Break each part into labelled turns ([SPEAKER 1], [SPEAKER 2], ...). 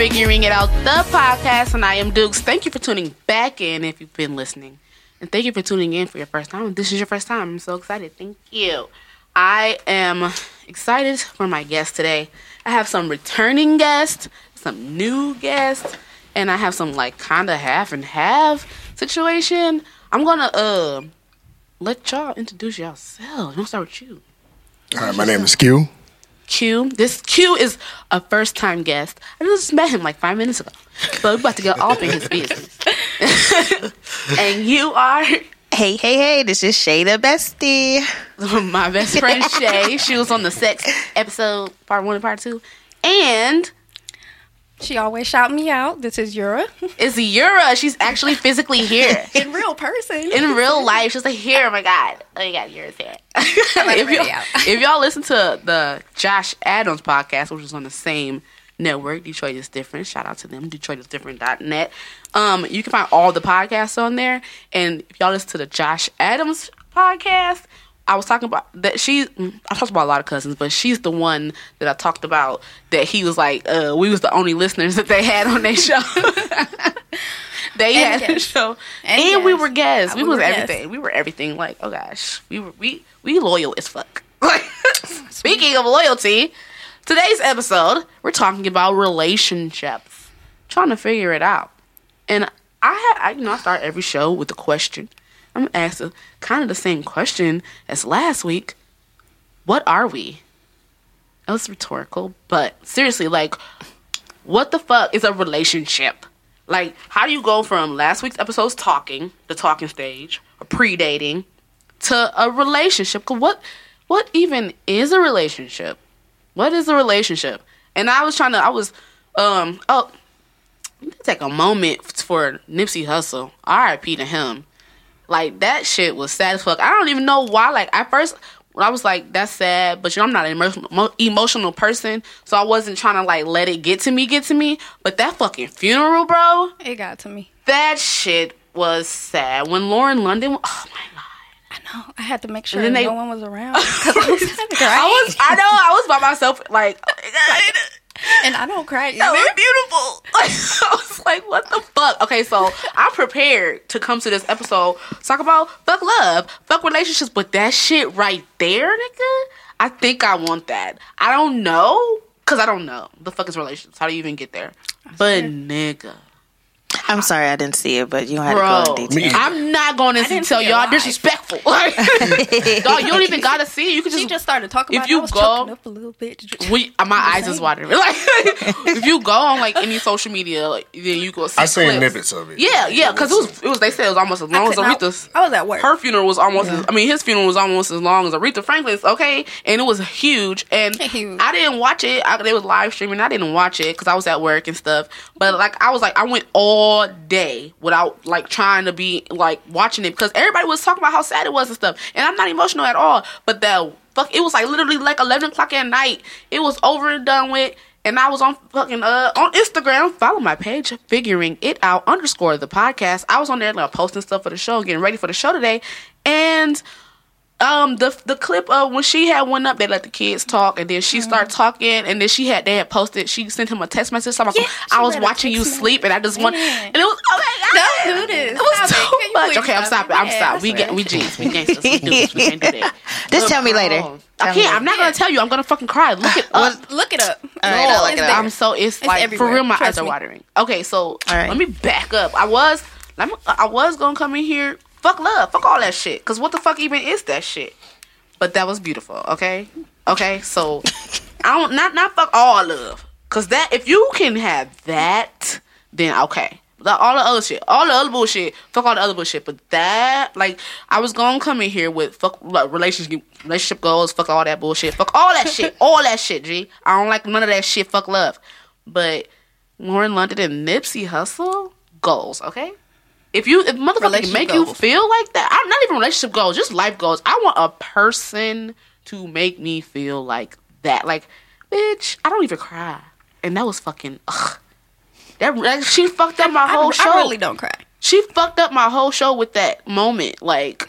[SPEAKER 1] Figuring It Out, the podcast, and I am Dukes. Thank you for tuning back in if you've been listening. And thank you for tuning in for your first time. This is your first time. I'm so excited. Thank you. I am excited for my guest today. I have some returning guests, some new guests, and I have some like kind of half and half situation. I'm gonna uh let y'all introduce yourselves. I'm gonna start with you.
[SPEAKER 2] All right, my name is Q.
[SPEAKER 1] Q. This Q is a first time guest. I just met him like five minutes ago. But we're about to get off in his business. and you are
[SPEAKER 3] Hey, hey, hey, this is Shay the Bestie.
[SPEAKER 1] my best friend Shay. She was on the sex episode, part one and part two. And
[SPEAKER 4] She always shout me out. This is Yura.
[SPEAKER 1] it's Yura. She's actually physically here.
[SPEAKER 4] In real person.
[SPEAKER 1] in real life, she's like, here, oh my god, oh my god, you're there. if, y'all, if y'all listen to the Josh Adams podcast, which is on the same network, Detroit is different. Shout out to them, DetroitisDifferent.net. Um, you can find all the podcasts on there, and if y'all listen to the Josh Adams podcast. I was talking about that she I talked about a lot of cousins, but she's the one that I talked about that he was like, uh, we was the only listeners that they had on their show. they
[SPEAKER 4] And
[SPEAKER 1] had a
[SPEAKER 4] guests.
[SPEAKER 1] show.
[SPEAKER 4] And
[SPEAKER 1] And, we were guests. We,
[SPEAKER 4] we
[SPEAKER 1] was
[SPEAKER 4] were guests.
[SPEAKER 1] everything. We were everything. Like, oh gosh. We were we we loyal as fuck. Like speaking of loyalty, today's episode, we're talking about relationships. Trying to figure it out. And I had I you know, I start every show with a question. I'm gonna ask kind of the same question as last week. What are we? That was rhetorical, but seriously, like, what the fuck is a relationship? Like, how do you go from last week's episode's talking, the talking stage, or pre-dating, to a relationship? what, what even is a relationship? What is a relationship? And I was trying to, I was, um, oh, take a moment for Nipsey Hussle. R.I.P. to him. Like that shit was sad as fuck. I don't even know why. Like at first, when I was like, "That's sad," but you know, I'm not an emotional, emotional person, so I wasn't trying to like let it get to me, get to me. But that fucking funeral, bro,
[SPEAKER 4] It got to me.
[SPEAKER 1] that shit was sad. When Lauren London, oh my god.
[SPEAKER 4] I know. I had to make sure
[SPEAKER 1] they-
[SPEAKER 4] no one was around. I was.
[SPEAKER 1] I was, I know, I was by myself, like, oh.
[SPEAKER 4] And I don't cry
[SPEAKER 1] That was beautiful. I was like, what the fuck? Okay, so I'm prepared to come to this episode talk about fuck love, fuck relationships, but that shit right there, nigga, I think I want that. I don't know, cause I don't know the fuck is relationships. How do you even get there? But nigga,
[SPEAKER 3] I'm sorry I didn't see it, but you had to go
[SPEAKER 1] bro,
[SPEAKER 3] in detail.
[SPEAKER 1] I'm not going into
[SPEAKER 4] didn't
[SPEAKER 1] detail.
[SPEAKER 4] see it
[SPEAKER 1] Y'all
[SPEAKER 4] live.
[SPEAKER 1] disrespectful. Like, dog, you don't even gotta see it. You can
[SPEAKER 4] She
[SPEAKER 1] just
[SPEAKER 4] just started talking
[SPEAKER 1] if you
[SPEAKER 4] it. I was
[SPEAKER 1] go-
[SPEAKER 4] up a little bit.
[SPEAKER 1] we, uh, my eyes is watering. Like, if you go on like any social media, like, then you go. See
[SPEAKER 2] I seen
[SPEAKER 1] clips.
[SPEAKER 2] snippets of it.
[SPEAKER 1] Yeah, yeah, because it was, it was. They said it was almost as long as
[SPEAKER 4] couldn't- I-
[SPEAKER 1] Aretha's.
[SPEAKER 4] I was at work.
[SPEAKER 1] Her funeral was almost. As, I mean, his funeral was almost as long as Aretha Franklin's. Okay, and it was huge. And
[SPEAKER 4] Huge.
[SPEAKER 1] I didn't watch it. I, they was live streaming. I didn't watch it because I was at work and stuff. But like, I was like, I went all day without like trying to be like watching it because everybody was talking about how sad it was and stuff. And I'm not emotional at all. But that fuck, it was like literally like 11 o'clock at night. It was over and done with. And I was on fucking uh on Instagram. Follow my page, figuring it out underscore the podcast. I was on there like posting stuff for the show, getting ready for the show today, and um the the clip of when she had went up, they let the kids talk, and then she started talking, and then she had they had posted. She sent him a text message. About
[SPEAKER 4] Yeah,
[SPEAKER 1] I was watching you sleep, and I just want, and it was oh my god,
[SPEAKER 4] Don't do this.
[SPEAKER 1] It was
[SPEAKER 4] Stop
[SPEAKER 1] too much. Okay, I'm stopping. I'm
[SPEAKER 4] Yeah,
[SPEAKER 1] stopping. We get we G's, we gangsters. We do this. We can't do that.
[SPEAKER 3] Just tell me later.
[SPEAKER 1] Oh,
[SPEAKER 3] Tell
[SPEAKER 1] I can't. I'm not gonna tell you. I'm gonna fucking cry. Look it up.
[SPEAKER 4] Look it up.
[SPEAKER 3] All right, I'll look
[SPEAKER 4] It's
[SPEAKER 3] it up.
[SPEAKER 1] I'm so it's, like
[SPEAKER 4] everywhere.
[SPEAKER 1] for real. My
[SPEAKER 4] Trust
[SPEAKER 1] eyes are
[SPEAKER 4] me.
[SPEAKER 1] watering. Okay, so
[SPEAKER 3] right.
[SPEAKER 1] let me back up. I was I was gonna come in here. Fuck love. Fuck all that shit. Cause what the fuck even is that shit? But that was beautiful. Okay. Okay. So I don't not not fuck all love. Cause that if you can have that, then okay. The, all the other shit, all the other bullshit, fuck all the other bullshit. But that, like, I was gonna come in here with fuck like, relationship relationship goals, fuck all that bullshit, fuck all that shit, all that shit. G, I don't like none of that shit. Fuck love. But Lauren London and Nipsey Hussle goals, okay. If you if motherfucker can make you feel like that, I'm not even relationship goals, just life goals. I want a person to make me feel like that. Like, bitch, I don't even cry, and that was fucking. Ugh. That, that she fucked up my
[SPEAKER 4] I,
[SPEAKER 1] whole
[SPEAKER 4] I
[SPEAKER 1] show.
[SPEAKER 4] I really don't cry.
[SPEAKER 1] She fucked up my whole show with that moment, like,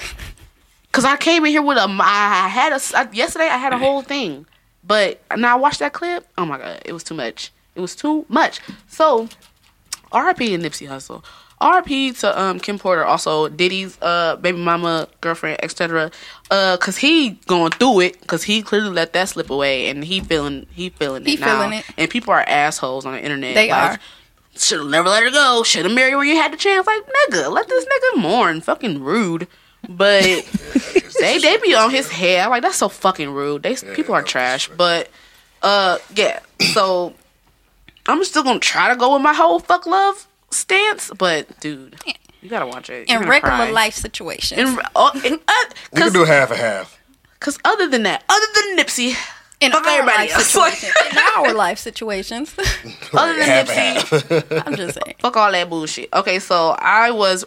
[SPEAKER 1] cause I came in here with a. I had a I, yesterday. I had a whole thing, but now I watched that clip. Oh my god, it was too much. It was too much. So, R.I.P. and Nipsey Hussle. R.I.P. to um, Kim Porter, also Diddy's uh, baby mama, girlfriend, etc. Uh, cause he going through it, cause he clearly let that slip away, and he feeling he feeling
[SPEAKER 4] He
[SPEAKER 1] it now.
[SPEAKER 4] feeling it.
[SPEAKER 1] And people are assholes on the internet.
[SPEAKER 4] They
[SPEAKER 1] like,
[SPEAKER 4] are.
[SPEAKER 1] Should have never let her go. Should have married where you had the chance. Like nigga, let this nigga mourn. Fucking rude. But they they be on his head. I'm like that's so fucking rude. They people are trash. But uh yeah. So I'm still gonna try to go with my whole fuck love stance. But dude, you gotta watch it. You're
[SPEAKER 4] In
[SPEAKER 1] gonna
[SPEAKER 4] regular
[SPEAKER 1] cry.
[SPEAKER 4] life situations.
[SPEAKER 1] In, oh, in, uh,
[SPEAKER 2] We can do half a half.
[SPEAKER 1] cause other than that, other than Nipsey,
[SPEAKER 4] in
[SPEAKER 1] fuck
[SPEAKER 4] our
[SPEAKER 1] everybody
[SPEAKER 4] life
[SPEAKER 1] else.
[SPEAKER 4] situations. in our life situations.
[SPEAKER 1] other than
[SPEAKER 2] Half
[SPEAKER 1] Nipsey,
[SPEAKER 2] half.
[SPEAKER 4] I'm just saying.
[SPEAKER 1] Fuck all that bullshit. Okay, so I was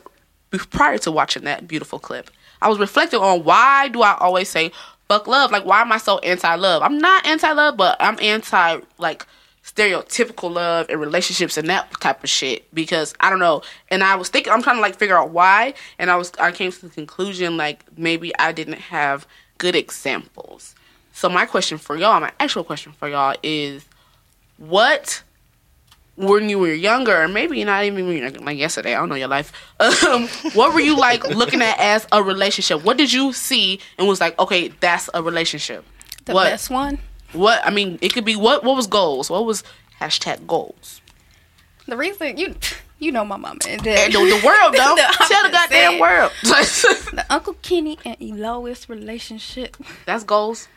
[SPEAKER 1] prior to watching that beautiful clip, I was reflecting on why do I always say fuck love? Like why am I so anti love? I'm not anti love, but I'm anti like stereotypical love and relationships and that type of shit because I don't know. And I was thinking I'm trying to like figure out why and I was I came to the conclusion like maybe I didn't have good examples. So my question for y'all, my actual question for y'all is what when you were younger, or maybe not even when you like yesterday, I don't know your life. Um, what were you like looking at as a relationship? What did you see and was like, okay, that's a relationship?
[SPEAKER 4] The
[SPEAKER 1] what?
[SPEAKER 4] best one.
[SPEAKER 1] What? I mean, it could be what? What was goals? What was hashtag goals?
[SPEAKER 4] The reason you you know my mama and dad.
[SPEAKER 1] the, the world don't tell the goddamn world.
[SPEAKER 4] the Uncle Kenny and Elois relationship.
[SPEAKER 1] that's goals.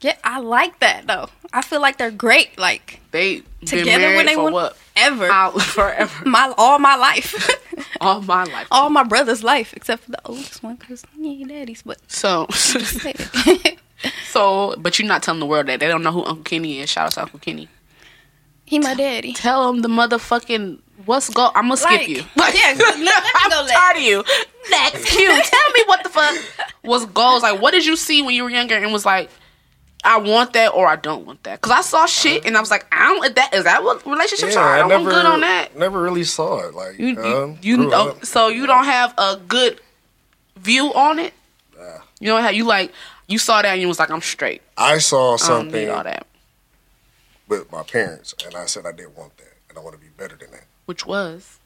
[SPEAKER 4] Yeah, I like that though. I feel like they're great. Like
[SPEAKER 1] They
[SPEAKER 4] together when they
[SPEAKER 1] for
[SPEAKER 4] want
[SPEAKER 1] what?
[SPEAKER 4] ever.
[SPEAKER 1] How, forever.
[SPEAKER 4] my all my life,
[SPEAKER 1] All my life.
[SPEAKER 4] all my brother's life, except for the oldest one because he ain't daddy's. But
[SPEAKER 1] So, so, but you're not telling the world that they don't know who Uncle Kenny is. Shout out to Uncle Kenny.
[SPEAKER 4] he my daddy.
[SPEAKER 1] tell him the motherfucking what's go. I'm gonna skip
[SPEAKER 4] Like,
[SPEAKER 1] you.
[SPEAKER 4] yeah, let me
[SPEAKER 1] I'm
[SPEAKER 4] go
[SPEAKER 1] tired of you. Next, cute. tell me what the fuck was goals. Like, what did you see when you were younger and was like, I want that or I don't want that? Because I saw shit and I was like, I don't. Is that is that what relationships are? I don't, I'm good on that.
[SPEAKER 2] Never really saw it. Like
[SPEAKER 1] You you,
[SPEAKER 2] um,
[SPEAKER 1] you
[SPEAKER 2] grew
[SPEAKER 1] don't, so you don't have a good view on it. You know how you like you saw that and you was like, I'm straight.
[SPEAKER 2] I saw
[SPEAKER 1] I don't
[SPEAKER 2] something
[SPEAKER 1] need all that.
[SPEAKER 2] with my parents, and I said I didn't want that, and I want to be better than that.
[SPEAKER 1] Which was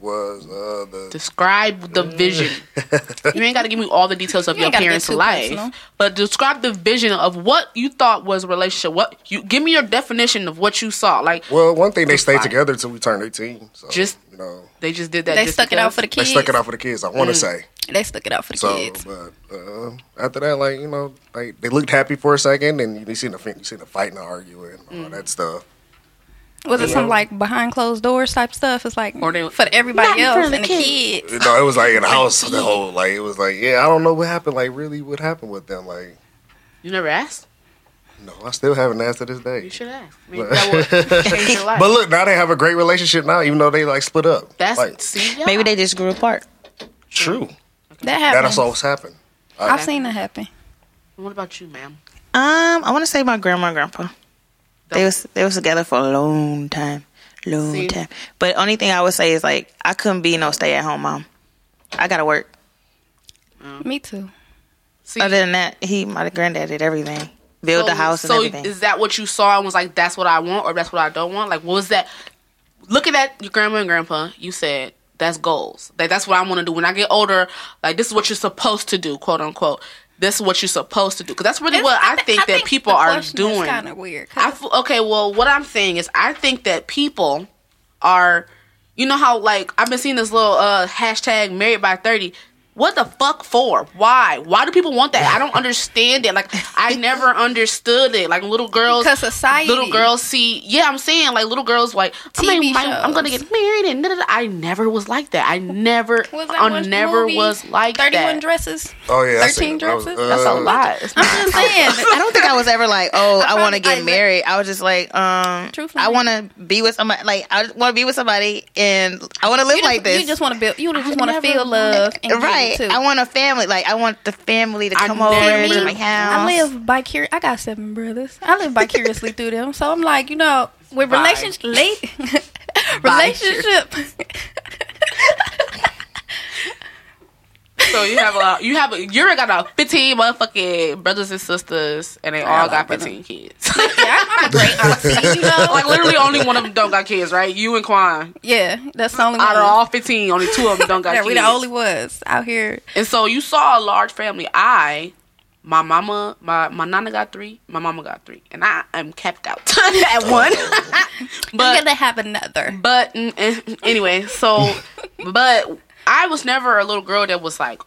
[SPEAKER 2] Was uh, the
[SPEAKER 1] describe the vision. you ain't got to give me all the details of
[SPEAKER 4] You
[SPEAKER 1] your
[SPEAKER 4] ain't gotta get
[SPEAKER 1] parents' life,
[SPEAKER 4] personal.
[SPEAKER 1] but describe the vision of what you thought was a relationship. What you give me your definition of what you saw. Like
[SPEAKER 2] well, one thing they stayed
[SPEAKER 1] fine.
[SPEAKER 2] together till we turned eighteen. So
[SPEAKER 1] Just-
[SPEAKER 2] you know,
[SPEAKER 1] they just did that.
[SPEAKER 4] They
[SPEAKER 1] just
[SPEAKER 4] stuck it out for the kids.
[SPEAKER 2] they stuck it out for the kids. I
[SPEAKER 1] Mm.
[SPEAKER 2] want to say
[SPEAKER 4] They stuck it out for the
[SPEAKER 2] so,
[SPEAKER 4] kids.
[SPEAKER 2] but uh, after that, like you know, like they looked happy for a second, and you seen the you seen the fighting, and arguing, and all
[SPEAKER 1] Mm.
[SPEAKER 2] that stuff.
[SPEAKER 4] Was it some like behind closed doors type stuff? It's like
[SPEAKER 1] Or they-
[SPEAKER 4] for everybody else
[SPEAKER 1] front of
[SPEAKER 4] and the
[SPEAKER 1] the
[SPEAKER 4] kids.
[SPEAKER 2] You know, it was like in the house, the whole like it was like, yeah, I don't know what happened. Like, really, what happened with them? Like,
[SPEAKER 1] You never asked.
[SPEAKER 2] no, I still haven't asked to this day.
[SPEAKER 1] You should ask. Maybe that would change your life.
[SPEAKER 2] But look, now they have a great relationship now, even though they like split up.
[SPEAKER 1] That's
[SPEAKER 2] like
[SPEAKER 1] see.
[SPEAKER 3] Maybe they just grew apart.
[SPEAKER 2] true.
[SPEAKER 4] That happens.
[SPEAKER 2] That's always happened.
[SPEAKER 4] I've seen that happen.
[SPEAKER 1] What about you, ma'am?
[SPEAKER 3] Um, I want to say my grandma and grandpa. They was they was together for a long time, long
[SPEAKER 1] See?
[SPEAKER 3] time. But only thing I would say is like I couldn't be no stay at home mom. I gotta work. Oh.
[SPEAKER 4] Me too.
[SPEAKER 1] See,
[SPEAKER 3] Other than that, he my granddad did everything, build the house and
[SPEAKER 1] so
[SPEAKER 3] everything.
[SPEAKER 1] is that what you saw and was like, that's what I want or that's what I don't want? Like, what was that? Looking at your grandma and grandpa, you said that's goals. Like that's what I want to do when I get older. Like this is what you're supposed to do, quote unquote. This is what you're supposed to do because that's really what I, think that people are doing.
[SPEAKER 4] Kind of weird.
[SPEAKER 1] I f- okay, well, what I'm saying is, I think that people are, you know how like I've been seeing this little uh hashtag married by thirty. What the fuck for? Why? Why do people want that? I don't understand it. Like I never understood it. Like little girls,
[SPEAKER 4] Because society.
[SPEAKER 1] little girls see. Yeah, I'm saying like little girls like I mean, my, I'm gonna get married and da, da, da. I never was like that. I never,
[SPEAKER 4] Was that
[SPEAKER 1] I never
[SPEAKER 4] movie?
[SPEAKER 1] was like
[SPEAKER 4] 31
[SPEAKER 1] that.
[SPEAKER 4] dresses.
[SPEAKER 2] Oh yeah,
[SPEAKER 4] 13
[SPEAKER 2] seen it. That was-
[SPEAKER 4] dresses?
[SPEAKER 1] That's a
[SPEAKER 2] uh,
[SPEAKER 1] lot.
[SPEAKER 4] I'm just saying.
[SPEAKER 3] I don't think I was ever like, oh, I,
[SPEAKER 4] I
[SPEAKER 3] want to get
[SPEAKER 4] I-
[SPEAKER 3] married. I was just like, um,
[SPEAKER 4] Truthfully.
[SPEAKER 3] I want to be with somebody. Like, I want to be with somebody, and I want to live
[SPEAKER 4] You
[SPEAKER 3] like
[SPEAKER 4] just,
[SPEAKER 3] this.
[SPEAKER 4] you just want to build. You just want to feel love. And too.
[SPEAKER 3] I want a family. Like, I want the family to
[SPEAKER 1] I
[SPEAKER 3] come over to my house.
[SPEAKER 4] I live by vicarious. I got seven brothers. I live vicariously through them. So I'm like, you know, with relationship, late relationship.
[SPEAKER 1] So you have a lot. You have a, you're got a 15 motherfucking brothers and sisters, and they all got
[SPEAKER 4] lot of
[SPEAKER 1] 15 kids.
[SPEAKER 4] yeah, I'm a great auntie. You know,
[SPEAKER 1] like literally, only one of them don't got kids, right? You and Quan.
[SPEAKER 4] yeah, that's the only one.
[SPEAKER 1] Out of all 15, only two of them don't got
[SPEAKER 4] yeah,
[SPEAKER 1] kids.
[SPEAKER 4] we the only ones out here.
[SPEAKER 1] And so you saw a large family. I, my mama, my my nana got three. My mama got three, and I am kept out at one. But
[SPEAKER 4] gonna have another.
[SPEAKER 1] but eh, anyway, so but I was never a little girl that was like.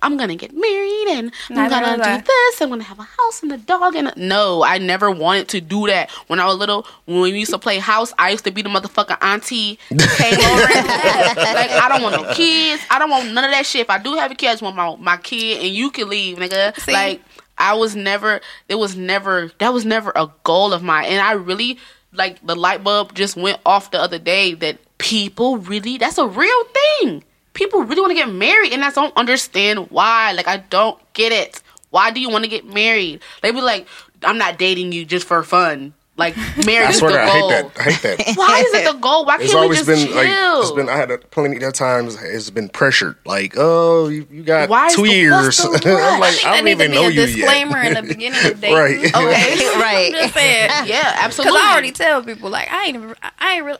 [SPEAKER 1] I'm gonna get married and I'm gonna do this. I'm gonna have a house and a dog and a... no, I never wanted to do that. When I was little, when we used to play house, I used to be the motherfucking auntie that came over. Like I don't want no kids. I don't want none of that shit. If I do have a kid, I just want my my kid and you can leave, nigga.
[SPEAKER 4] See?
[SPEAKER 1] Like I was never. It was never. That was never a goal of mine. And I really like the light bulb just went off the other day that people really. That's a real thing. People really want to get married, and I don't understand why. Like I don't get it. Why do you want to get married? They be like, I'm not dating you just for fun. Like marriage
[SPEAKER 2] I
[SPEAKER 1] is
[SPEAKER 2] swear
[SPEAKER 1] the
[SPEAKER 2] to God, I
[SPEAKER 1] goal.
[SPEAKER 2] hate that. I hate that.
[SPEAKER 1] Why is it the goal? Why
[SPEAKER 2] It's
[SPEAKER 1] can't we
[SPEAKER 2] always
[SPEAKER 1] just
[SPEAKER 2] been
[SPEAKER 1] chill?
[SPEAKER 2] like it's been. I had a, plenty of times. It's been pressured. Like, oh, you, you got
[SPEAKER 1] Why
[SPEAKER 2] two
[SPEAKER 1] the-
[SPEAKER 2] years. I'm like, I
[SPEAKER 4] There
[SPEAKER 2] don't
[SPEAKER 4] needs to
[SPEAKER 2] even
[SPEAKER 4] be
[SPEAKER 2] know
[SPEAKER 4] a
[SPEAKER 2] you
[SPEAKER 4] disclaimer
[SPEAKER 2] yet.
[SPEAKER 4] in the beginning of dating.
[SPEAKER 2] right.
[SPEAKER 1] Okay.
[SPEAKER 3] right.
[SPEAKER 4] I'm just saying.
[SPEAKER 1] yeah, absolutely.
[SPEAKER 4] Because I already tell people like I ain't I ain't real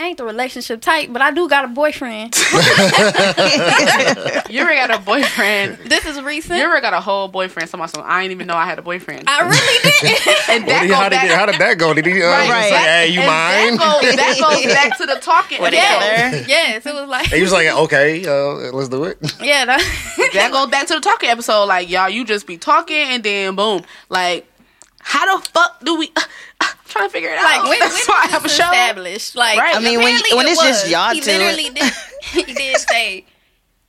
[SPEAKER 4] I ain't the relationship type, but I do got a boyfriend.
[SPEAKER 1] You ever got a boyfriend?
[SPEAKER 4] this is recent.
[SPEAKER 1] You ever got a whole boyfriend? Somebody, so I didn't even know I had a boyfriend.
[SPEAKER 4] I really didn't.
[SPEAKER 1] and that
[SPEAKER 2] did he-
[SPEAKER 1] goes
[SPEAKER 2] how, did, how did that go? Did he uh,
[SPEAKER 1] Right,
[SPEAKER 3] right.
[SPEAKER 2] say, "Hey, you
[SPEAKER 1] and
[SPEAKER 2] mine"?
[SPEAKER 1] That goes, that goes back to the talking.
[SPEAKER 3] We're
[SPEAKER 4] yes, it was like
[SPEAKER 2] And he was like, "Okay, uh, let's do it."
[SPEAKER 4] yeah. That,
[SPEAKER 1] That goes back to the talking episode. Like y'all, you just be talking and then boom. Like, how the fuck do we? Uh, uh, I'm trying to figure it
[SPEAKER 4] like
[SPEAKER 1] out.
[SPEAKER 4] when,
[SPEAKER 1] That's
[SPEAKER 4] when
[SPEAKER 1] why I
[SPEAKER 4] was
[SPEAKER 1] have a show.
[SPEAKER 4] established? Like
[SPEAKER 1] Right.
[SPEAKER 3] I mean, when-
[SPEAKER 4] apparently
[SPEAKER 3] when
[SPEAKER 4] it
[SPEAKER 3] it's just y'all
[SPEAKER 4] he
[SPEAKER 3] two.
[SPEAKER 4] literally did. He did say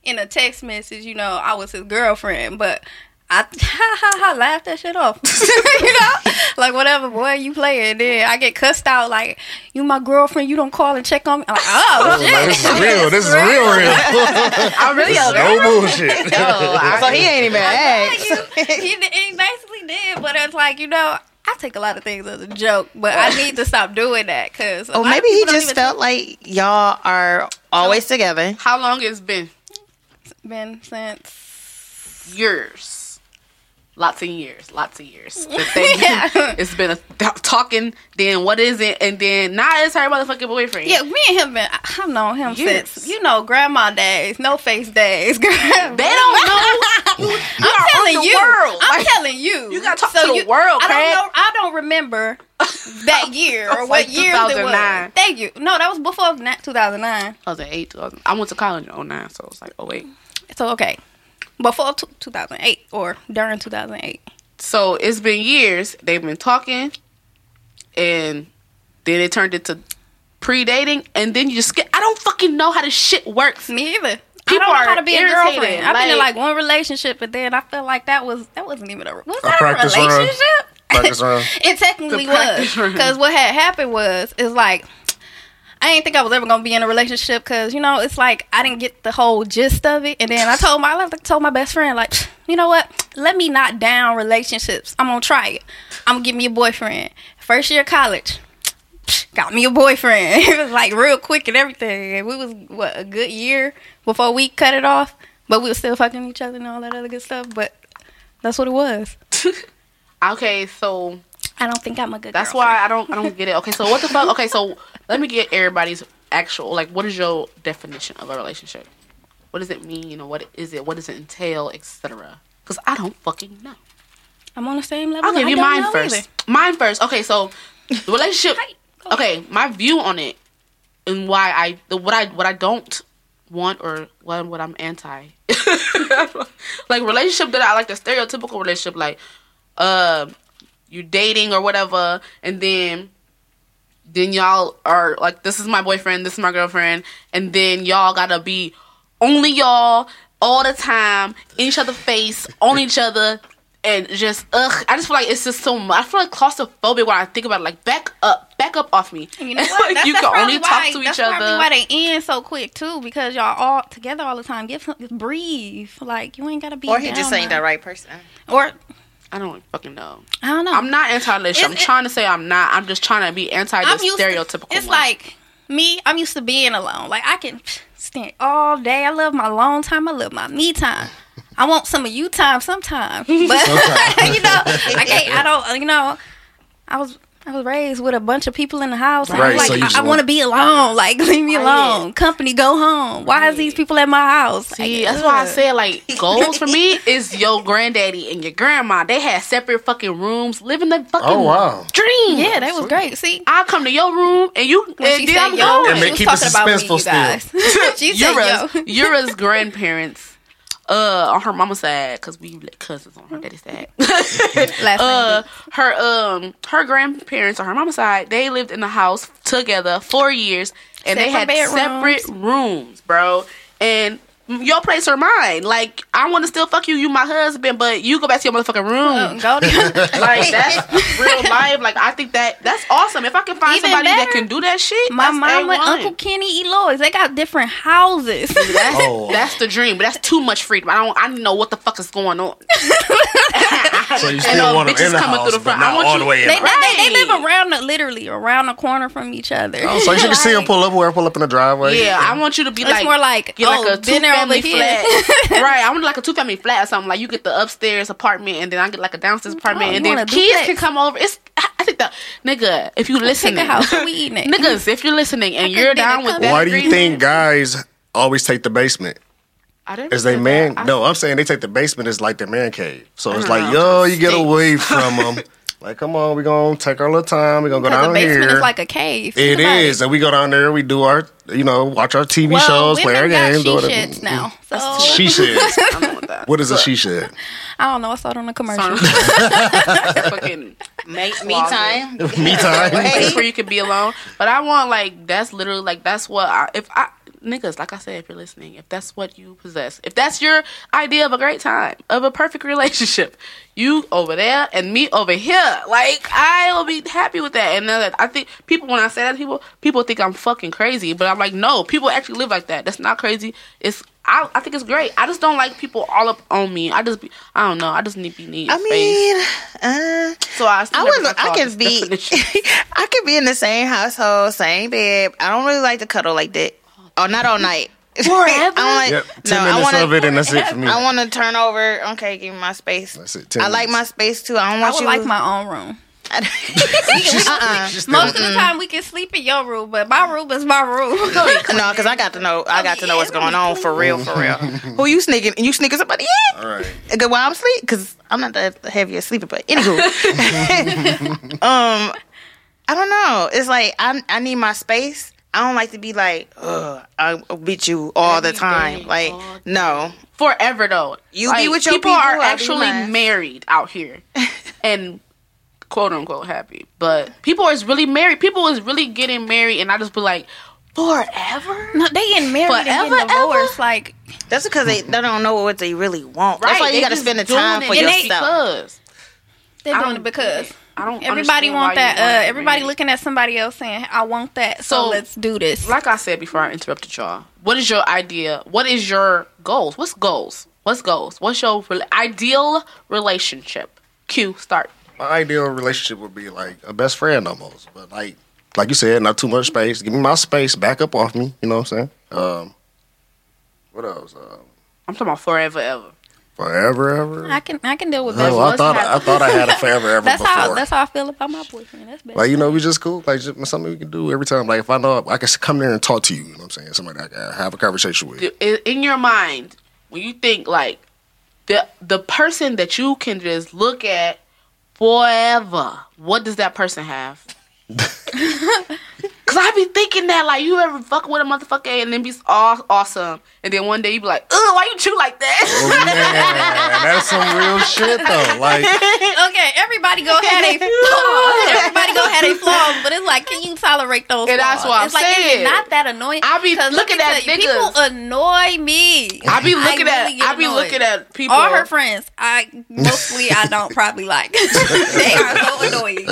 [SPEAKER 4] in a text message, you know, I was his girlfriend, but. I ha ha ha laughed that shit off. you know? Like whatever, boy, you play it. Then I get cussed out like you my girlfriend, you don't call and check on me. I'm like, oh, oh shit.
[SPEAKER 2] Like, this is real. This is real, real.
[SPEAKER 1] I really
[SPEAKER 2] no bullshit.
[SPEAKER 1] Yo, I-
[SPEAKER 3] So he ain't even asked.
[SPEAKER 4] he, he basically did, but it's like you know, I take a lot of things as a joke, but I need to stop doing that because.
[SPEAKER 3] Or oh, maybe he just felt like y'all are always together.
[SPEAKER 1] How long it's been?
[SPEAKER 4] been since.
[SPEAKER 1] Years. Lots of years. Lots of years. The
[SPEAKER 4] Yeah.
[SPEAKER 1] it's been a talking. Then what is it? And then now it's her motherfucking boyfriend.
[SPEAKER 4] Yeah, me and him been. I've known him
[SPEAKER 1] Years.
[SPEAKER 4] since you know grandma days, no face days.
[SPEAKER 1] They don't know.
[SPEAKER 4] I'm telling you.
[SPEAKER 1] world.
[SPEAKER 4] I'm
[SPEAKER 1] Like,
[SPEAKER 4] telling you.
[SPEAKER 1] you gotta talk to the
[SPEAKER 4] you-
[SPEAKER 1] world,
[SPEAKER 4] I don't know. I don't remember that year or what
[SPEAKER 1] like
[SPEAKER 4] year it was. Thank you. No, that was before 2009.
[SPEAKER 1] I was at eight. 2000. I went to college in 09, so it was like, oh wait.
[SPEAKER 4] So okay, before t- 2008 or during 2008.
[SPEAKER 1] So it's been years. They've been talking, and then it turned into pre-dating, and then you just get. I don't fucking know how this shit works.
[SPEAKER 4] Me either. I
[SPEAKER 1] People
[SPEAKER 4] don't know
[SPEAKER 1] are
[SPEAKER 4] how to be a
[SPEAKER 1] irritated,
[SPEAKER 4] girlfriend. I've been in
[SPEAKER 1] like-
[SPEAKER 4] like one relationship, but then I feel like that was that wasn't even a was
[SPEAKER 2] A
[SPEAKER 4] that a
[SPEAKER 2] practice
[SPEAKER 4] relationship?
[SPEAKER 2] Practice run.
[SPEAKER 4] it technically was because what had happened was is like I didn't think I was ever gonna be in a relationship because you know it's like I didn't get the whole gist of it, and then I told my I told my best friend like, you know what? Let me not down relationships. I'm gonna try it. I'm gonna get me a boyfriend. First year of college, got me a boyfriend. it was like real quick and everything. And we was what a good year before we cut it off, but we were still fucking each other and all that other good stuff. But that's what it was.
[SPEAKER 1] Okay, so
[SPEAKER 4] I don't think I'm a good.
[SPEAKER 1] that's
[SPEAKER 4] girlfriend.
[SPEAKER 1] why I don't. I don't get it. Okay, so what the fuck? Okay, so let me get everybody's actual like. What is your definition of a relationship? What does it mean? You know, what is it? What does it entail, etc. Because I don't fucking know.
[SPEAKER 4] I'm on the same level.
[SPEAKER 1] I'll give you mine first.
[SPEAKER 4] either.
[SPEAKER 1] Mine first. Okay, so the relationship. Okay, my view on it and why I the what I what I don't want or what what I'm anti. like relationship that I like the stereotypical relationship like uh you dating or whatever and then then y'all are like this is my boyfriend, this is my girlfriend and then y'all got to be only y'all all the time in each other's face, on each other and just ugh, I just feel like it's just so much. I feel like claustrophobic when I think about it. Like back up, back up off me.
[SPEAKER 4] You know what?
[SPEAKER 1] like
[SPEAKER 4] That's,
[SPEAKER 1] you
[SPEAKER 4] that's
[SPEAKER 1] can
[SPEAKER 4] probably
[SPEAKER 1] only
[SPEAKER 4] why,
[SPEAKER 1] talk to
[SPEAKER 4] that's
[SPEAKER 1] each
[SPEAKER 4] probably
[SPEAKER 1] other.
[SPEAKER 4] why they end so quick too, because y'all all together all the time. Give some, just breathe. Like you ain't gotta be.
[SPEAKER 3] Or he just
[SPEAKER 4] down
[SPEAKER 3] ain't the right person.
[SPEAKER 4] Or
[SPEAKER 1] I don't fucking know.
[SPEAKER 4] I don't know.
[SPEAKER 1] I'm not anti-relationship. I'm
[SPEAKER 4] it-
[SPEAKER 1] trying to say I'm not. I'm just trying to be anti the
[SPEAKER 4] I'm used to-
[SPEAKER 1] stereotypical.
[SPEAKER 4] It's
[SPEAKER 1] one.
[SPEAKER 4] like me. I'm used to being alone. Like I can stand all day. I love my alone time. I love my me time. I want some of you time sometimes, but you know, I can't. I don't. You know, I was. I was raised with a bunch of people in the house. and I'm
[SPEAKER 2] Right,
[SPEAKER 4] like,
[SPEAKER 2] so
[SPEAKER 4] I, I want
[SPEAKER 2] want-
[SPEAKER 4] to be alone. Like, leave me alone. Company, go home. Why is these people at my house?
[SPEAKER 1] See,
[SPEAKER 4] Like,
[SPEAKER 1] that's why I
[SPEAKER 4] ugh.
[SPEAKER 1] said like goals for me is your granddaddy and your grandma. They had separate fucking rooms, living the fucking
[SPEAKER 2] Oh wow.
[SPEAKER 1] dream.
[SPEAKER 4] Yeah, that was great. See,
[SPEAKER 1] I come to your room and you
[SPEAKER 4] when
[SPEAKER 1] and
[SPEAKER 4] she
[SPEAKER 1] then
[SPEAKER 4] said
[SPEAKER 1] I'm
[SPEAKER 4] yo,
[SPEAKER 1] going.
[SPEAKER 2] And
[SPEAKER 4] she
[SPEAKER 2] they
[SPEAKER 4] was
[SPEAKER 2] keep it
[SPEAKER 4] talking about me,
[SPEAKER 2] suspenseful
[SPEAKER 4] you guys. she said
[SPEAKER 1] Yura's,
[SPEAKER 4] yo.
[SPEAKER 1] Yura's grandparents, uh, on her mama's side, because we like cousins on her daddy's side.
[SPEAKER 4] Last
[SPEAKER 1] uh, her um, her grandparents on her mama's side, they lived in the house together for years, and they had
[SPEAKER 4] bedrooms.
[SPEAKER 1] separate rooms, bro. And your place or mine. Like I want to still fuck you, you my husband, but you go back to your motherfucking room.
[SPEAKER 4] Go to-
[SPEAKER 1] Like that's real life. Like I think that that's awesome. If I can find
[SPEAKER 4] Even
[SPEAKER 1] somebody that can do that shit,
[SPEAKER 4] My
[SPEAKER 1] that's
[SPEAKER 4] mama, Uncle Kenny, Eloy's, they got different houses.
[SPEAKER 1] That's,
[SPEAKER 2] Oh.
[SPEAKER 1] that's the dream, but that's too much freedom. I don't. I don't know what the fuck is going on.
[SPEAKER 2] So you still want them in the house,
[SPEAKER 1] through the
[SPEAKER 2] but
[SPEAKER 1] front. I want
[SPEAKER 2] all
[SPEAKER 1] you-
[SPEAKER 2] the way in.
[SPEAKER 4] They,
[SPEAKER 2] the
[SPEAKER 4] they, they, they live around the literally around the corner from each other.
[SPEAKER 2] Oh, so you can see them pull up where I pull up in the driveway.
[SPEAKER 1] Yeah, I want you to be like,
[SPEAKER 4] It's
[SPEAKER 1] like
[SPEAKER 4] more like,
[SPEAKER 1] get like
[SPEAKER 4] oh,
[SPEAKER 1] a
[SPEAKER 4] dinner over
[SPEAKER 1] family
[SPEAKER 4] here.
[SPEAKER 1] flat. right, I want like a two family flat or something. Like you get the upstairs apartment, and then I get like a downstairs apartment,
[SPEAKER 4] Oh,
[SPEAKER 1] and then
[SPEAKER 4] want
[SPEAKER 1] kids
[SPEAKER 4] duplex?
[SPEAKER 1] can come over. It's I I think that nigga, if you listening,
[SPEAKER 4] Pick a house. We eating it.
[SPEAKER 1] niggas, if you're listening and you're down with
[SPEAKER 4] company.
[SPEAKER 1] that,
[SPEAKER 2] Why do you think guys always take the basement?
[SPEAKER 1] I didn't
[SPEAKER 2] Is they man?
[SPEAKER 1] that. I-
[SPEAKER 2] No, I'm saying they take the basement as like their man cave. So it's
[SPEAKER 1] uh-huh.
[SPEAKER 2] like,
[SPEAKER 1] know.
[SPEAKER 2] yo, you get away from them. like, come on, we're gonna take our little time. We're gonna go
[SPEAKER 4] Because the
[SPEAKER 2] down
[SPEAKER 4] basement
[SPEAKER 2] here.
[SPEAKER 4] is like a cave.
[SPEAKER 2] it
[SPEAKER 4] Think about
[SPEAKER 2] is, and we go down there. We do our, you know, watch our TV
[SPEAKER 4] Well,
[SPEAKER 2] shows, play our
[SPEAKER 4] women got
[SPEAKER 2] games. do mm. oh.
[SPEAKER 4] she
[SPEAKER 2] whatever.
[SPEAKER 4] sheds now. So
[SPEAKER 2] She shed.
[SPEAKER 1] I don't know what that.
[SPEAKER 2] What is a she shed?
[SPEAKER 4] I don't know. I saw it on a commercial.
[SPEAKER 1] fucking
[SPEAKER 3] Me, me time.
[SPEAKER 2] Me time.
[SPEAKER 1] place where you can be alone. But I want like that's literally like that's what I, if I niggas like I said if you're listening if that's what you possess if that's your idea of a great time of a perfect relationship you over there and me over here like I will be happy with that and then I think people when I say that to people people think I'm fucking crazy but I'm like no people actually live like that that's not crazy it's I, I think it's great I just don't like people all up on me I just be I don't know I just need be need
[SPEAKER 3] I mean, uh,
[SPEAKER 1] so I still
[SPEAKER 3] I was. I can be. I could be in the same household, same bed. I don't really like to cuddle like that. Oh, not all night.
[SPEAKER 1] Forever?
[SPEAKER 3] I don't like.
[SPEAKER 2] Yep.
[SPEAKER 3] No,
[SPEAKER 2] Ten
[SPEAKER 3] I
[SPEAKER 2] minutes
[SPEAKER 3] want
[SPEAKER 2] of it,
[SPEAKER 3] to.
[SPEAKER 2] and that's it for me.
[SPEAKER 3] I want to turn over. Okay, give me my space.
[SPEAKER 2] That's it. 10
[SPEAKER 3] I like my space too. I don't
[SPEAKER 4] I
[SPEAKER 3] want
[SPEAKER 4] would
[SPEAKER 3] you.
[SPEAKER 4] like my own room.
[SPEAKER 3] uh-uh.
[SPEAKER 4] Most of the time we can sleep in your room, but my room is my room.
[SPEAKER 3] No, because I got to know. I got to know what's going on for real, for real. Who you sneaking? You sneaking somebody in?
[SPEAKER 2] All right.
[SPEAKER 3] Good while I'm asleep because I'm not that heavy a sleeper. But anywho, um, I don't know. It's like I I need my space. I don't like to be like, Ugh, I beat you all the time.
[SPEAKER 1] day,
[SPEAKER 3] Like,
[SPEAKER 1] all
[SPEAKER 3] no.
[SPEAKER 1] forever though.
[SPEAKER 3] You be with your
[SPEAKER 1] people,
[SPEAKER 3] people,
[SPEAKER 1] are actually married out here, and quote unquote happy. But people is really married. People is really getting married, and I just be like, forever.
[SPEAKER 4] no, they getting married and
[SPEAKER 1] Forever,
[SPEAKER 4] getting divorced. Like
[SPEAKER 3] That's because they, they don't know what they really want. That's why you got to spend the time for
[SPEAKER 1] just
[SPEAKER 3] yourself.
[SPEAKER 1] Because
[SPEAKER 4] they're doing
[SPEAKER 1] don't
[SPEAKER 4] it because
[SPEAKER 1] I don't.
[SPEAKER 4] everybody want that.
[SPEAKER 1] wanna
[SPEAKER 4] Uh, everybody
[SPEAKER 1] married.
[SPEAKER 4] looking at somebody else saying, "I want that." So,
[SPEAKER 1] So,
[SPEAKER 4] let's do this.
[SPEAKER 1] Like I said before, I interrupted y'all. What is your idea? What is your goals? What's goals? What's goals? What's your rela- ideal relationship? Q start.
[SPEAKER 2] My ideal relationship would be like a best friend almost, but like like you said, not too much space. Give me my space, back up off me. You know what I'm saying? Um, what else? Um,
[SPEAKER 1] I'm talking about forever ever.
[SPEAKER 2] Forever, ever.
[SPEAKER 4] I can I can deal with that.
[SPEAKER 2] Oh, I thought I
[SPEAKER 1] happening.
[SPEAKER 2] thought I had a forever ever
[SPEAKER 4] that's
[SPEAKER 2] before.
[SPEAKER 4] how that's how I feel about my boyfriend. That's best.
[SPEAKER 2] like you know, we just cool. Like just something we can do every time. Like if I know I can come there and talk to you. You know what I'm saying? Somebody I can have a conversation with.
[SPEAKER 1] in in your mind when you think like the the person that you can just look at forever what does that person have because I be thinking that like you ever fuck with a motherfucker and then be all awesome, and then one day you be like, ugh, why you chew like
[SPEAKER 2] Oh,
[SPEAKER 1] that?
[SPEAKER 2] man, that's some real shit though. Like,
[SPEAKER 4] okay, everybody go have a flaws. Everybody go have a flaws, but it's like, can you tolerate those?
[SPEAKER 1] And that's
[SPEAKER 4] flaws?
[SPEAKER 1] what I'm
[SPEAKER 4] it's like, is
[SPEAKER 1] saying.
[SPEAKER 4] it not that annoying?
[SPEAKER 1] I be looking
[SPEAKER 4] let me
[SPEAKER 1] at
[SPEAKER 4] tell
[SPEAKER 1] niggas.
[SPEAKER 4] People annoy me.
[SPEAKER 1] I be looking
[SPEAKER 4] really
[SPEAKER 1] at
[SPEAKER 4] get
[SPEAKER 1] I be
[SPEAKER 4] annoyed.
[SPEAKER 1] looking at people.
[SPEAKER 4] All her friends, I mostly I don't probably like. they are so annoying.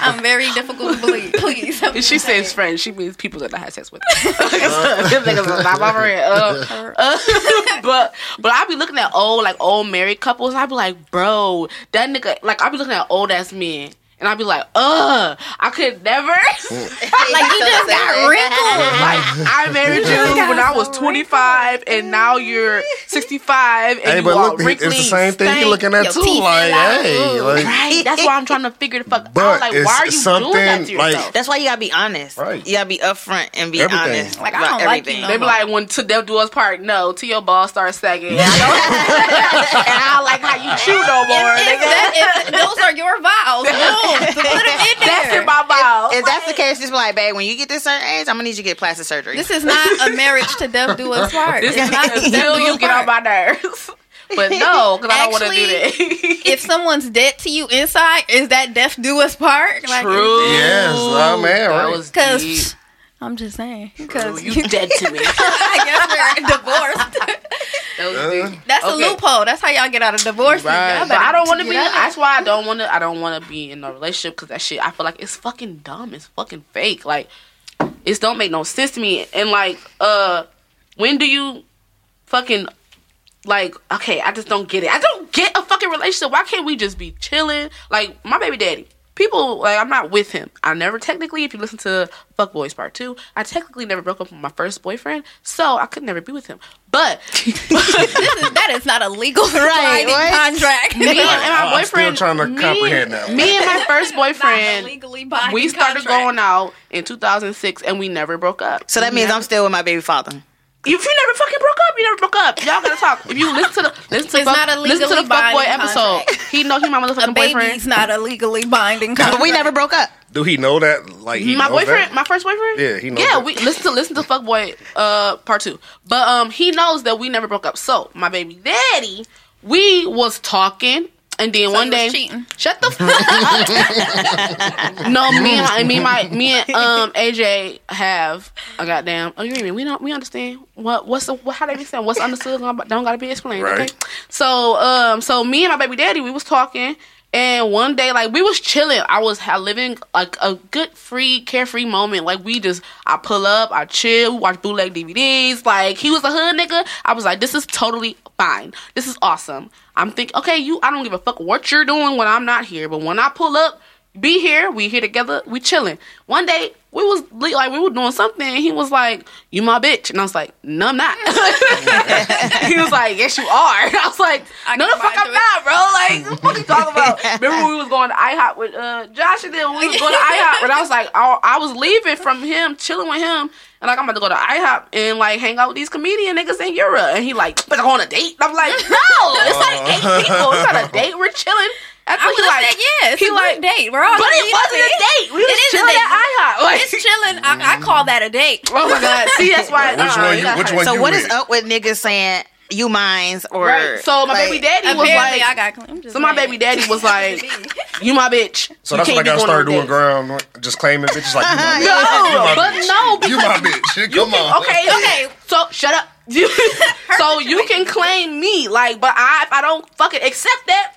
[SPEAKER 4] I'm very difficult to believe. Please.
[SPEAKER 1] She says friends, she means people that I had sex with. Niggas not my friend. Uh, uh, but but I be looking at old like old married couples. And I be like, bro, that nigga. Like I be looking at old ass men. And I'd be like, ugh, I could never.
[SPEAKER 4] like mm. you just got wrinkles.
[SPEAKER 1] like, I married you when I was 25, and now you're 65, and
[SPEAKER 2] hey,
[SPEAKER 1] you
[SPEAKER 2] but
[SPEAKER 1] are
[SPEAKER 2] look, it's the same thing
[SPEAKER 1] stank.
[SPEAKER 2] you looking at
[SPEAKER 4] Your
[SPEAKER 2] too. Like,
[SPEAKER 4] out.
[SPEAKER 2] hey, like,
[SPEAKER 1] Right? That's why I'm trying to figure the fuck
[SPEAKER 2] But
[SPEAKER 1] out. Like, why are you doing that
[SPEAKER 2] something,
[SPEAKER 1] to
[SPEAKER 2] like-
[SPEAKER 1] yourself?
[SPEAKER 3] That's why you gotta be honest.
[SPEAKER 2] Right.
[SPEAKER 3] You gotta be upfront and be
[SPEAKER 2] Everything.
[SPEAKER 3] honest.
[SPEAKER 4] Like, I don't like you
[SPEAKER 3] everything.
[SPEAKER 4] no
[SPEAKER 1] They be like, when to death do us part, no, till your balls start sagging. And I don't, and I don't like how you chew no more.
[SPEAKER 4] If, if
[SPEAKER 1] nigga.
[SPEAKER 4] if those are your vows, boom, put them in there.
[SPEAKER 1] That's in my mouth.
[SPEAKER 3] If that's the case, just be like, babe, when you get this certain age, I'm gonna need you to get plastic surgery.
[SPEAKER 4] This is not a marriage to death do us part.
[SPEAKER 1] This
[SPEAKER 4] It's not
[SPEAKER 1] is
[SPEAKER 4] to death
[SPEAKER 1] you get on my nerves. But no, because I don't want to do that.
[SPEAKER 4] If someone's dead to you inside, is that death do us part? Like,
[SPEAKER 1] True.
[SPEAKER 2] Yes, oh, man,
[SPEAKER 1] That
[SPEAKER 2] right.
[SPEAKER 4] Because I'm just saying. Because
[SPEAKER 1] You dead to me.
[SPEAKER 4] I guess we're divorced.
[SPEAKER 2] Uh,
[SPEAKER 1] deep.
[SPEAKER 4] That's a loophole. That's how y'all get out of divorce.
[SPEAKER 1] Right. But I don't want to be.
[SPEAKER 4] out.
[SPEAKER 1] That's why I don't want to. I don't want to be in a relationship because that shit. I feel like it's fucking dumb. It's fucking fake. Like it don't make no sense to me. And like, uh, when do you fucking like? Okay, I just don't get it. I don't get a fucking relationship. Why can't we just be chilling? Like my baby daddy. People like I'm not with him. I never technically, if you listen to Fuck Boys Part Two, I technically never broke up with my first boyfriend, so I could never be with him. But
[SPEAKER 4] This is, that is not a legal
[SPEAKER 3] Right,
[SPEAKER 4] binding contract.
[SPEAKER 1] me and my boyfriend,
[SPEAKER 2] I'm still trying to
[SPEAKER 1] me,
[SPEAKER 2] comprehend that.
[SPEAKER 1] Me and my first
[SPEAKER 4] Not
[SPEAKER 1] boyfriend,
[SPEAKER 4] legally binding
[SPEAKER 1] we started
[SPEAKER 4] contract.
[SPEAKER 1] going out in 2006, and we never broke up.
[SPEAKER 3] so that means I'm still with my baby father.
[SPEAKER 1] If you never fucking broke up, you never broke up. Y'all gotta talk. If you listen to the listen to
[SPEAKER 4] It's
[SPEAKER 1] fuck,
[SPEAKER 4] not a
[SPEAKER 1] listen to the
[SPEAKER 4] legally
[SPEAKER 1] fuckboy episode, he know he my
[SPEAKER 4] A
[SPEAKER 1] motherfucking boyfriend.
[SPEAKER 4] baby's not a legally binding contract.
[SPEAKER 3] But we never broke up.
[SPEAKER 2] Do he know that? Like, he
[SPEAKER 1] my boyfriend,
[SPEAKER 2] that?
[SPEAKER 1] my first boyfriend.
[SPEAKER 2] Yeah, he knows
[SPEAKER 1] Yeah,
[SPEAKER 2] that.
[SPEAKER 1] we listen to listen to fuckboy uh part two, but um he knows that we never broke up. So my baby daddy, we was talking. And then one day,
[SPEAKER 4] cheating.
[SPEAKER 1] shut the fuck up. no, me and me, my me and um AJ have a goddamn agreement. We don't we understand what what's the what, how they be saying what's understood don't gotta be explained. Okay,
[SPEAKER 2] Right.
[SPEAKER 1] so um so me and my baby daddy we was talking. And one day, like we was chilling, I was living like a good, free, carefree moment. Like we just, I pull up, I chill, we watch bootleg DVDs. Like he was a hood nigga. I was like, this is totally fine. This is awesome. I'm thinking, okay, you, I don't give a fuck what you're doing when I'm not here, but when I pull up, be here, we here together, we chilling. One day, we was like, we were doing something, and he was like, "You my bitch," and I was like, "No, I'm not." he was like, "Yes, you are." And I was like,
[SPEAKER 4] I
[SPEAKER 1] "No, the fuck I'm
[SPEAKER 4] it.
[SPEAKER 1] not, bro." Like, what the fuck you talking about? Remember when we was going to IHOP with uh, Josh, and then we was going to IHOP, and I was like, I, I was leaving from him, chilling with him. And like I'm about to go to IHOP and like hang out with these comedian niggas in Europe. And he like, but I go on a date. And I'm like, no, it's like eight people. It's not a date. We're chilling. That's
[SPEAKER 4] I
[SPEAKER 1] what
[SPEAKER 4] would
[SPEAKER 1] he
[SPEAKER 4] have
[SPEAKER 1] like.
[SPEAKER 4] said yes.
[SPEAKER 1] He
[SPEAKER 4] It's
[SPEAKER 1] like,
[SPEAKER 4] date. We're all
[SPEAKER 1] but it wasn't a date. We was chilling at IHOP. Like,
[SPEAKER 4] It's chilling. I, I call that a date.
[SPEAKER 1] oh my god. See, that's why.
[SPEAKER 2] Which
[SPEAKER 1] uh,
[SPEAKER 2] one you- which one
[SPEAKER 3] So
[SPEAKER 2] you
[SPEAKER 3] what is
[SPEAKER 2] with?
[SPEAKER 3] up with niggas saying you mines or
[SPEAKER 1] Right. So my
[SPEAKER 3] like,
[SPEAKER 1] baby daddy was like,
[SPEAKER 4] I got. I'm just
[SPEAKER 1] so my
[SPEAKER 4] saying.
[SPEAKER 1] baby daddy was like, you my bitch.
[SPEAKER 2] So
[SPEAKER 1] You
[SPEAKER 2] that's what I
[SPEAKER 1] can't
[SPEAKER 2] gotta start doing, ground, just claiming bitches like you my bitch.
[SPEAKER 1] No,
[SPEAKER 2] You my
[SPEAKER 1] but
[SPEAKER 2] bitch.
[SPEAKER 1] no,
[SPEAKER 2] You my bitch. Come on.
[SPEAKER 1] Okay, okay. So shut up. So you can claim me, like, but I, if I don't fucking accept that,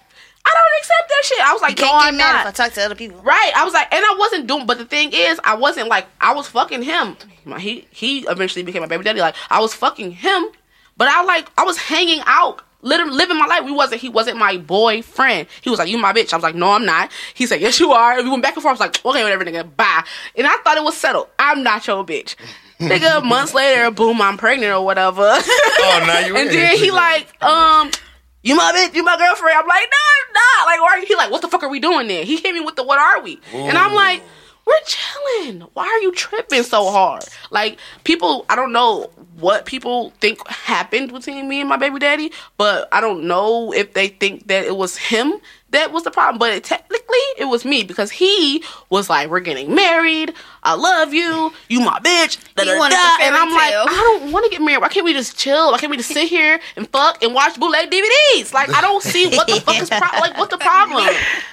[SPEAKER 1] I don't accept that shit. I was like,
[SPEAKER 3] You
[SPEAKER 1] no,
[SPEAKER 3] can't
[SPEAKER 1] I'm
[SPEAKER 3] mad
[SPEAKER 1] not.
[SPEAKER 3] if I talk to other people.
[SPEAKER 1] Right. I was like, and I wasn't doing. But the thing is, I wasn't like, I was fucking him. He he eventually became my baby daddy. Like, I was fucking him, but I like, I was hanging out. Living, living my life. We wasn't. He wasn't my boyfriend. He was like, "You my bitch." I was like, "No, I'm not." He said, "Yes, you are." And we went back and forth. I was like, "Okay, whatever, nigga. Bye." And I thought it was settled. I'm not your bitch. nigga, months later, boom, I'm pregnant or whatever.
[SPEAKER 2] Oh, now you
[SPEAKER 1] and then he like, um, you my bitch, you my girlfriend. I'm like, no, I'm not. Like, why are you? He like, what the fuck are we doing then? He hit me with the, what are we? And I'm like, we're chilling. Why are you tripping so hard? Like people, I don't know what people think happened between me and my baby daddy, but I don't know if they think that it was him that was the problem. But it, technically, it was me because he was like, "We're getting married. I love you. You my bitch." Da, da. And I'm like,
[SPEAKER 4] tale.
[SPEAKER 1] I don't want to get married. Why can't we just chill? Why can't we just sit here and fuck and watch bootleg DVDs? Like, I don't see what the fuck is pro- like. What's the problem?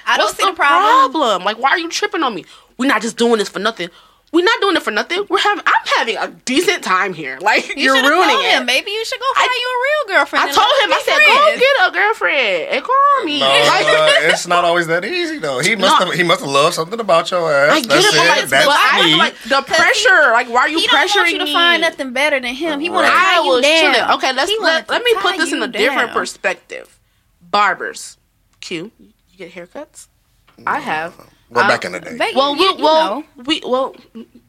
[SPEAKER 4] I don't
[SPEAKER 1] What's
[SPEAKER 4] see the problem.
[SPEAKER 1] problem? Like, why are you tripping on me? We're not just doing this for nothing. We're not doing it for nothing. We're having. I'm having a decent time here. Like,
[SPEAKER 4] You
[SPEAKER 1] you're ruining
[SPEAKER 4] told
[SPEAKER 1] it.
[SPEAKER 4] him. Maybe you should go find you a real girlfriend.
[SPEAKER 1] I told him. I said, go get a girlfriend and call me.
[SPEAKER 2] No,
[SPEAKER 1] Like,
[SPEAKER 2] uh, it's not always that easy though. He must
[SPEAKER 1] No.
[SPEAKER 2] have he must have loved something about your ass.
[SPEAKER 1] I get
[SPEAKER 2] That's
[SPEAKER 1] it, but, like,
[SPEAKER 2] That's
[SPEAKER 1] but I
[SPEAKER 2] me.
[SPEAKER 1] feel like the pressure. Like, why are you
[SPEAKER 4] He don't
[SPEAKER 1] pressuring
[SPEAKER 4] want you to
[SPEAKER 1] me?
[SPEAKER 4] find nothing better than him. He want to
[SPEAKER 1] I
[SPEAKER 4] tie you
[SPEAKER 1] was
[SPEAKER 4] down.
[SPEAKER 1] chilling. Okay, let's
[SPEAKER 4] He
[SPEAKER 1] let, let me put this in
[SPEAKER 4] you
[SPEAKER 1] a different perspective. Barbers, Q, you get haircuts. I have.
[SPEAKER 2] Well,
[SPEAKER 1] I-
[SPEAKER 2] back in the day.
[SPEAKER 4] Ba-
[SPEAKER 1] Well,
[SPEAKER 4] you-
[SPEAKER 1] we,
[SPEAKER 4] you
[SPEAKER 1] well,
[SPEAKER 4] know.
[SPEAKER 1] we, well,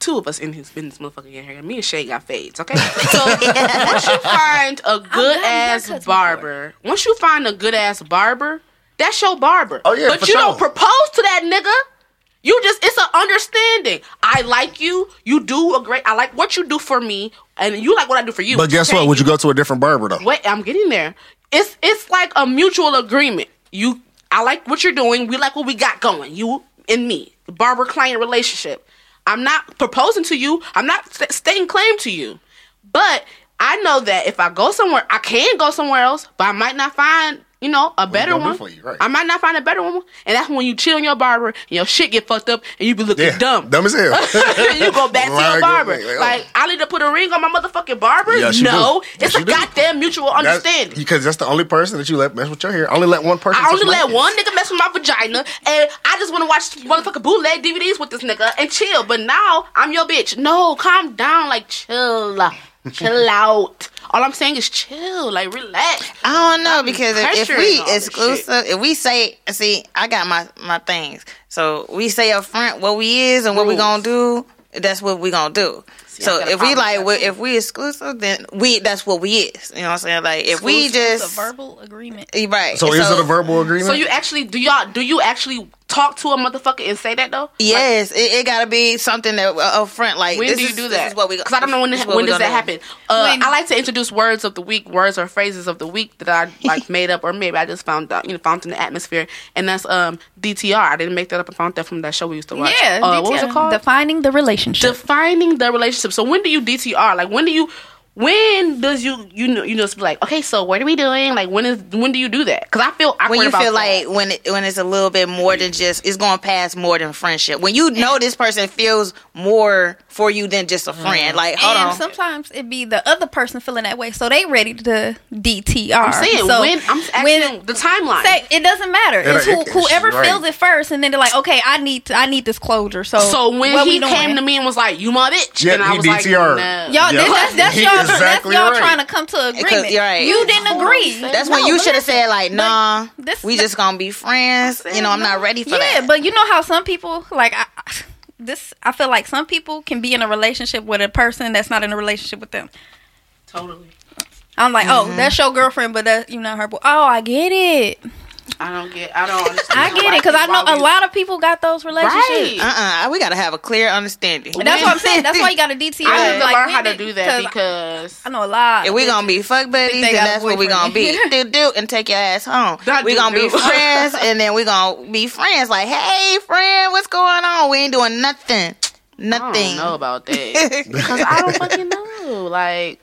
[SPEAKER 1] two of us in his business, motherfucker, get haircut. Me and Shay got fades. Okay, so once you find a good ass
[SPEAKER 4] haircuts
[SPEAKER 1] barber, once you find a good ass barber, that's your barber.
[SPEAKER 2] Oh, yeah,
[SPEAKER 1] but
[SPEAKER 2] for
[SPEAKER 1] you
[SPEAKER 2] sure.
[SPEAKER 1] don't propose to that nigga. You just it's an understanding. I like you. You do a great. I like what you do for me, and you like what I do for you.
[SPEAKER 2] But guess
[SPEAKER 1] Okay?
[SPEAKER 2] what? Would you go to a different barber though?
[SPEAKER 1] Wait, I'm getting there. It's it's like a mutual agreement. You, I like what you're doing. We like what we got going. You and me, barber client relationship. I'm not proposing to you. I'm not st- staying claim to you. But I know that if I go somewhere, I can go somewhere else. But I might not find you know a better one.
[SPEAKER 2] you, right.
[SPEAKER 1] I might not find a better one, and that's when you chill on your barber and your shit get fucked up and you be looking
[SPEAKER 2] Yeah,
[SPEAKER 1] dumb.
[SPEAKER 2] dumb as hell.
[SPEAKER 1] you go back to your barber.
[SPEAKER 2] like, oh.
[SPEAKER 1] Like, I need to put a ring on my motherfucking barber.
[SPEAKER 2] Yes,
[SPEAKER 1] no,
[SPEAKER 2] do.
[SPEAKER 1] it's
[SPEAKER 2] Yes,
[SPEAKER 1] a
[SPEAKER 2] you do.
[SPEAKER 1] goddamn mutual
[SPEAKER 2] That's-
[SPEAKER 1] understanding.
[SPEAKER 2] because that's the only person that you let mess with your hair. I Only let one person.
[SPEAKER 1] I only let one nigga mess with my vagina, and I just want to watch motherfucking bootleg DVDs with this nigga and chill. But now I'm your bitch. No, calm down. Like chill, chill out. All I'm saying is chill. Like relax.
[SPEAKER 3] I don't know because if, if we
[SPEAKER 1] all
[SPEAKER 3] exclusive, if we say, see, I got my my things, so we say up front what we is and what we gonna do. That's what we gonna do.
[SPEAKER 1] I
[SPEAKER 3] so if we like, we- if we exclusive, then we that's what we is. You know what I'm saying? Like if we
[SPEAKER 4] It's a
[SPEAKER 3] just
[SPEAKER 4] verbal agreement.
[SPEAKER 3] Right.
[SPEAKER 2] So, is it a verbal agreement?
[SPEAKER 1] So you actually do y'all do you actually talk to a motherfucker and say that though?
[SPEAKER 3] Yes, it, it gotta be something that uh, up front. Like
[SPEAKER 1] When
[SPEAKER 3] this
[SPEAKER 1] do you
[SPEAKER 3] is-
[SPEAKER 1] do
[SPEAKER 3] this
[SPEAKER 1] that?
[SPEAKER 3] is what we
[SPEAKER 1] Because I don't know when
[SPEAKER 3] this
[SPEAKER 1] this, when does that happen. Uh,
[SPEAKER 4] When-
[SPEAKER 1] I like to introduce words of the week, words or phrases of the week that I like made up, or maybe I just found out, you know, found in the atmosphere, and that's um DTR. I didn't make that up. I found that from that show we used to watch.
[SPEAKER 4] Yeah,
[SPEAKER 1] uh, what was it called?
[SPEAKER 4] Defining the relationship.
[SPEAKER 1] Defining the relationship. So when do you DTR? Like when do you? When does you you know you just be like okay so what are we doing like when is when do you do that because I feel awkward
[SPEAKER 3] when you feel
[SPEAKER 1] that.
[SPEAKER 3] like when it, when it's a little bit more than just it's going past more than friendship. When you know this person feels more for you than just a mm-hmm. friend. Like hold
[SPEAKER 4] and
[SPEAKER 3] on.
[SPEAKER 4] sometimes it be the other person feeling that way, so they ready to DTR.
[SPEAKER 1] I'm saying
[SPEAKER 4] so
[SPEAKER 1] when I'm asking
[SPEAKER 4] when-
[SPEAKER 1] the timeline.
[SPEAKER 4] Say it doesn't matter. It's who,
[SPEAKER 2] it's-
[SPEAKER 4] whoever
[SPEAKER 2] right.
[SPEAKER 4] feels it first, and then they're like, "Okay, I need to, I need this closure." So,
[SPEAKER 1] so when he came to me and was like you my bitch
[SPEAKER 2] Yeah,
[SPEAKER 1] and I
[SPEAKER 2] he
[SPEAKER 1] was like no.
[SPEAKER 4] y'all,
[SPEAKER 2] Yeah.
[SPEAKER 4] that's, that's
[SPEAKER 2] He
[SPEAKER 4] y'all,
[SPEAKER 2] exactly
[SPEAKER 4] that's y'all
[SPEAKER 2] right.
[SPEAKER 4] trying to come to agreement.
[SPEAKER 3] you're right.
[SPEAKER 4] You didn't agree.
[SPEAKER 3] That's when you should have said
[SPEAKER 4] listen,
[SPEAKER 3] like, nah,
[SPEAKER 4] this-
[SPEAKER 3] we just gonna be friends. You know, I'm not ready for
[SPEAKER 4] yeah,
[SPEAKER 3] that.
[SPEAKER 4] but you know how some people like I, this. I feel like some people can be in a relationship with a person that's not in a relationship with them.
[SPEAKER 1] totally
[SPEAKER 4] I'm like,
[SPEAKER 1] Mm-hmm.
[SPEAKER 4] oh, that's your girlfriend, but that you not her. Boy. Oh, I get it.
[SPEAKER 1] I don't get I don't understand
[SPEAKER 4] I get it because I know a lot of people got those relationships.
[SPEAKER 1] Right.
[SPEAKER 3] uh-uh, we gotta have a clear understanding.
[SPEAKER 4] That's what I'm saying. That's why you got to DTR.
[SPEAKER 1] I need to
[SPEAKER 4] like,
[SPEAKER 1] learn how to do that because
[SPEAKER 4] I know a lot.
[SPEAKER 3] If we gonna be fuck buddies,
[SPEAKER 4] they
[SPEAKER 3] then that's what we gonna be. do
[SPEAKER 4] boyfriend.
[SPEAKER 3] do and take your ass home.
[SPEAKER 1] Not
[SPEAKER 3] we
[SPEAKER 1] do,
[SPEAKER 3] gonna be friends, and then we gonna be friends. Like, hey, friend, what's going on? We ain't doing nothing.
[SPEAKER 1] I
[SPEAKER 3] Nothing.
[SPEAKER 1] don't know about that because I don't fucking know. Like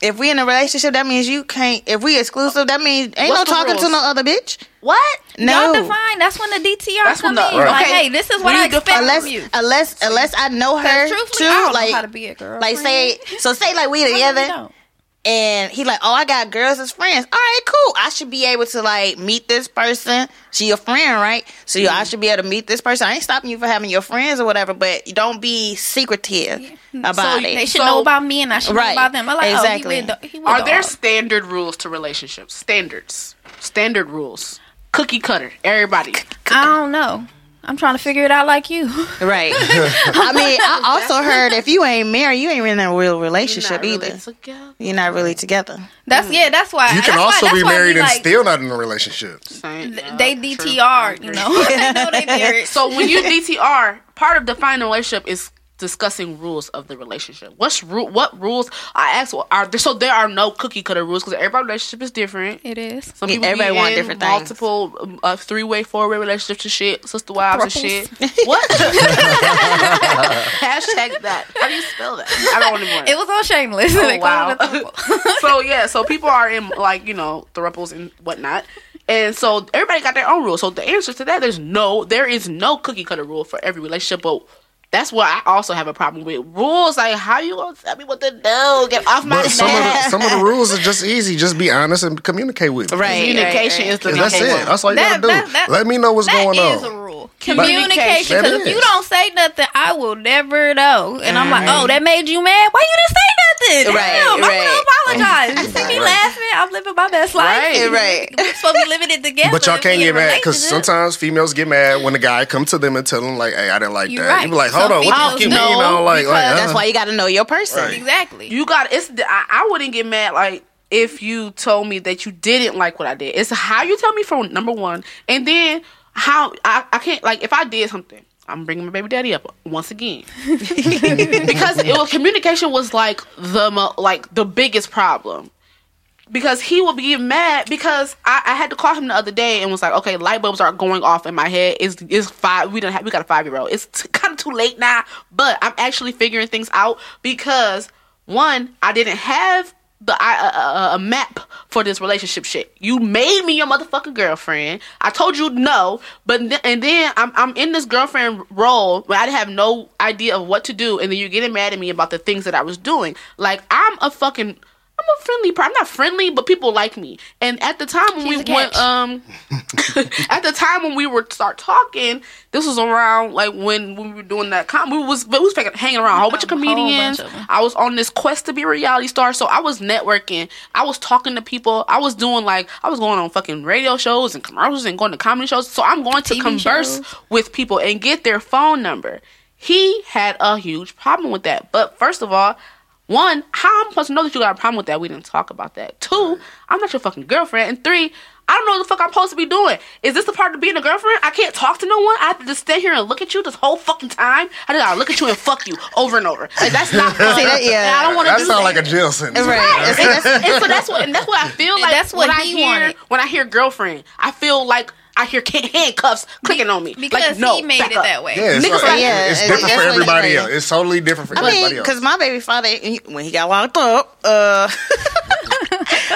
[SPEAKER 3] If we in a relationship, that means you can't. If we exclusive, that means ain't
[SPEAKER 1] What's
[SPEAKER 3] no
[SPEAKER 1] the
[SPEAKER 3] talking to no other bitch.
[SPEAKER 1] what?
[SPEAKER 3] No.
[SPEAKER 4] Y'all define. That's when the DTR
[SPEAKER 1] That's
[SPEAKER 4] come
[SPEAKER 1] when the-
[SPEAKER 4] in.
[SPEAKER 1] right.
[SPEAKER 4] Like,
[SPEAKER 1] Okay.
[SPEAKER 4] hey, this is
[SPEAKER 1] When
[SPEAKER 4] what I
[SPEAKER 1] you
[SPEAKER 4] expect
[SPEAKER 1] define-
[SPEAKER 3] unless
[SPEAKER 4] from you.
[SPEAKER 3] unless unless I know her
[SPEAKER 4] Because
[SPEAKER 3] too,
[SPEAKER 4] truthfully, I don't
[SPEAKER 3] like
[SPEAKER 4] know how to be a girl.
[SPEAKER 3] like say so say like we
[SPEAKER 4] I really
[SPEAKER 3] together
[SPEAKER 4] don't.
[SPEAKER 3] And he like oh I got girls as friends. All right, cool. I should be able to like meet this person. She a friend, right? So
[SPEAKER 4] Mm-hmm.
[SPEAKER 3] I should be able to meet this person. I ain't stopping you for having your friends or whatever, but don't be secretive about
[SPEAKER 1] So
[SPEAKER 3] it.
[SPEAKER 4] They should
[SPEAKER 1] So-
[SPEAKER 4] know about me, and I should
[SPEAKER 3] Right.
[SPEAKER 4] know about them. I'm like,
[SPEAKER 3] Exactly.
[SPEAKER 4] oh, he with, he with
[SPEAKER 1] Are there standard rules to relationships? Standards, standard rules, cookie cutter. Everybody.
[SPEAKER 4] I don't know. I'm trying to figure it out like you.
[SPEAKER 3] Right. I mean, I also heard if you ain't married, you ain't in a real
[SPEAKER 1] Not
[SPEAKER 3] relationship
[SPEAKER 1] really
[SPEAKER 3] either.
[SPEAKER 1] together.
[SPEAKER 3] You're not really together.
[SPEAKER 4] That's yeah. That's why
[SPEAKER 2] You can also
[SPEAKER 4] why,
[SPEAKER 2] be
[SPEAKER 4] that's why
[SPEAKER 2] married and
[SPEAKER 4] like,
[SPEAKER 2] still not in a relationship.
[SPEAKER 1] Same.
[SPEAKER 4] th-
[SPEAKER 1] Yeah,
[SPEAKER 4] They
[SPEAKER 1] true.
[SPEAKER 4] DTR, you know. they know they married.
[SPEAKER 1] So when you DTR, part of defining a relationship is discussing rules of the relationship. What's ru- what rules? I asked. well, Are there, so there are no cookie cutter rules because every relationship is different.
[SPEAKER 4] It is.
[SPEAKER 1] Some
[SPEAKER 3] Yeah,
[SPEAKER 1] people
[SPEAKER 3] everybody want
[SPEAKER 1] in
[SPEAKER 3] different things.
[SPEAKER 1] multiple, um, uh, three way, four way relationships and shit, sister wives and shit. What? Hashtag that. How do you spell that? I don't want to more.
[SPEAKER 4] It was all Shameless.
[SPEAKER 1] Oh,
[SPEAKER 4] They called it a
[SPEAKER 1] wow. so yeah, so people are in like you know thruples and whatnot, and so everybody got their own rules. So the answer to that, there's no, there is no cookie cutter rule for every relationship, but. That's what I also have a problem with. Rules like how you gonna tell me what to do? Get off my
[SPEAKER 2] But some of the some of the rules are just easy. Just be honest and communicate with me.
[SPEAKER 3] Right.
[SPEAKER 1] Communication is the
[SPEAKER 2] that's it. That's all you
[SPEAKER 4] That-
[SPEAKER 2] gotta do.
[SPEAKER 4] that- that-
[SPEAKER 2] Let me know what's going
[SPEAKER 4] is
[SPEAKER 2] on.
[SPEAKER 4] a rule.
[SPEAKER 1] Communication.
[SPEAKER 4] Communication. Because if you don't say nothing, I will never know. And I'm like, oh, that made you mad? Why you didn't say nothing?
[SPEAKER 3] Right,
[SPEAKER 4] Damn, I'm gonna apologize. You see me laughing? I'm living my best life.
[SPEAKER 1] Right,
[SPEAKER 3] right.
[SPEAKER 4] We're supposed to be living it together.
[SPEAKER 2] But y'all can't get mad because sometimes females get mad when a guy come to them and tell them like, "Hey, I didn't like
[SPEAKER 4] You're
[SPEAKER 2] that."
[SPEAKER 4] right.
[SPEAKER 2] You be like, "Hold
[SPEAKER 4] Some
[SPEAKER 2] on, what the you
[SPEAKER 1] know
[SPEAKER 2] mean?" I don't like, like
[SPEAKER 1] because
[SPEAKER 2] uh,
[SPEAKER 3] That's why you got to know your person.
[SPEAKER 2] Right.
[SPEAKER 4] Exactly.
[SPEAKER 1] You got it's. I, I wouldn't get mad like if you told me that you didn't like what I did. It's how you tell me from number one, and then how I, I can't like if I did something. I'm bringing my baby daddy up once again because it was communication was like the mo- like the biggest problem because he will be mad because I, I had to call him the other day and was like, okay, light bulbs are going off in my head. It's is five? We don't have we got a five year old. It's t- kind of too late now, but I'm actually figuring things out because one, I didn't have the I, a map for this relationship shit. You made me your motherfucking girlfriend. I told you no, but th- and then I'm I'm in this girlfriend role where I have no idea of what to do, and then you're getting mad at me about the things that I was doing. Like I'm a fucking I'm a friendly person. I'm not friendly, but people like me. And at the time when
[SPEAKER 4] She's
[SPEAKER 1] we went, um, at the time when we were start talking, this was around like when, we were doing that. Com- we was but we was hanging around a whole bunch of
[SPEAKER 4] whole bunch
[SPEAKER 1] comedians. I was on this quest to be a reality star, so I was networking. I was talking to people. I was doing like I was going on fucking radio shows and commercials and going to comedy shows. So I'm going to
[SPEAKER 4] TV
[SPEAKER 1] converse
[SPEAKER 4] shows.
[SPEAKER 1] with people and get their phone number. He had a huge problem with that. But first of all, one, how I'm supposed to know that you got a problem with that? We didn't talk about that. Two, I'm not your fucking girlfriend. And three, I don't know what the fuck I'm supposed to be doing. Is this the part of being a girlfriend? I can't talk to no one. I have to just stay here and look at you this whole fucking time. I just gotta look at you and fuck you over and over. Like that's not fun.
[SPEAKER 3] See, that- yeah.
[SPEAKER 1] And I don't want to
[SPEAKER 2] that
[SPEAKER 1] do
[SPEAKER 2] sounds like a jail sentence.
[SPEAKER 3] Right.
[SPEAKER 1] and, that's, and so that's what and that's what I feel like.
[SPEAKER 4] that's what
[SPEAKER 1] when I
[SPEAKER 4] he
[SPEAKER 1] hear
[SPEAKER 4] wanted.
[SPEAKER 1] when I hear girlfriend. I feel like I hear ca- handcuffs clicking on me
[SPEAKER 4] because
[SPEAKER 1] like, no,
[SPEAKER 4] he made it
[SPEAKER 1] up.
[SPEAKER 4] that way.
[SPEAKER 2] Yeah, it's,
[SPEAKER 1] Niggas
[SPEAKER 2] like-
[SPEAKER 1] like-
[SPEAKER 3] Yeah,
[SPEAKER 2] it's
[SPEAKER 3] it-
[SPEAKER 2] different
[SPEAKER 3] that's
[SPEAKER 2] for everybody else. It's totally different for
[SPEAKER 3] I
[SPEAKER 2] everybody
[SPEAKER 3] mean,
[SPEAKER 2] else.
[SPEAKER 3] because my baby father, he- when he got locked up, uh,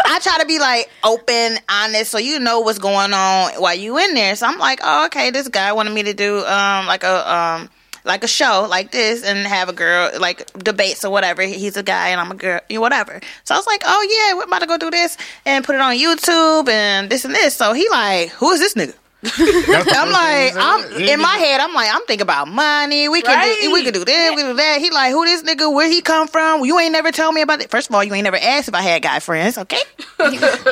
[SPEAKER 3] I try to be like open, honest, so you know what's going on while you in there. So I'm like, oh, okay, this guy wanted me to do um like a um like a show like this and have a girl like debates or whatever. He's a guy and I'm a girl, you whatever. So I was like, oh yeah, we're about to go do this and put it on YouTube and this and this. So he like, who is this nigga? I'm like, I'm in my head. I'm like, I'm thinking about money. We can do, we can do this, we can do that. He like, who this nigga? Where he come from? You ain't never told me about it. First of all, you ain't never asked if I had guy friends. Okay.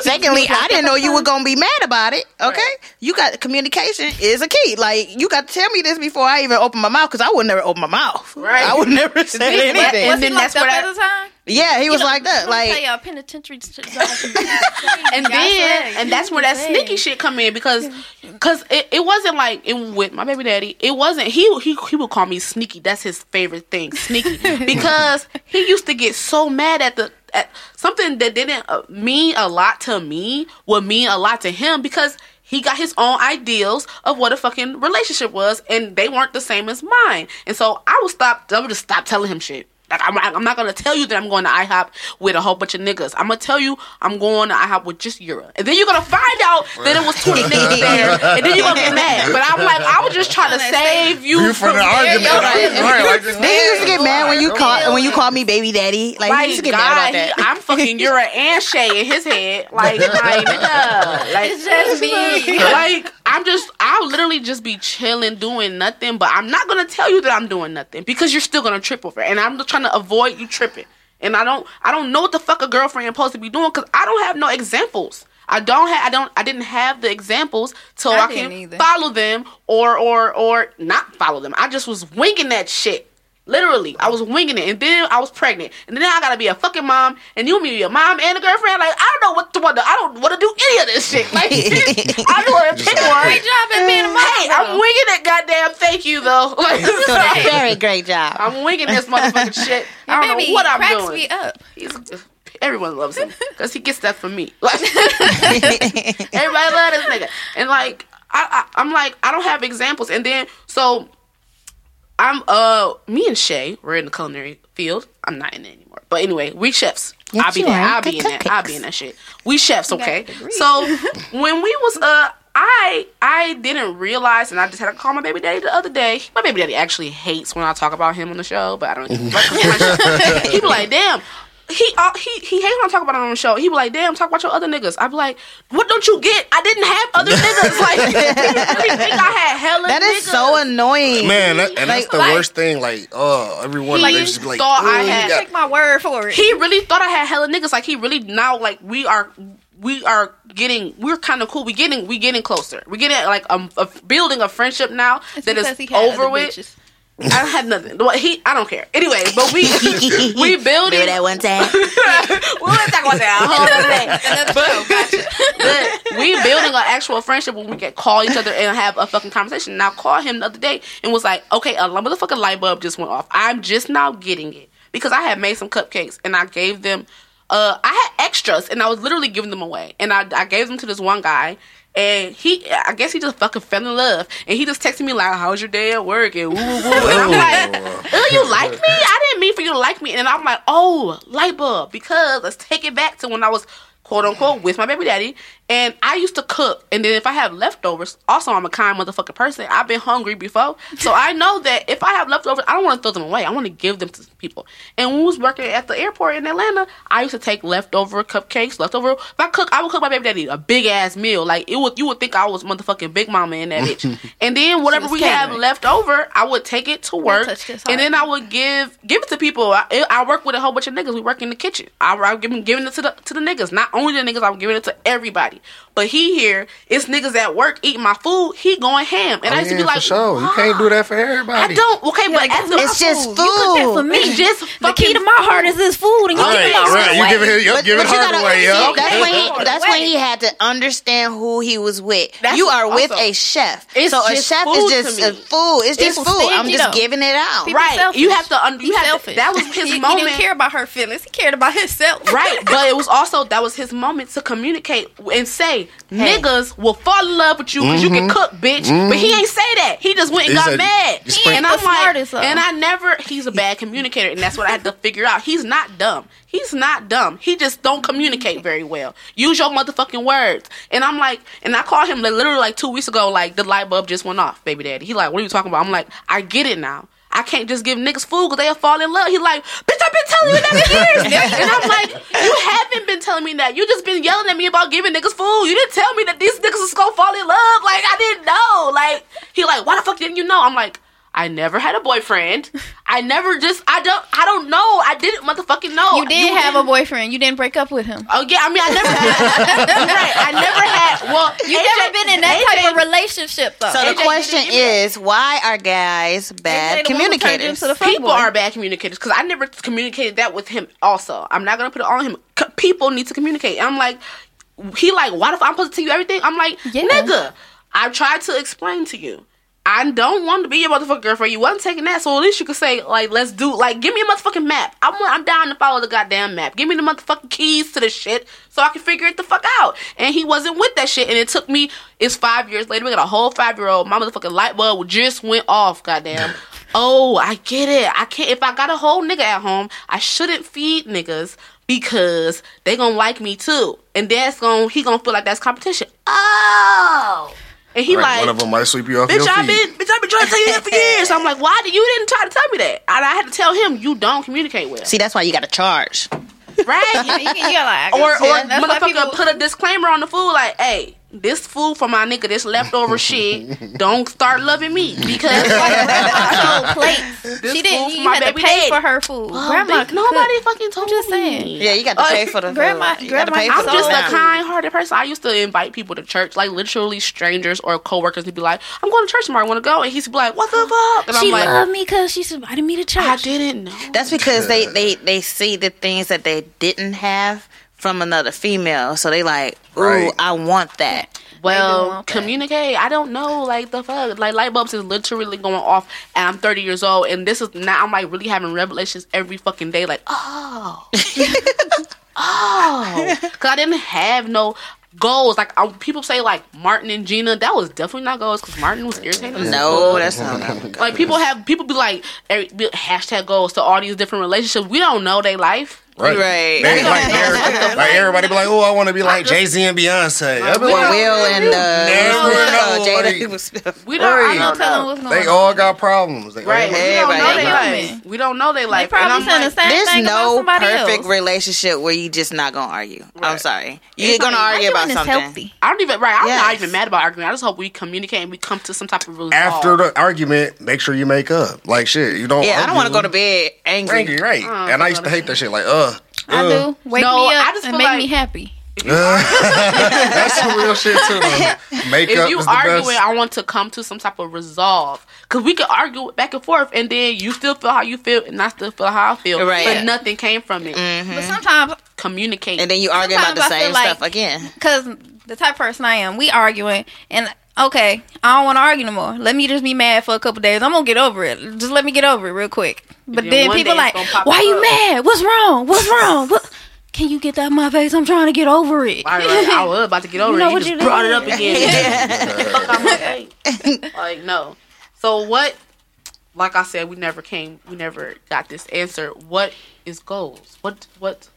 [SPEAKER 3] Secondly, I didn't know you were gonna be mad about it. Okay. You got communication is a key. Like you got to tell me this before I even open my mouth because I would never open my mouth.
[SPEAKER 1] Right.
[SPEAKER 3] I would never say
[SPEAKER 1] thing-
[SPEAKER 3] anything.
[SPEAKER 1] and
[SPEAKER 4] he
[SPEAKER 1] then
[SPEAKER 4] locked
[SPEAKER 1] that's
[SPEAKER 4] up
[SPEAKER 1] what I-
[SPEAKER 4] at the time?
[SPEAKER 3] Yeah, he was
[SPEAKER 4] know,
[SPEAKER 3] like that. Like
[SPEAKER 4] tell y'all, penitentiary.
[SPEAKER 1] and then and that's where that sneaky shit come in because because it, it wasn't like it, with my baby daddy. It wasn't he he he would call me sneaky. That's his favorite thing sneaky. Because he used to get so mad at the at something that didn't uh, mean a lot to me would mean a lot to him because he got his own ideals of what a fucking relationship was and they weren't the same as mine. And so i would stop i would just stop telling him shit like I'm, I'm not gonna tell you that I'm going to IHOP with a whole bunch of niggas. I'm gonna tell you I'm going to IHOP with just Yura, and then you're gonna find out that it was 20 niggas there, and then you're gonna get mad. But I'm like, I was just trying to save you
[SPEAKER 2] You from the argument,
[SPEAKER 1] your
[SPEAKER 2] right?
[SPEAKER 1] shit.
[SPEAKER 2] right like this.
[SPEAKER 3] Then you used to get mad when you call when you call me baby daddy. Like, you used to get
[SPEAKER 1] God,
[SPEAKER 3] mad about
[SPEAKER 1] he- I'm fucking Yura and Shay in his head. Like, like, nigga, like,
[SPEAKER 4] It's just me.
[SPEAKER 1] like I'm just I'll literally just be chilling doing nothing, but I'm not gonna tell you that I'm doing nothing because you're still gonna trip over it. And I'm just trying to avoid you tripping. And I don't I don't know what the fuck a girlfriend is supposed to be doing because I don't have no examples. I don't have. I don't. I didn't have the examples so
[SPEAKER 4] I
[SPEAKER 1] I, can
[SPEAKER 4] either.
[SPEAKER 1] follow them or or or not follow them. I just was winging that shit. Literally, I was winging it, and then I was pregnant, and then I gotta be a fucking mom, and you be a mom and a girlfriend. Like I don't know what to want to. I don't want to do any of this shit. Like I don't want to pick one.
[SPEAKER 4] Great job at being a mom.
[SPEAKER 1] Hey, I'm winging it. Goddamn, thank you though. Like,
[SPEAKER 3] Very great job.
[SPEAKER 1] I'm winging this motherfucking shit. I don't
[SPEAKER 4] Baby
[SPEAKER 1] know what I'm
[SPEAKER 4] cracks
[SPEAKER 1] doing.
[SPEAKER 4] me up.
[SPEAKER 1] He's, everyone loves him because he gets that from me. Like everybody love this nigga, and like I, I, I'm like I don't have examples. And then so I'm uh me and Shay we're in the culinary field. I'm not in it anymore, but anyway, we chefs.
[SPEAKER 3] Yes,
[SPEAKER 1] I'll be there. I'll be in that. I'll be in that shit. We chefs, okay? So when we was uh. I I didn't realize, and I just had to call my baby daddy the other day. My baby daddy actually hates when I talk about him on the show, but I don't. he be like, "Damn, he uh, he he hates when I talk about it on the show. He be like, "Damn, talk about your other niggas." I be like, "What don't you get? I didn't have other niggas. Like, you really think I had hella
[SPEAKER 3] That is
[SPEAKER 1] niggas?
[SPEAKER 3] so annoying.
[SPEAKER 2] Man, that, and that's the
[SPEAKER 4] like-
[SPEAKER 2] worst thing. Like, oh, everyone
[SPEAKER 1] He
[SPEAKER 2] like, just be like,
[SPEAKER 1] thought I had-
[SPEAKER 2] got-"
[SPEAKER 4] Take my word for it.
[SPEAKER 1] He really thought I had hella niggas. Like he really now like we are we are getting we're kind of cool. We getting we getting closer. We getting like um, a building a friendship now
[SPEAKER 4] It's
[SPEAKER 1] that
[SPEAKER 4] because
[SPEAKER 1] is
[SPEAKER 4] he had
[SPEAKER 1] over
[SPEAKER 4] other
[SPEAKER 1] with.
[SPEAKER 4] bitches.
[SPEAKER 1] I had nothing. What He I don't care. Anyway, but we we building.
[SPEAKER 3] Remember that one time?
[SPEAKER 1] we'll talk about that a whole other day.
[SPEAKER 4] Gotcha.
[SPEAKER 1] But we building an actual friendship when we can call each other and have a fucking conversation. Now call him the other day and was like, okay, a motherfucking light bulb just went off. I'm just now getting it because I had made some cupcakes and I gave them. Uh, I had extras and I was literally giving them away, and I, I gave them to this one guy. And he, I guess he just fucking fell in love, and he just texted me like, "How's your day at work?" and woo woo woo. And I'm like, "Oh, you like me? I didn't mean for you to like me." And I'm like, "Oh, light bulb," because let's take it back to when I was quote unquote with my baby daddy. And I used to cook, and then if I have leftovers, also I'm a kind motherfucking person. I've been hungry before, so I know that if I have leftovers, I don't want to throw them away. I want to give them to people. And when we was working at the airport in Atlanta, I used to take leftover cupcakes, leftover. If I cook, I would cook my baby daddy a big ass meal. Like it would, you would think I was motherfucking big mama in that bitch. and then whatever we have left over, I would take it to work, and then I would give give it to people. I, I work with a whole bunch of niggas. We work in the kitchen. I, I'm giving giving it to the to the niggas. Not only the niggas, I'm giving it to everybody. But he here, it's niggas at work eating my food. He going ham, and oh, I
[SPEAKER 2] Oh,
[SPEAKER 1] used to be like,
[SPEAKER 2] for sure. You can't do that for everybody.
[SPEAKER 1] I don't. Okay, but
[SPEAKER 4] like,
[SPEAKER 1] at the,
[SPEAKER 3] It's just
[SPEAKER 4] You cook that for me.
[SPEAKER 1] It's just
[SPEAKER 4] The key to my heart is this food, and you
[SPEAKER 2] Right,
[SPEAKER 4] give it all
[SPEAKER 2] right. You
[SPEAKER 4] away.
[SPEAKER 2] it, yep,
[SPEAKER 3] But-
[SPEAKER 2] giving
[SPEAKER 3] but you
[SPEAKER 2] hard
[SPEAKER 3] gotta-
[SPEAKER 2] away,
[SPEAKER 3] see,
[SPEAKER 2] yo.
[SPEAKER 3] That's when he, that's when he had to understand who he was with.
[SPEAKER 1] That's
[SPEAKER 3] you are with
[SPEAKER 1] also-
[SPEAKER 3] a chef, so a chef is just a food. It's just
[SPEAKER 4] People
[SPEAKER 3] food. I'm just giving it out.
[SPEAKER 1] Right. You have to. Un- you have. That was his
[SPEAKER 4] he, He didn't care about her feelings. He cared about himself.
[SPEAKER 1] Right, but it was also that was his moment to communicate and say niggas will fall in love with you because you can cook, bitch. But he ain't say that. He just went and
[SPEAKER 2] He
[SPEAKER 1] got
[SPEAKER 2] said-
[SPEAKER 1] mad. And I'm like, and I never. He's a bad communicator, and that's what I had to figure out. He's not dumb. He's not dumb. He just don't communicate very well. Use your motherfucking words. And I'm like, and I called him like, literally like two weeks ago. Like the light bulb just went off, baby daddy. He like, what are you talking about? I'm like, I get it now. I can't just give niggas food because they'll fall in love. He like, bitch, I've been telling you that for years. and I'm like, you haven't been telling me that. You just been yelling at me about giving niggas food. You didn't tell me that these niggas is gonna fall in love. Like, I didn't know. Like, he like, why the fuck didn't you know? I'm like, I never had a boyfriend. I never just, I don't, I don't know. I didn't motherfucking know.
[SPEAKER 4] You did have a
[SPEAKER 1] didn't-
[SPEAKER 4] boyfriend. You didn't break up with him.
[SPEAKER 1] Oh yeah, I mean, I never had. You're right. I never had. Well,
[SPEAKER 4] You
[SPEAKER 1] AJ
[SPEAKER 4] never been in that
[SPEAKER 1] AJ
[SPEAKER 4] type of relationship though.
[SPEAKER 3] So the question
[SPEAKER 1] didn't give me
[SPEAKER 3] is, why are guys bad
[SPEAKER 4] AJ the one who turned
[SPEAKER 3] communicators?
[SPEAKER 4] into the fuck
[SPEAKER 1] people
[SPEAKER 4] boy.
[SPEAKER 1] are bad communicators because I never communicated that with him. Also, I'm not gonna put it on him. C- People need to communicate. I'm like, he like, why the fuck I'm supposed to tell you everything? I'm like,
[SPEAKER 4] Yeah.
[SPEAKER 1] nigga, I tried to explain to you. I don't want to be your motherfucking girlfriend. You wasn't taking that, so at least you could say like, let's do like, give me a motherfucking map. I'm I'm down to follow the goddamn map. Give me the motherfucking keys to the shit so I can figure it the fuck out. And he wasn't with that shit, and it took me. It's five years later. We got a whole five year old. My motherfucking light bulb just went off. Goddamn. Oh, I get it. I can't. If I got a whole nigga at home, I shouldn't feed niggas because they gonna like me too, and that's gonna he gonna feel like that's competition. Oh, and he
[SPEAKER 2] Right,
[SPEAKER 1] like
[SPEAKER 2] one of them might sweep you off
[SPEAKER 1] Bitch,
[SPEAKER 2] your
[SPEAKER 1] I've been, bitch, I've been trying to tell you that for years. I'm like, why did you didn't try to tell me that? And I had to tell him you don't communicate well,
[SPEAKER 3] See, that's why you got to charge.
[SPEAKER 1] right?
[SPEAKER 4] Yeah, you, can, you gotta like,
[SPEAKER 1] or or
[SPEAKER 4] that's
[SPEAKER 1] motherfucker
[SPEAKER 4] people-
[SPEAKER 1] put a disclaimer on the food like, hey, this food for my nigga, this leftover shit, don't start loving me because
[SPEAKER 4] Grandma sold plates.
[SPEAKER 1] This
[SPEAKER 4] she didn't.
[SPEAKER 1] food
[SPEAKER 4] You had to pay
[SPEAKER 1] daddy.
[SPEAKER 4] for her food.
[SPEAKER 1] Oh,
[SPEAKER 4] Grandma,
[SPEAKER 1] bitch, nobody
[SPEAKER 4] could-
[SPEAKER 1] fucking told
[SPEAKER 4] I'm just
[SPEAKER 1] me.
[SPEAKER 4] saying.
[SPEAKER 3] Yeah, you got to
[SPEAKER 1] Uh,
[SPEAKER 3] pay for the
[SPEAKER 4] grandma-
[SPEAKER 3] food. You
[SPEAKER 4] grandma-
[SPEAKER 3] pay for
[SPEAKER 1] I'm just
[SPEAKER 3] food
[SPEAKER 1] a kind-hearted person. I used to invite people to church, like literally strangers or coworkers, to be like, "I'm going to church tomorrow. I want to go," and he's be like, "What the fuck?" And
[SPEAKER 4] She
[SPEAKER 1] I'm like,
[SPEAKER 4] loved me because she invited me to church.
[SPEAKER 1] "I didn't know."
[SPEAKER 3] That's because they, they, they see the things that they didn't have from another female. So they like, ooh,
[SPEAKER 2] Right.
[SPEAKER 3] I want that.
[SPEAKER 1] Well,
[SPEAKER 4] want that.
[SPEAKER 1] communicate. I don't know, like the fuck, like light bulbs is literally going off, and I'm 30 years old, and this is now I'm like really having revelations every fucking day, like oh, oh, because I didn't have no goals. Like I, people say, like Martin and Gina, that was definitely not goals because Martin was irritating.
[SPEAKER 3] No, that's not.
[SPEAKER 1] Like people have people be like every, be- hashtag goals to all these different relationships. We don't know their life.
[SPEAKER 2] Right.
[SPEAKER 3] Right.
[SPEAKER 2] They, like, every- like everybody be like, oh, I want to be like Jay Z and Beyonce. I be
[SPEAKER 1] Will-
[SPEAKER 2] like,
[SPEAKER 3] Will and uh,
[SPEAKER 2] never
[SPEAKER 3] uh,
[SPEAKER 2] know,
[SPEAKER 3] Jada
[SPEAKER 2] like-
[SPEAKER 1] We don't. I
[SPEAKER 2] Right.
[SPEAKER 4] No
[SPEAKER 1] don't
[SPEAKER 4] telling
[SPEAKER 1] know.
[SPEAKER 4] what's going
[SPEAKER 2] they
[SPEAKER 4] on.
[SPEAKER 2] all got problems. They
[SPEAKER 1] Right.
[SPEAKER 2] all-
[SPEAKER 1] We don't know
[SPEAKER 3] Everybody
[SPEAKER 1] their
[SPEAKER 4] got
[SPEAKER 1] life. We don't know their
[SPEAKER 4] They
[SPEAKER 1] life.
[SPEAKER 4] probably
[SPEAKER 1] and I'm
[SPEAKER 4] saying the same
[SPEAKER 3] There's
[SPEAKER 4] thing about
[SPEAKER 3] no
[SPEAKER 4] somebody
[SPEAKER 3] perfect
[SPEAKER 4] else.
[SPEAKER 3] relationship where you just not gonna argue. I'm sorry. You're gonna
[SPEAKER 1] like,
[SPEAKER 3] argue about something.
[SPEAKER 4] healthy.
[SPEAKER 1] I don't even right. I'm not even mad about arguing. I just hope we communicate and we come to some type of resolve.
[SPEAKER 2] After the argument, make sure you make up. Like shit, you don't.
[SPEAKER 3] Yeah, I don't want to go to bed angry.
[SPEAKER 2] Angry, right?
[SPEAKER 1] Oh,
[SPEAKER 2] and I used to hate that shit. Like, uh,
[SPEAKER 4] I
[SPEAKER 2] uh.
[SPEAKER 4] do. Wake
[SPEAKER 1] No,
[SPEAKER 4] me
[SPEAKER 1] I
[SPEAKER 4] up
[SPEAKER 1] just
[SPEAKER 4] and make
[SPEAKER 1] like-
[SPEAKER 4] me happy.
[SPEAKER 2] That's some real shit too. though. Makeup
[SPEAKER 1] if you
[SPEAKER 2] is
[SPEAKER 1] arguing,
[SPEAKER 2] best.
[SPEAKER 1] I want to come to some type of resolve. Cause we can argue back and forth, and then you still feel how you feel, and I still feel how I feel.
[SPEAKER 3] Right.
[SPEAKER 1] But nothing came from it.
[SPEAKER 4] But sometimes,
[SPEAKER 1] Communicate.
[SPEAKER 3] And then you argue about the
[SPEAKER 4] I
[SPEAKER 3] same
[SPEAKER 4] like-
[SPEAKER 3] stuff again.
[SPEAKER 4] because the type of person I am, we arguing, and okay, I don't want to argue no more. Let me just be mad for a couple days. I'm gonna get over it. Just let me get over it real quick. But
[SPEAKER 1] then
[SPEAKER 4] then people like,
[SPEAKER 1] it's gonna
[SPEAKER 4] why you
[SPEAKER 1] up."
[SPEAKER 4] mad? What's wrong? What's wrong? What? Can you get that in my face? I'm trying to get over it.
[SPEAKER 1] I, like, I was about to get over
[SPEAKER 4] You know
[SPEAKER 1] it. You
[SPEAKER 4] what
[SPEAKER 1] just
[SPEAKER 4] you
[SPEAKER 1] brought
[SPEAKER 4] did.
[SPEAKER 1] it up again. Fuck my face. Like no. So what? Like I said, we never came. We never got this answer. What is goals? What what?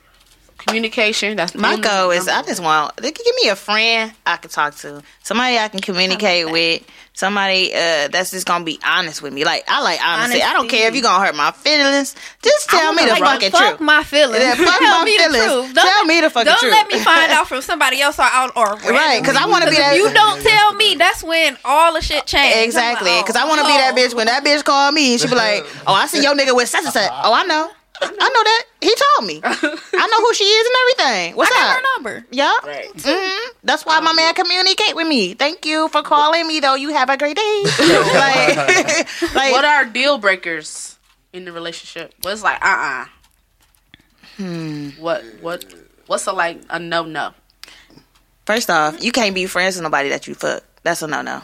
[SPEAKER 1] Communication. That's
[SPEAKER 3] My goal is I just want they can give me a friend I can talk to, somebody I can communicate with, somebody uh, that's just gonna be honest with me. Like I like honesty. I don't care if you're gonna hurt my feelings. Just
[SPEAKER 1] I
[SPEAKER 3] tell me the
[SPEAKER 1] like,
[SPEAKER 3] fucking
[SPEAKER 4] fuck
[SPEAKER 3] truth.
[SPEAKER 4] my feelings.
[SPEAKER 3] Yeah, fuck
[SPEAKER 4] Tell
[SPEAKER 3] my
[SPEAKER 4] me the
[SPEAKER 3] feelings.
[SPEAKER 4] truth. Don't
[SPEAKER 3] Tell
[SPEAKER 4] let-
[SPEAKER 3] me the fucking
[SPEAKER 4] Don't
[SPEAKER 3] truth.
[SPEAKER 4] let me find out from somebody else or out or
[SPEAKER 3] Right, 'cause I wanna be that-
[SPEAKER 4] If you don't tell me, that's when all the shit changes.
[SPEAKER 3] Exactly,
[SPEAKER 4] I'm like,
[SPEAKER 3] because I want to be that
[SPEAKER 4] oh.
[SPEAKER 3] bitch when that bitch call me. And she be like, "Oh, I see your nigga with such and such. Oh, I know, I know that. He told me. I know who she is and everything. What's
[SPEAKER 4] I got
[SPEAKER 3] up?
[SPEAKER 4] her number.
[SPEAKER 3] Yeah.
[SPEAKER 1] Right.
[SPEAKER 3] hmm That's why my man communicate with me. Thank you for calling me, though. You have a great day. like, like
[SPEAKER 1] What are deal breakers in the relationship? What's like uh uh
[SPEAKER 3] Hmm.
[SPEAKER 1] What what what's a like a no no?
[SPEAKER 3] first off, you can't be friends with nobody that you fuck. That's a no no.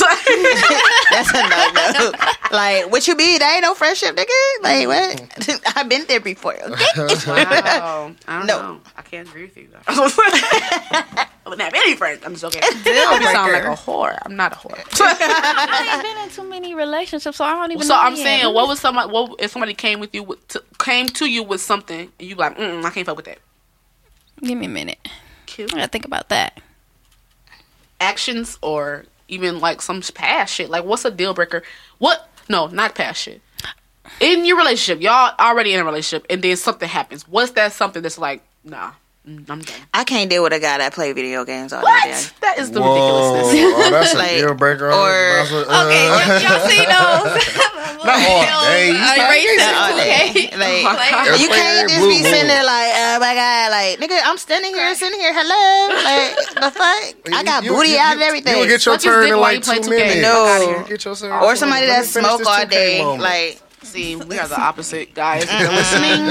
[SPEAKER 3] That's a no no. like, what you mean? That ain't no friendship, nigga. Like, what? I've been there before. Okay.
[SPEAKER 1] Wow. I don't
[SPEAKER 3] No.
[SPEAKER 1] know. I can't agree with you though. I wouldn't have any friends. I'm just okay. I be sound like a whore. I'm not a whore.
[SPEAKER 4] I ain't been in too many relationships, so I don't even know. so.
[SPEAKER 1] I'm
[SPEAKER 4] yet.
[SPEAKER 1] saying, what was somebody? What if somebody came with you with to, came to you with something and you like, mm I can't fuck with that.
[SPEAKER 4] Give me a minute.
[SPEAKER 1] Cute.
[SPEAKER 4] I gotta think about that.
[SPEAKER 1] Actions or even like some past shit. Like, what's a deal breaker? What? No, not past shit. In your relationship, y'all already in a relationship, and then something happens. What's that something that's like, nah, I'm done.
[SPEAKER 3] I can't deal with a guy that play video games all
[SPEAKER 1] What?
[SPEAKER 3] day.
[SPEAKER 1] That is the
[SPEAKER 2] Whoa,
[SPEAKER 1] ridiculousness.
[SPEAKER 2] oh, that's a
[SPEAKER 3] Like,
[SPEAKER 2] deal breaker.
[SPEAKER 3] or-
[SPEAKER 4] Okay,
[SPEAKER 2] Uh,
[SPEAKER 4] y- y'all see those?
[SPEAKER 2] Not all day. You
[SPEAKER 4] Are you
[SPEAKER 2] not-
[SPEAKER 4] racist?
[SPEAKER 3] All day.
[SPEAKER 4] Okay.
[SPEAKER 3] Like,
[SPEAKER 4] Like,
[SPEAKER 3] you can't just
[SPEAKER 2] Blue
[SPEAKER 3] be sitting there like, oh my god, like nigga, I'm standing here, sitting here, hello, like the fuck, I got
[SPEAKER 2] You-
[SPEAKER 3] booty
[SPEAKER 2] you-
[SPEAKER 3] out
[SPEAKER 2] you-
[SPEAKER 3] and everything.
[SPEAKER 2] You will get your
[SPEAKER 1] Suck
[SPEAKER 2] turn
[SPEAKER 1] dick
[SPEAKER 2] in
[SPEAKER 1] while
[SPEAKER 2] like two minutes.
[SPEAKER 3] No.
[SPEAKER 2] Fuck. Get your
[SPEAKER 3] or somebody
[SPEAKER 2] Let me
[SPEAKER 3] that smoke all day, like
[SPEAKER 1] See, we are the opposite, guys. Mm-hmm. If you're listening,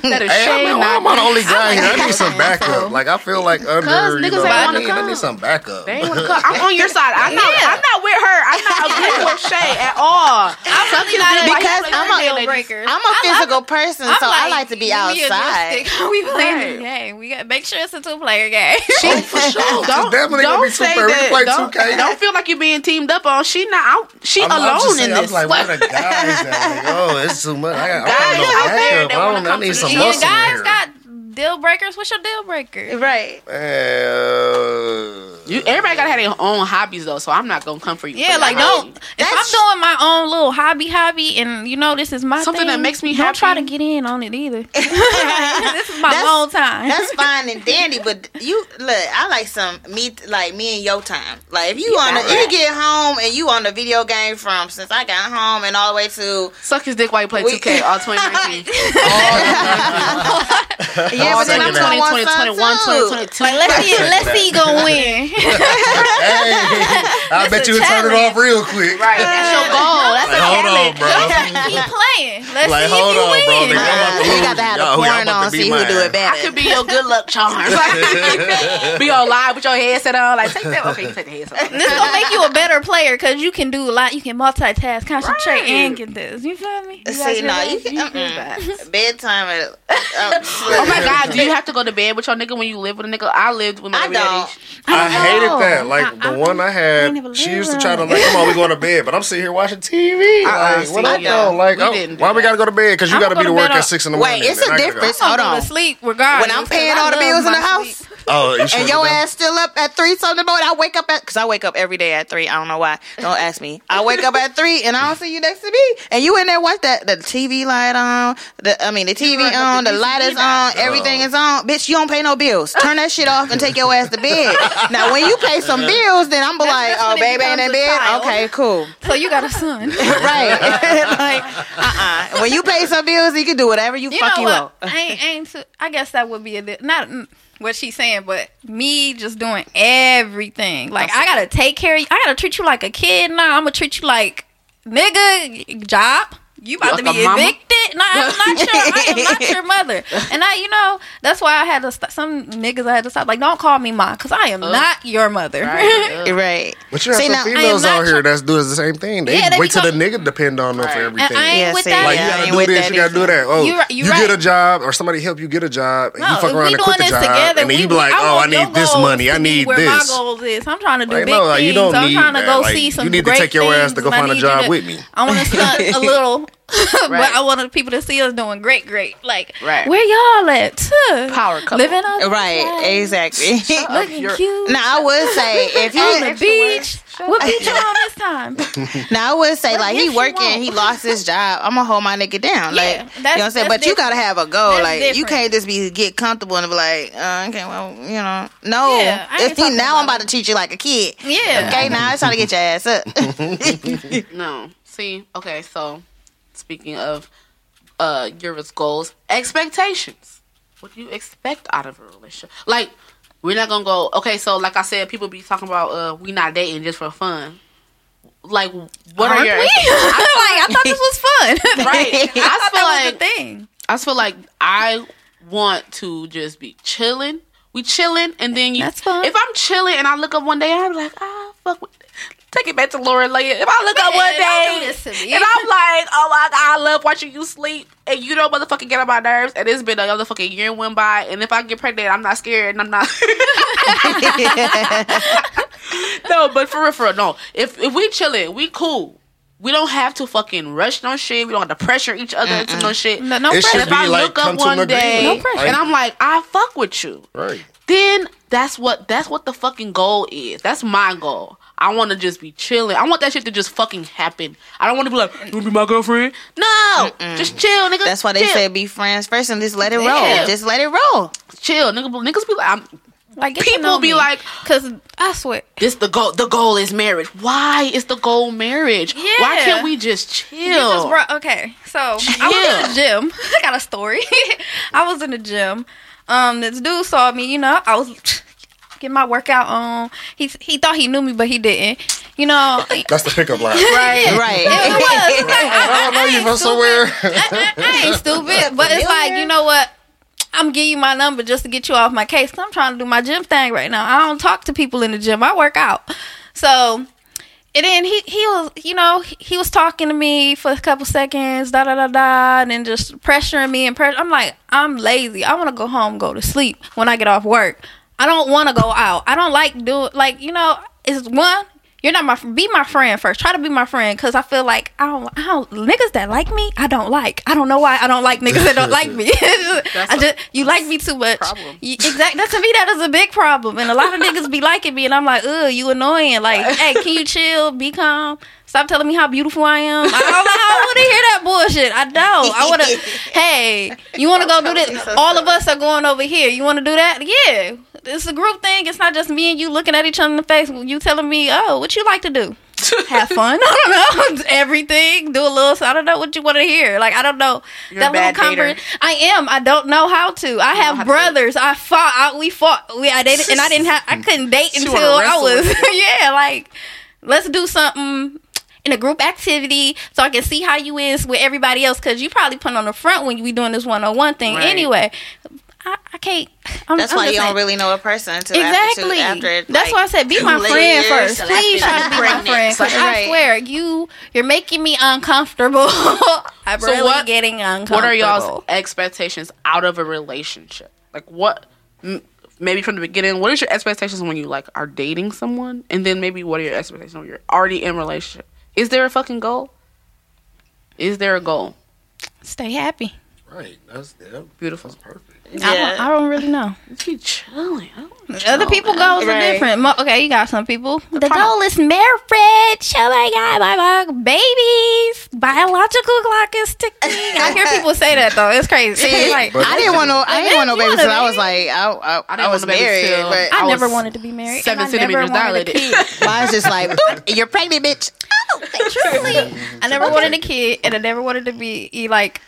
[SPEAKER 1] that is
[SPEAKER 2] Hey,
[SPEAKER 1] shade,
[SPEAKER 2] I'm,
[SPEAKER 1] not
[SPEAKER 2] I'm on the only guy here. I need some
[SPEAKER 4] so-
[SPEAKER 2] backup. Like I feel like under.
[SPEAKER 1] niggas
[SPEAKER 2] You know,
[SPEAKER 1] ain't
[SPEAKER 2] I
[SPEAKER 1] wanna
[SPEAKER 2] need, I
[SPEAKER 1] come.
[SPEAKER 2] need some backup.
[SPEAKER 1] They ain't wanna come. I'm on your side. I'm not. I'm not with her. I'm not agreeing with Shay at all.
[SPEAKER 4] I'm really not
[SPEAKER 1] Like,
[SPEAKER 3] Because I'm a-
[SPEAKER 1] deal
[SPEAKER 4] deal
[SPEAKER 1] breakers.
[SPEAKER 4] breakers.
[SPEAKER 3] I'm a physical person, so I like to be
[SPEAKER 4] give me a
[SPEAKER 3] outside.
[SPEAKER 4] we playing
[SPEAKER 1] Right.
[SPEAKER 4] the game. We got make sure it's a two player game.
[SPEAKER 2] Oh, for sure.
[SPEAKER 1] Don't,
[SPEAKER 2] Definitely
[SPEAKER 1] don't
[SPEAKER 2] gonna be
[SPEAKER 1] say
[SPEAKER 2] super. We
[SPEAKER 1] that.
[SPEAKER 2] play
[SPEAKER 1] don't,
[SPEAKER 2] 2K.
[SPEAKER 1] don't feel like you're being teamed up on. She not. She
[SPEAKER 2] I'm, I'm
[SPEAKER 1] alone in this.
[SPEAKER 2] I'm like, where the guys at? Like, oh, it's too much. I got,
[SPEAKER 1] Guys
[SPEAKER 2] I got no
[SPEAKER 1] there
[SPEAKER 2] backup. I,
[SPEAKER 1] wanna
[SPEAKER 2] don't, I need some
[SPEAKER 4] you
[SPEAKER 2] muscle
[SPEAKER 4] guys
[SPEAKER 2] here.
[SPEAKER 4] got deal breakers. What's your deal breaker?
[SPEAKER 3] Right.
[SPEAKER 2] Uh,
[SPEAKER 1] You everybody gotta have their own hobbies though, so I'm not gonna come for you.
[SPEAKER 4] Yeah,
[SPEAKER 1] for
[SPEAKER 4] like
[SPEAKER 1] your
[SPEAKER 4] don't.
[SPEAKER 1] hobby.
[SPEAKER 4] If I'm doing my own little hobby, hobby, and you know this is my
[SPEAKER 1] Something that makes me happy.
[SPEAKER 4] don't try to get in on it either. this is my
[SPEAKER 3] That's-
[SPEAKER 4] own time.
[SPEAKER 3] That's fine and dandy, but you look. I like some me, like me and your time. Like if you on, the,
[SPEAKER 1] got
[SPEAKER 3] you get home and you on the video game from since I got home and all the way to
[SPEAKER 1] Suck his dick while you play
[SPEAKER 3] We-
[SPEAKER 1] 2K all 2019.
[SPEAKER 3] yeah, but then I'm
[SPEAKER 2] taking that.
[SPEAKER 1] 2020,
[SPEAKER 3] 20,
[SPEAKER 1] 21, 2022.
[SPEAKER 4] like let's see, let's see, you gonna win.
[SPEAKER 2] Hey, I bet you would turn it off real quick.
[SPEAKER 1] Right, that's your goal. That's
[SPEAKER 2] Like,
[SPEAKER 1] a
[SPEAKER 2] hold on, bro.
[SPEAKER 4] Keep playing. Let's
[SPEAKER 2] Like,
[SPEAKER 4] see
[SPEAKER 2] hold
[SPEAKER 4] if you
[SPEAKER 2] on,
[SPEAKER 4] win.
[SPEAKER 2] bro. Nigga, I'm about to
[SPEAKER 3] you got to have
[SPEAKER 2] Yo,
[SPEAKER 3] the porn on, see
[SPEAKER 2] my
[SPEAKER 3] who do it better.
[SPEAKER 1] I could be your good luck charm. be on live with your headset on. Like, take that. Okay, you take the headset off.
[SPEAKER 4] This gonna make you a better player because you can do a lot. You can multitask, concentrate,
[SPEAKER 1] Right.
[SPEAKER 4] and get this. You feel me? You
[SPEAKER 3] See,
[SPEAKER 4] guys
[SPEAKER 3] no, you
[SPEAKER 4] that?
[SPEAKER 3] can mm-mm. bedtime. At,
[SPEAKER 1] Oh my god, do you have to go to bed with your nigga when you live with a nigga? I lived with my
[SPEAKER 3] I
[SPEAKER 1] baby daddy.
[SPEAKER 3] don't.
[SPEAKER 2] I hated
[SPEAKER 4] know.
[SPEAKER 2] that. Like
[SPEAKER 4] I-
[SPEAKER 2] the
[SPEAKER 4] I-
[SPEAKER 2] one I
[SPEAKER 4] I
[SPEAKER 2] had,
[SPEAKER 4] never
[SPEAKER 2] she used to try to like, come on, we going to bed. But I'm sitting here watching TV.
[SPEAKER 1] Uh-uh,
[SPEAKER 2] Like,
[SPEAKER 1] see,
[SPEAKER 2] what I
[SPEAKER 1] yeah.
[SPEAKER 2] know? Like, oh,
[SPEAKER 1] didn't
[SPEAKER 2] why we gotta go to bed? Because you gotta be
[SPEAKER 4] gonna
[SPEAKER 2] to
[SPEAKER 4] go to
[SPEAKER 2] work at six in the morning.
[SPEAKER 3] Wait, it's
[SPEAKER 2] and
[SPEAKER 3] a
[SPEAKER 2] I gotta go.
[SPEAKER 3] difference. Hold on.
[SPEAKER 4] sleep regardless.
[SPEAKER 3] When I'm
[SPEAKER 4] 'cause
[SPEAKER 3] paying all the bills in the house,
[SPEAKER 4] sleep.
[SPEAKER 2] Oh, you
[SPEAKER 3] and
[SPEAKER 2] sure
[SPEAKER 3] your ass still up at three something in the morning. I wake up at because I wake up every day at three. I don't know why. Don't ask me. I wake up at three and I don't see you next to me. And you in there watch that the TV light on. The I mean the TV on.
[SPEAKER 1] the
[SPEAKER 3] The light is on.
[SPEAKER 2] Oh.
[SPEAKER 3] Everything is on. Bitch, you don't pay no bills. Turn that shit off and take your ass to bed. now when you pay some bills, then I'm be like, oh baby ain't in
[SPEAKER 4] becomes
[SPEAKER 3] bed.
[SPEAKER 4] child.
[SPEAKER 3] Okay, cool.
[SPEAKER 4] So you got a son.
[SPEAKER 3] right. like, uh-uh. When you pay some bills, you can do whatever you,
[SPEAKER 4] You
[SPEAKER 3] fuck
[SPEAKER 4] know
[SPEAKER 3] you
[SPEAKER 4] what?
[SPEAKER 3] want.
[SPEAKER 4] I ain't, I ain't. too- I guess that would be a not what she's saying, but me just doing everything. Like I gotta take care. of you. I gotta treat you like a kid. Now I'm gonna treat you like nigga job. You about
[SPEAKER 1] Like
[SPEAKER 4] to be evicted? No, I'm not your. I am not your mother. And I, you know, that's why I had to. St- some niggas I had to stop. Like, don't call me mom, because I am not your mother.
[SPEAKER 1] Right.
[SPEAKER 3] Right.
[SPEAKER 2] But you have
[SPEAKER 3] See,
[SPEAKER 2] some
[SPEAKER 3] now,
[SPEAKER 2] females out here that's doing the same thing. They
[SPEAKER 4] Yeah, they
[SPEAKER 2] wait till the
[SPEAKER 4] become-
[SPEAKER 2] nigga depend on them for everything.
[SPEAKER 4] And I ain't
[SPEAKER 3] Yeah,
[SPEAKER 4] with
[SPEAKER 3] see,
[SPEAKER 4] that.
[SPEAKER 2] Like
[SPEAKER 3] Yeah,
[SPEAKER 2] you gotta
[SPEAKER 3] ain't
[SPEAKER 2] do this, you gotta do that. Oh,
[SPEAKER 4] You right- you
[SPEAKER 2] you
[SPEAKER 4] right.
[SPEAKER 2] get a job, or somebody help you get a job, and
[SPEAKER 4] No,
[SPEAKER 2] you fuck around
[SPEAKER 4] we
[SPEAKER 2] and quit
[SPEAKER 4] doing
[SPEAKER 2] the
[SPEAKER 4] this
[SPEAKER 2] job,
[SPEAKER 4] together,
[SPEAKER 2] and then you be like, "Oh, I need this money, I need this."
[SPEAKER 4] My goals is I'm trying to do
[SPEAKER 2] Like,
[SPEAKER 4] big things. I'm trying to
[SPEAKER 2] that.
[SPEAKER 4] go
[SPEAKER 2] Like,
[SPEAKER 4] see
[SPEAKER 2] you need to take your ass to go find a job with me.
[SPEAKER 4] I want to stunt a little, but
[SPEAKER 1] Right.
[SPEAKER 4] I wanted people to see us doing great, great. Like,
[SPEAKER 1] Right.
[SPEAKER 4] where y'all at?
[SPEAKER 1] Power couple.
[SPEAKER 4] living up,
[SPEAKER 3] Right. Exactly.
[SPEAKER 4] looking
[SPEAKER 1] You're-
[SPEAKER 4] cute.
[SPEAKER 3] now I would say if you
[SPEAKER 4] on the
[SPEAKER 1] extra
[SPEAKER 4] beach. What beach you on this time?
[SPEAKER 3] Now I would say
[SPEAKER 4] What
[SPEAKER 3] like he working, he lost his job. I'm gonna hold my nigga down.
[SPEAKER 4] Yeah,
[SPEAKER 3] like you know
[SPEAKER 4] that's-
[SPEAKER 3] what I'm saying.
[SPEAKER 4] that's
[SPEAKER 3] But you gotta have a goal.
[SPEAKER 4] That's
[SPEAKER 3] like you can't just be get comfortable and be like, uh, okay, well, you know, no.
[SPEAKER 4] Yeah,
[SPEAKER 3] if he, now I'm
[SPEAKER 4] about
[SPEAKER 3] about to treat you like a kid.
[SPEAKER 4] Yeah.
[SPEAKER 3] Okay, now it's time to get your ass up.
[SPEAKER 1] No. See, okay, so speaking of uh your goals, expectations. What do you expect out of a relationship? Like, we're not gonna go okay, so like I said, people be talking about uh we not dating just for fun. Like what are
[SPEAKER 4] Aren't
[SPEAKER 1] your
[SPEAKER 4] we? like, I thought this was fun.
[SPEAKER 1] Right.
[SPEAKER 4] I
[SPEAKER 1] I feel like-
[SPEAKER 4] the thing.
[SPEAKER 1] I just feel like I want to just be chilling. We chilling, and then you.
[SPEAKER 4] That's fine.
[SPEAKER 1] If I'm chilling and I look up one day, I'm like, ah, fuck. With, take it back to Laura Leah. If I look up one day
[SPEAKER 4] do this to me.
[SPEAKER 1] and I'm like, oh my god, I love watching you sleep, and you don't motherfucking get on my nerves, and it's been a motherfucking year went by, and if I get pregnant, I'm not scared, and I'm not. no, but for real, for real, no. If if we chilling, we cool. We don't have to fucking rush no shit. We don't have to pressure each other into no shit.
[SPEAKER 4] No, no pressure.
[SPEAKER 1] If I
[SPEAKER 2] like
[SPEAKER 1] look up
[SPEAKER 2] come to an
[SPEAKER 1] one day.
[SPEAKER 4] No pressure.
[SPEAKER 1] and I'm like, I fuck with you,
[SPEAKER 2] Right.
[SPEAKER 1] then that's what that's what the fucking goal is. That's my goal. I want to just be chilling. I want that shit to just fucking happen. I don't want to be like, you want to be my girlfriend? No, just chill, nigga.
[SPEAKER 3] That's why they
[SPEAKER 1] chill.
[SPEAKER 3] said be friends first and just let it roll.
[SPEAKER 1] Yeah.
[SPEAKER 3] Just let it roll.
[SPEAKER 1] chill, nigga. Niggas be like, I'm,
[SPEAKER 4] Like get to
[SPEAKER 1] people
[SPEAKER 4] know
[SPEAKER 1] be
[SPEAKER 4] me.
[SPEAKER 1] like,
[SPEAKER 4] Cause I swear,
[SPEAKER 1] this the goal. The goal is marriage. Why is the goal marriage? Why can't we just chill?
[SPEAKER 4] Because, bro, okay, so I was in the gym. I got a story. I was in the gym. Um, this dude saw me. You know, I was getting my workout on. He he thought he knew me, but he didn't. You know,
[SPEAKER 2] That's the pickup line.
[SPEAKER 3] Right.
[SPEAKER 4] It
[SPEAKER 3] Right.
[SPEAKER 4] was. I,
[SPEAKER 2] I don't know you from somewhere.
[SPEAKER 4] I, I ain't stupid, but it's like you know what? I'm giving you my number just to get you off my case. i I'm trying to do my gym thing right now. I don't talk to people in the gym. I work out. So, and then he he was you know he, he was talking to me for a couple seconds, da da da da, and then just pressuring me and pressure. I'm like, I'm lazy. I want to go home, go to sleep when I get off work. I don't want to go out. I don't like doing like you know. It's one. you're not my be my friend first. Try to be my friend because I feel like I don't, I don't niggas that like me. I don't like. I don't know why I don't like niggas that don't like me. Just- I
[SPEAKER 1] a
[SPEAKER 4] you like me too much.
[SPEAKER 1] problem.
[SPEAKER 4] You- exact. That to me that is a big problem, and a lot of niggas be liking me, and I'm like, ugh, you annoying. Like, hey, can you chill? Be calm. Stop telling me how beautiful I am. I don't know. I want to hear that bullshit. I don't. I want to. Hey, you want to go do this? All of us are going over here. You want to do that? Yeah. It's a group thing. It's not just me and you looking at each other in the face. You telling me, oh, what you like to do? Have fun. I don't know. Everything. Do a little. I don't know what you want to hear. Like I don't know.
[SPEAKER 1] You're a bad dater.
[SPEAKER 4] I am. I don't know how to. I have brothers. I fought. I, we fought. We I dated, and I didn't have. I couldn't date until I was. yeah, like let's do something in a group activity so I can see how you is with everybody else because you probably put on the front when you be doing this one on one thing
[SPEAKER 1] Right.
[SPEAKER 4] anyway. I, I can't. I'm,
[SPEAKER 3] That's
[SPEAKER 4] I'm
[SPEAKER 3] why
[SPEAKER 4] just
[SPEAKER 3] you don't really know a person until
[SPEAKER 4] Exactly.
[SPEAKER 3] after, after
[SPEAKER 4] That's
[SPEAKER 3] like,
[SPEAKER 4] why I said be my
[SPEAKER 3] two
[SPEAKER 4] friend first.
[SPEAKER 3] till
[SPEAKER 4] Please
[SPEAKER 3] after
[SPEAKER 4] try to
[SPEAKER 3] you're
[SPEAKER 4] be my
[SPEAKER 3] pregnant.
[SPEAKER 4] friend. 'cause I swear you you're making me uncomfortable. I'm
[SPEAKER 1] So
[SPEAKER 4] really
[SPEAKER 1] what-
[SPEAKER 4] getting uncomfortable.
[SPEAKER 1] What are y'all's expectations out of a relationship? Like what? m- Maybe from the beginning, what is your expectations when you like are dating someone, and then maybe what are your expectations when you're already in relationship? Is there a fucking goal? Is there a goal?
[SPEAKER 4] Stay happy.
[SPEAKER 2] Right. That's yeah,
[SPEAKER 1] Beautiful.
[SPEAKER 2] That's perfect.
[SPEAKER 4] I, don't, I don't really know.
[SPEAKER 1] Let's be chilling. I don't wanna
[SPEAKER 4] Other people
[SPEAKER 1] man.
[SPEAKER 4] goals are different. Mo- Okay, you got some people. The,
[SPEAKER 1] problem-
[SPEAKER 4] goal is marriage. Oh my god, my, my babies. Biological clock is ticking. I hear people say that though. It's crazy.
[SPEAKER 3] See,
[SPEAKER 4] like,
[SPEAKER 3] I didn't want no. I didn't want no
[SPEAKER 4] You
[SPEAKER 3] baby
[SPEAKER 4] want
[SPEAKER 3] I was like, I, I, I,
[SPEAKER 1] didn't
[SPEAKER 3] was
[SPEAKER 1] want a baby
[SPEAKER 3] married,
[SPEAKER 1] till-
[SPEAKER 3] but
[SPEAKER 4] I,
[SPEAKER 1] I
[SPEAKER 4] never
[SPEAKER 1] was
[SPEAKER 4] wanted to be married.
[SPEAKER 1] seven
[SPEAKER 4] and I
[SPEAKER 1] centimeters
[SPEAKER 4] wanted a
[SPEAKER 1] dilated.
[SPEAKER 4] kid.
[SPEAKER 3] mine's just like, you're pregnant, bitch.
[SPEAKER 4] Oh, Truly, I never wanted a kid, and I never wanted to be e- like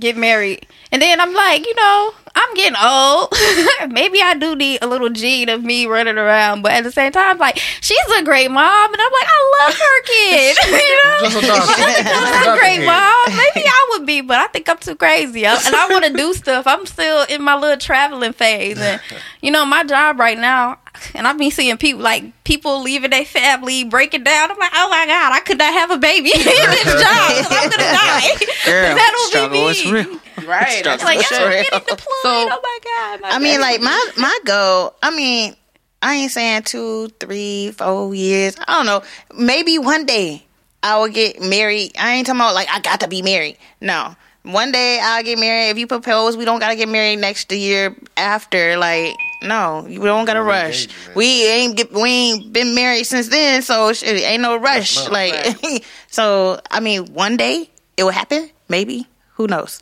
[SPEAKER 4] get married. And then I'm like, you know, I'm getting old. Maybe I do need a little gene of me running around, but at the same time, like she's a great mom, and I'm like, I love her kid. you know,
[SPEAKER 2] Just a doctor. Just a
[SPEAKER 4] I'm a
[SPEAKER 2] doctor
[SPEAKER 4] great mom. Maybe I would be, but I think I'm too crazy. I- And I want to do stuff. I'm still in my little traveling phase, and you know, my job right now. And I've been seeing people like people leaving their family, breaking down. I'm like, oh my god, I could not have a baby in this job. 'cause I'm gonna die.
[SPEAKER 3] Girl,
[SPEAKER 4] That'll be
[SPEAKER 3] struggle
[SPEAKER 4] me.
[SPEAKER 3] is real.
[SPEAKER 1] Right. That's
[SPEAKER 4] Like,
[SPEAKER 1] like,
[SPEAKER 4] I'm
[SPEAKER 3] for real.
[SPEAKER 4] getting deployed.
[SPEAKER 1] So-
[SPEAKER 4] oh my god. my
[SPEAKER 3] I mean,
[SPEAKER 4] baby.
[SPEAKER 3] like my my goal. I mean, I ain't saying two, three, four years. I don't know. Maybe one day I will get married. I ain't talking about like I got to be married. No. One day I'll get married. If you propose, we don't gotta get married next year after. Like, no, we don't gotta rush. We ain't get, we ain't been married since then, so shit, ain't no rush.
[SPEAKER 2] no.
[SPEAKER 3] like, so I mean, one day it will happen. Maybe who knows?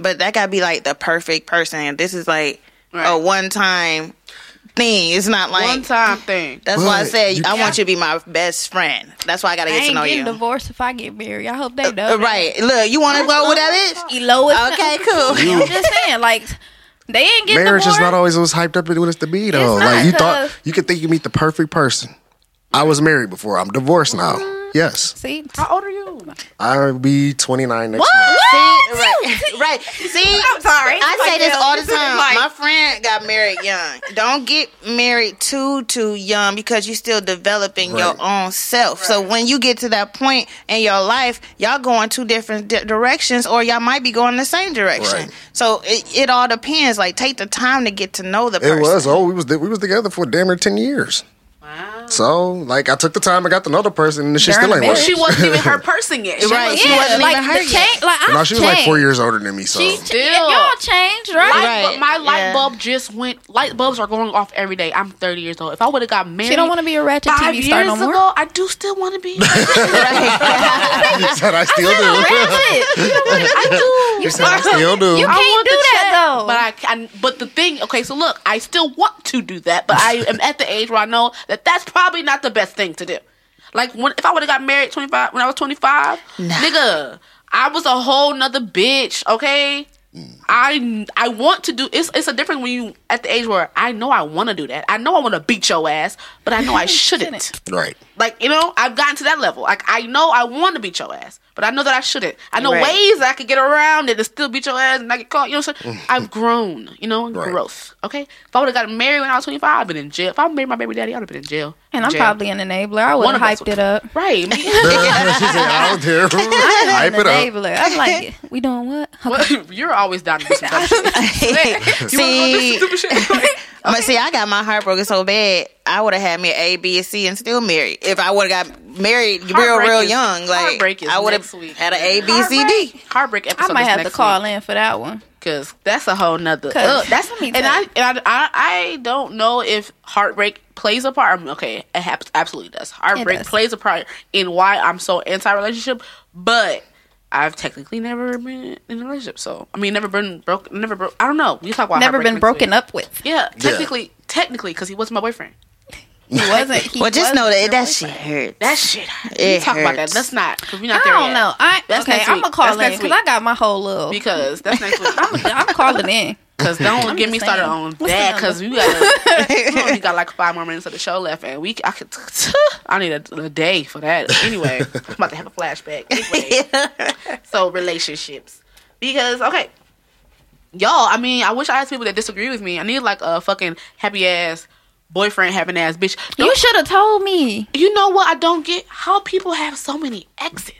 [SPEAKER 3] But that gotta be like the perfect person. This is like a one time thing. It's not like
[SPEAKER 1] one time thing.
[SPEAKER 3] that's why I
[SPEAKER 2] But
[SPEAKER 3] said I want you to be my best friend. That's why I gotta
[SPEAKER 4] I
[SPEAKER 3] get to know
[SPEAKER 4] getting
[SPEAKER 3] you.
[SPEAKER 4] divorced if I get married. I hope they
[SPEAKER 3] Uh,
[SPEAKER 4] know. that.
[SPEAKER 3] right. Look, you wanna go with that bitch?
[SPEAKER 4] Elois.
[SPEAKER 3] Okay, cool.
[SPEAKER 4] I'm just saying, like, they ain't getting
[SPEAKER 2] Marriage
[SPEAKER 4] divorced.
[SPEAKER 2] is not always as hyped up as it's to be though.
[SPEAKER 4] It's
[SPEAKER 2] like
[SPEAKER 4] not,
[SPEAKER 2] you thought you could think you meet the perfect person. I was married before. I'm divorced now. Yes.
[SPEAKER 4] See,
[SPEAKER 1] How old are you?
[SPEAKER 2] I'll be 29 next
[SPEAKER 3] What?
[SPEAKER 2] month.
[SPEAKER 3] See, right, right. See,
[SPEAKER 4] I'm sorry.
[SPEAKER 3] I say this all the time. My friend got married young. Don't get married too too young because you're still developing your own self. So when you get to that point in your life, y'all going two different di- directions, or y'all might be going the same direction.
[SPEAKER 2] Right.
[SPEAKER 3] So it, it all depends. Like take the time to get to know the person.
[SPEAKER 2] It was. Oh, we was we was together for damn near 10 years.
[SPEAKER 1] Wow.
[SPEAKER 2] So like I took the time, I got to know the person, and she
[SPEAKER 4] During
[SPEAKER 2] still
[SPEAKER 4] the
[SPEAKER 2] ain't
[SPEAKER 4] marriage.
[SPEAKER 2] working.
[SPEAKER 1] She wasn't even her person yet. She
[SPEAKER 3] Right.
[SPEAKER 1] was-
[SPEAKER 3] She
[SPEAKER 4] yeah,
[SPEAKER 3] wasn't
[SPEAKER 4] like
[SPEAKER 3] even her yet.
[SPEAKER 4] change. Like
[SPEAKER 2] No,
[SPEAKER 4] I've
[SPEAKER 2] she was like four years older than me. So
[SPEAKER 4] She,
[SPEAKER 1] Still.
[SPEAKER 4] y'all changed, right?
[SPEAKER 1] Light,
[SPEAKER 3] Right,
[SPEAKER 1] my light
[SPEAKER 3] yeah.
[SPEAKER 1] bulb just went. Light bulbs are going off every day. I'm 30 years old. If I would have got married,
[SPEAKER 4] She don't want to be a ratchet
[SPEAKER 1] five
[SPEAKER 4] TV star
[SPEAKER 1] years
[SPEAKER 4] no more.
[SPEAKER 1] ago, I do still want to be.
[SPEAKER 2] She said I still do.
[SPEAKER 1] I do.
[SPEAKER 2] She said I still do.
[SPEAKER 4] You can't do that, though.
[SPEAKER 1] But I can. But the thing, okay, so look, I still want to do that, but I am at the age where I know that that's probably not the best thing to do. Like when if I would have got married twenty five when I was twenty five, nigga, I was a whole nother bitch. Okay. Mm. I I want to do it's it's a difference when you at the age where I know I want to do that. I know I want to beat your ass, but I know I shouldn't.
[SPEAKER 2] Right.
[SPEAKER 1] Like, you know, I've gotten to that level. Like, I know I want to beat your ass, but I know that I shouldn't. I know
[SPEAKER 3] Right.
[SPEAKER 1] ways that I could get around it and still beat your ass and I get caught. You know what I'm saying? I've grown, you know,
[SPEAKER 2] Right.
[SPEAKER 1] growth. Okay? If I would have gotten married when I was 25, I'd been in jail. If I married my baby daddy, I'd have been in jail.
[SPEAKER 4] And I'm
[SPEAKER 1] Jail.
[SPEAKER 4] probably an enabler. I would
[SPEAKER 1] One
[SPEAKER 4] have hyped it up.
[SPEAKER 1] Right. me-
[SPEAKER 2] she said out there.
[SPEAKER 4] I'm
[SPEAKER 2] Hype
[SPEAKER 4] an
[SPEAKER 2] it up.
[SPEAKER 4] enabler. I'm like, we doing what?
[SPEAKER 1] Well, You're always down to do some dumb shit. You wanna go do some
[SPEAKER 3] See,
[SPEAKER 1] stupid shit?
[SPEAKER 3] I'm like, see, I got my heart broken so bad. I would have had me an A, B, and C, and still married. If I would have got married real,
[SPEAKER 1] Heartbreak
[SPEAKER 3] real
[SPEAKER 1] is-
[SPEAKER 3] young, like
[SPEAKER 1] heartbreak is
[SPEAKER 3] I would have had an A, B, C, D.
[SPEAKER 1] Heartbreak episode.
[SPEAKER 4] I might
[SPEAKER 1] is
[SPEAKER 4] have to call
[SPEAKER 1] week.
[SPEAKER 4] in for that one.
[SPEAKER 1] Cause that's a whole nother.
[SPEAKER 4] 'Cause
[SPEAKER 1] Ugh, that's
[SPEAKER 4] let me
[SPEAKER 1] and I, and I I I don't know if heartbreak plays a part. I mean, okay, it happens absolutely does. Heartbreak
[SPEAKER 4] does.
[SPEAKER 1] plays a part in why I'm so anti relationship, but I've technically never been in a relationship. So I mean, never been broke. Never broke. I don't know. You talk about
[SPEAKER 4] Never been broken
[SPEAKER 1] week.
[SPEAKER 4] up with.
[SPEAKER 1] Yeah, technically, technically, because he wasn't my boyfriend.
[SPEAKER 4] He wasn't. He
[SPEAKER 3] Well, just know that that
[SPEAKER 4] boyfriend.
[SPEAKER 3] shit hurts.
[SPEAKER 1] That shit. We
[SPEAKER 3] It
[SPEAKER 1] talk about that. That's not because we're
[SPEAKER 4] I
[SPEAKER 1] not there I
[SPEAKER 4] don't
[SPEAKER 1] yet.
[SPEAKER 4] know. I
[SPEAKER 1] That's
[SPEAKER 4] okay.
[SPEAKER 1] next
[SPEAKER 4] I'm gonna call
[SPEAKER 1] That's
[SPEAKER 4] in because. I got my whole little.
[SPEAKER 1] Because that's next week.
[SPEAKER 4] I'm, I'm calling in.
[SPEAKER 1] Cause don't get me
[SPEAKER 4] just
[SPEAKER 1] started
[SPEAKER 4] saying.
[SPEAKER 1] on
[SPEAKER 4] What's
[SPEAKER 1] that. Cause we got we only got like five more minutes of the show left, and we I could I need a, a day for that. Anyway, I'm about to have a flashback. Anyway, so relationships because okay, y'all. I mean, I wish I had people that disagree with me. I need like a fucking happy ass boyfriend having ass bitch.
[SPEAKER 4] You
[SPEAKER 1] Don't-
[SPEAKER 4] should have told me.
[SPEAKER 1] you know what? I don't get how people have so many exes.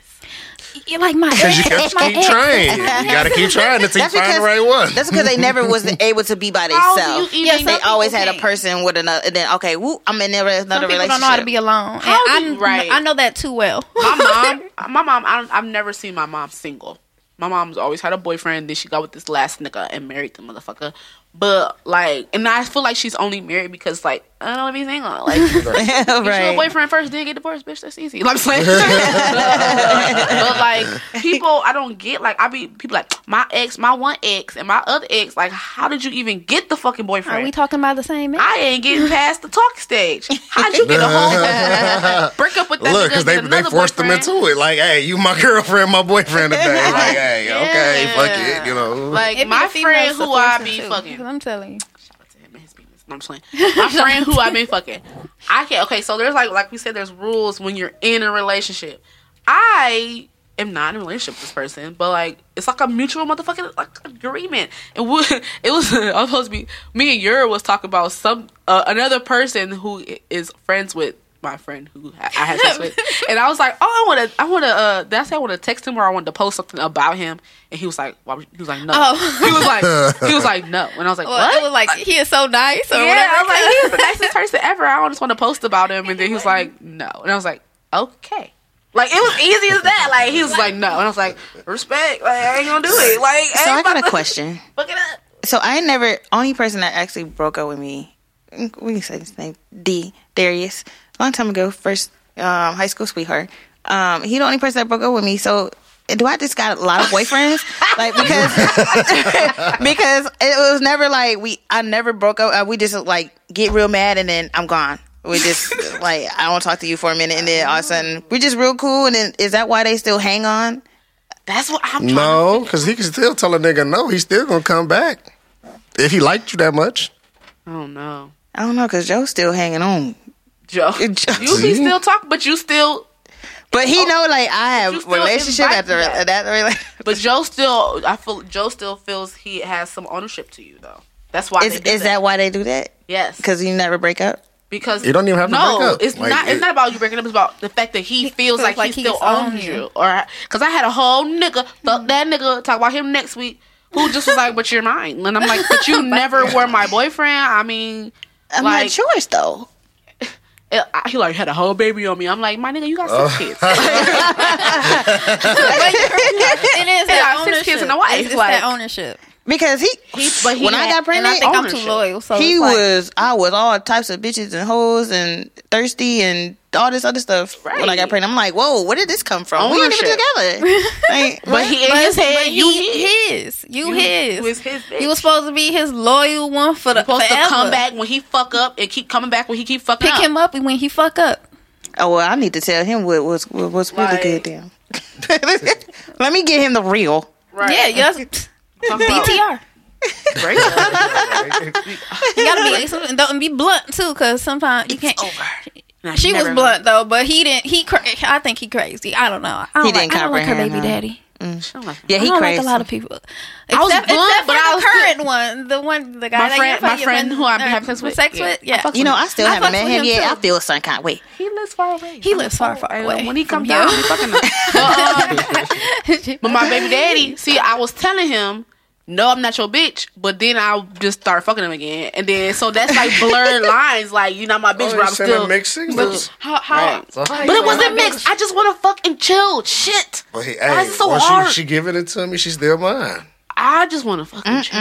[SPEAKER 4] You're like my
[SPEAKER 2] Because you
[SPEAKER 4] ex,
[SPEAKER 2] got to keep
[SPEAKER 4] ex.
[SPEAKER 2] trying. You got to keep trying until you find the right one.
[SPEAKER 3] That's because they never was able to be by
[SPEAKER 1] How do
[SPEAKER 3] themselves.
[SPEAKER 1] you
[SPEAKER 4] Yeah,
[SPEAKER 1] even?
[SPEAKER 3] They always had a person with another. And then okay, woo, I'm in another
[SPEAKER 4] Some people
[SPEAKER 3] relationship.
[SPEAKER 4] don't know how to be alone.
[SPEAKER 1] How
[SPEAKER 4] and
[SPEAKER 1] do you-
[SPEAKER 4] I,
[SPEAKER 1] right.
[SPEAKER 4] I know that too well.
[SPEAKER 1] my mom, my mom, I don't, I've never seen my mom single. My mom's always had a boyfriend. Then she got with this last nigga and married the motherfucker. But like, and I feel like she's only married because like I don't want to be single. Like, get you a
[SPEAKER 3] right.
[SPEAKER 1] boyfriend first, then get divorced, bitch. That's easy. Like, know what I'm saying? but like, people, I don't get. Like, I be people like my ex, my one ex, and my other ex. Like, how did you even get the fucking boyfriend?
[SPEAKER 4] Are we talking about the same man?
[SPEAKER 1] I ain't getting past the talk stage. How'd you get a whole break up with that
[SPEAKER 2] Look, because they, they
[SPEAKER 1] another
[SPEAKER 2] forced them into it. Like, hey, you my girlfriend, my boyfriend today. Like, hey, okay,
[SPEAKER 1] Yeah.
[SPEAKER 2] fuck it, you know.
[SPEAKER 1] Like
[SPEAKER 4] It be
[SPEAKER 1] my friend who I be
[SPEAKER 4] too,
[SPEAKER 1] fucking.
[SPEAKER 4] 'cause I'm telling you.
[SPEAKER 1] Shout out to him and his penis. No, I'm playing. My friend who I've been fucking. I can't. Okay, so there's like like we said, there's rules when you're in a relationship. I am not in a relationship with this person, but like it's like a mutual motherfucking like agreement. And we, it was I was supposed to be me and Yura was talking about some uh, another person who is friends with my friend who I I had sex with, and I was like, oh, I want to, I want to. Uh, that's I want to text him or I wanted to post something about him, and he was like, why would you- he was like, no,
[SPEAKER 4] Oh.
[SPEAKER 1] he was like, he was like, no, and I was like,
[SPEAKER 4] Well,
[SPEAKER 1] what?
[SPEAKER 4] it was like he is so nice or
[SPEAKER 1] yeah,
[SPEAKER 4] whatever.
[SPEAKER 1] I was like, he was the nicest person ever. I just want to post about him, and then he was like, no, and I was like, okay. Like it was easy as that. Like he was like, no, and I was like, respect. Like I ain't gonna do it. Like
[SPEAKER 3] So I got a question.
[SPEAKER 1] Fuck it up.
[SPEAKER 3] So I never only person that actually broke up with me. We can say his name D Darius. Long time ago, first um, high school sweetheart. Um, he the only person that broke up with me. So do I just got a lot of boyfriends? like because because it was never like we. I never broke up. Uh, we just like get real mad and then I'm gone. We just like I don't talk to you for a minute and then all of a sudden we're just real cool. And then is that why they still hang on?
[SPEAKER 1] That's what I'm. Trying
[SPEAKER 2] No, because he can still tell a nigga no. He's still gonna come back if he liked you that much.
[SPEAKER 1] To, oh no,
[SPEAKER 3] I don't know because Joe's still hanging on.
[SPEAKER 1] Joe.
[SPEAKER 3] Joe.
[SPEAKER 1] You be still talk, but you still.
[SPEAKER 3] But he oh, know like I have relationship
[SPEAKER 1] invite
[SPEAKER 3] after
[SPEAKER 1] that.
[SPEAKER 3] that relationship.
[SPEAKER 1] But Joe still. I feel Joe still feels he has some ownership to you though. That's why.
[SPEAKER 3] Is
[SPEAKER 1] they do
[SPEAKER 3] is that why they do that?
[SPEAKER 1] Yes.
[SPEAKER 3] Because you never break up.
[SPEAKER 1] because
[SPEAKER 2] You don't even have to
[SPEAKER 1] no,
[SPEAKER 2] break up.
[SPEAKER 1] it's
[SPEAKER 2] Like,
[SPEAKER 1] not. It's not about you breaking up. It's about the fact that he, feels, like, he still owns you. Or because I had a whole nigga, fuck that nigga, talk about him next week, who just was like, "But you're mine," and I'm like, "But you never were my boyfriend." I mean,
[SPEAKER 3] I'm
[SPEAKER 1] Like-
[SPEAKER 3] not yours though.
[SPEAKER 1] It, I- he like had a whole baby on me. I'm like, "My nigga, you got six oh. kids."
[SPEAKER 4] But it is
[SPEAKER 1] got
[SPEAKER 4] that
[SPEAKER 1] six kids and a wife,
[SPEAKER 4] It's, it's
[SPEAKER 1] like-
[SPEAKER 4] that ownership.
[SPEAKER 3] Because he,
[SPEAKER 1] He- but he
[SPEAKER 3] when I
[SPEAKER 1] had-
[SPEAKER 3] got
[SPEAKER 4] And
[SPEAKER 3] pregnant,
[SPEAKER 4] I think I'm too loyal. So
[SPEAKER 3] he
[SPEAKER 4] like,
[SPEAKER 3] was I was all types of bitches and hoes and thirsty and all this other stuff when I got pregnant. I'm like, whoa, where did this come from? We ain't even together. Like,
[SPEAKER 1] but he in
[SPEAKER 4] But,
[SPEAKER 1] his head,
[SPEAKER 4] but
[SPEAKER 1] you
[SPEAKER 4] he,
[SPEAKER 1] his.
[SPEAKER 4] his, you,
[SPEAKER 1] You-
[SPEAKER 4] his.
[SPEAKER 1] you was his bitch.
[SPEAKER 4] You was supposed to be his loyal one for the
[SPEAKER 1] supposed
[SPEAKER 4] forever.
[SPEAKER 1] to come back when he fuck up and keep coming back when he keep fucking
[SPEAKER 4] Pick
[SPEAKER 1] up.
[SPEAKER 4] him up when he fuck up.
[SPEAKER 3] oh well, I need to tell him what was what was really
[SPEAKER 1] Like-
[SPEAKER 3] good then. Let me get him the real.
[SPEAKER 1] Right.
[SPEAKER 4] Yeah, yes.
[SPEAKER 1] Talk about
[SPEAKER 4] DTR.
[SPEAKER 1] break up.
[SPEAKER 4] You gotta be and don't be blunt too, because sometimes you can't.
[SPEAKER 1] Nah,
[SPEAKER 4] She was blunt though, but he didn't. He, cra- I think he crazy. I don't know. I don't
[SPEAKER 3] He
[SPEAKER 4] like,
[SPEAKER 3] didn't
[SPEAKER 4] I don't like her baby
[SPEAKER 3] her.
[SPEAKER 4] daddy.
[SPEAKER 1] She don't like me.
[SPEAKER 3] Yeah,
[SPEAKER 4] I
[SPEAKER 3] he
[SPEAKER 4] don't
[SPEAKER 3] crazy.
[SPEAKER 4] like a lot of people.
[SPEAKER 1] I was
[SPEAKER 4] Except,
[SPEAKER 1] blunt,
[SPEAKER 4] except
[SPEAKER 1] but
[SPEAKER 4] for
[SPEAKER 1] I
[SPEAKER 4] the
[SPEAKER 1] was
[SPEAKER 4] current one, the one, the guy
[SPEAKER 1] My
[SPEAKER 4] that
[SPEAKER 1] friend- my
[SPEAKER 4] your
[SPEAKER 1] friend who I'm having sex with?
[SPEAKER 4] sex
[SPEAKER 1] Yeah.
[SPEAKER 4] with, yeah.
[SPEAKER 1] fuck
[SPEAKER 3] You know, I still
[SPEAKER 4] I
[SPEAKER 3] haven't
[SPEAKER 4] fucks
[SPEAKER 3] met
[SPEAKER 4] with
[SPEAKER 3] him
[SPEAKER 4] him,
[SPEAKER 3] yet.
[SPEAKER 4] too.
[SPEAKER 3] I feel some kind of way.
[SPEAKER 1] He lives far away.
[SPEAKER 4] He lives far, far away.
[SPEAKER 1] When he
[SPEAKER 4] from
[SPEAKER 1] comes down, he fucking. But, um, but my baby daddy, see, I was telling him no, I'm not your bitch, but then I'll just start fucking him again, and then so that's like blurred lines. Like you're not my bitch,
[SPEAKER 2] Oh,
[SPEAKER 1] but I'm still.
[SPEAKER 2] mixed signals.
[SPEAKER 1] How? how
[SPEAKER 2] Right. So-
[SPEAKER 1] but it wasn't mixed. I just want to fucking chill. Shit.
[SPEAKER 2] But hey,
[SPEAKER 1] Why
[SPEAKER 2] hey
[SPEAKER 1] is it so hard?
[SPEAKER 2] she, she giving it to me, she's still mine.
[SPEAKER 1] I just want to fucking chill.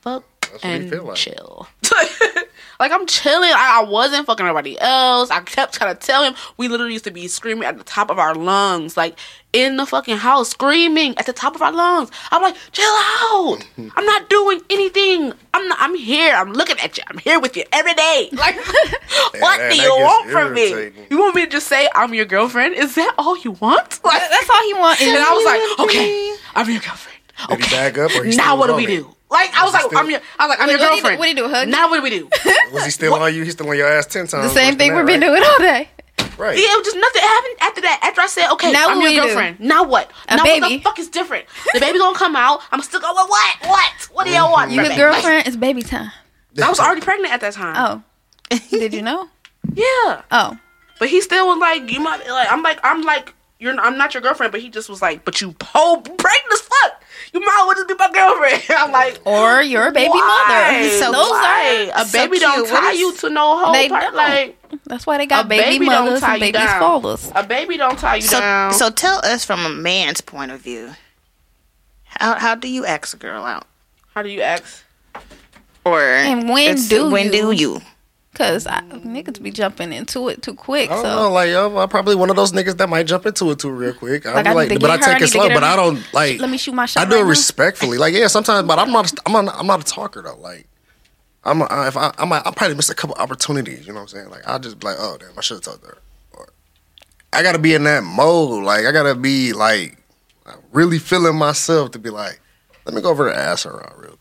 [SPEAKER 1] Fuck
[SPEAKER 2] what you
[SPEAKER 1] and
[SPEAKER 2] feel like.
[SPEAKER 1] chill. like I'm chilling. I, I wasn't fucking everybody else. I kept trying to tell him. We literally used to be screaming at the top of our lungs, like in the fucking house, screaming at the top of our lungs. I'm like, chill out. I'm not doing anything. I'm not. I'm here. I'm looking at you. I'm here with you every day. Like, what
[SPEAKER 2] man,
[SPEAKER 1] do you
[SPEAKER 2] gets
[SPEAKER 1] want from me? You want me to just say I'm your girlfriend? Is that all you want? Like,
[SPEAKER 4] That's all he wants.
[SPEAKER 1] and I was like, okay, I'm your girlfriend.
[SPEAKER 2] Did he
[SPEAKER 1] Okay.
[SPEAKER 2] back up or he
[SPEAKER 1] now what do
[SPEAKER 2] on
[SPEAKER 1] we
[SPEAKER 2] it?
[SPEAKER 1] do? Like I was
[SPEAKER 2] he
[SPEAKER 1] like,
[SPEAKER 2] still-
[SPEAKER 1] I'm your, I was like, I'm your
[SPEAKER 4] What do
[SPEAKER 1] girlfriend.
[SPEAKER 4] what do you do, hug
[SPEAKER 1] Now what do we do?
[SPEAKER 2] Was he still on you? He's still on your ass ten times.
[SPEAKER 4] the same thing we've been
[SPEAKER 2] right?
[SPEAKER 4] doing all day.
[SPEAKER 2] Right.
[SPEAKER 1] Yeah, it was just nothing happened after that. After I said, okay,
[SPEAKER 4] Now
[SPEAKER 1] I'm your
[SPEAKER 4] we do?
[SPEAKER 1] girlfriend. Now what?
[SPEAKER 4] A
[SPEAKER 1] now what
[SPEAKER 4] baby.
[SPEAKER 1] the fuck is different? The baby gonna come out. I'm still going. What? What? What do y'all want?
[SPEAKER 4] You
[SPEAKER 1] from
[SPEAKER 4] his
[SPEAKER 1] me?
[SPEAKER 4] girlfriend? It's baby time.
[SPEAKER 1] I was already pregnant at that time.
[SPEAKER 4] Oh, did you know?
[SPEAKER 1] Yeah,
[SPEAKER 4] Oh,
[SPEAKER 1] but he still was like, you might like. I'm like, I'm like, you're. I'm not your girlfriend, but he just was like, but you whole pregnant as fuck. You might as well just be my girlfriend. I'm like,
[SPEAKER 4] or you're a baby
[SPEAKER 1] why?
[SPEAKER 4] mother.
[SPEAKER 3] So
[SPEAKER 4] those
[SPEAKER 1] Why?
[SPEAKER 4] are
[SPEAKER 1] a
[SPEAKER 3] so
[SPEAKER 1] baby don't tie
[SPEAKER 3] is-
[SPEAKER 1] you to no whole
[SPEAKER 4] They
[SPEAKER 1] part.
[SPEAKER 4] don't.
[SPEAKER 1] Like
[SPEAKER 4] that's why they got
[SPEAKER 1] a
[SPEAKER 4] baby,
[SPEAKER 1] baby don't
[SPEAKER 4] mothers
[SPEAKER 1] tie
[SPEAKER 4] and
[SPEAKER 1] you
[SPEAKER 4] baby
[SPEAKER 1] down.
[SPEAKER 4] fathers.
[SPEAKER 1] A baby don't tie you
[SPEAKER 3] So,
[SPEAKER 1] down.
[SPEAKER 3] so tell us from a man's point of view. How how do you ask a girl out?
[SPEAKER 1] how do you ask?
[SPEAKER 3] Or
[SPEAKER 4] And when do
[SPEAKER 3] when
[SPEAKER 4] you?
[SPEAKER 3] do you?
[SPEAKER 4] Cause I, niggas be jumping into it too quick.
[SPEAKER 2] I don't
[SPEAKER 4] so
[SPEAKER 2] know, like yo, I'm probably one of those niggas that might jump into it too real quick.
[SPEAKER 4] Like,
[SPEAKER 2] I'm
[SPEAKER 4] I
[SPEAKER 2] like, but I
[SPEAKER 4] I
[SPEAKER 2] take it slow. But I don't like.
[SPEAKER 4] let me shoot my shot.
[SPEAKER 2] I do
[SPEAKER 4] right
[SPEAKER 2] it respectfully. Like yeah, sometimes, but I'm not. I'm not. I'm not a talker though. Like I'm. A, I- if I, I might. I probably missed a couple opportunities. You know what I'm saying? Like I'll just be like, oh damn, I should have talked to her. Or, I gotta be in that mode. Like I gotta be like really feeling myself to be like, let me go over to ask her out real quick.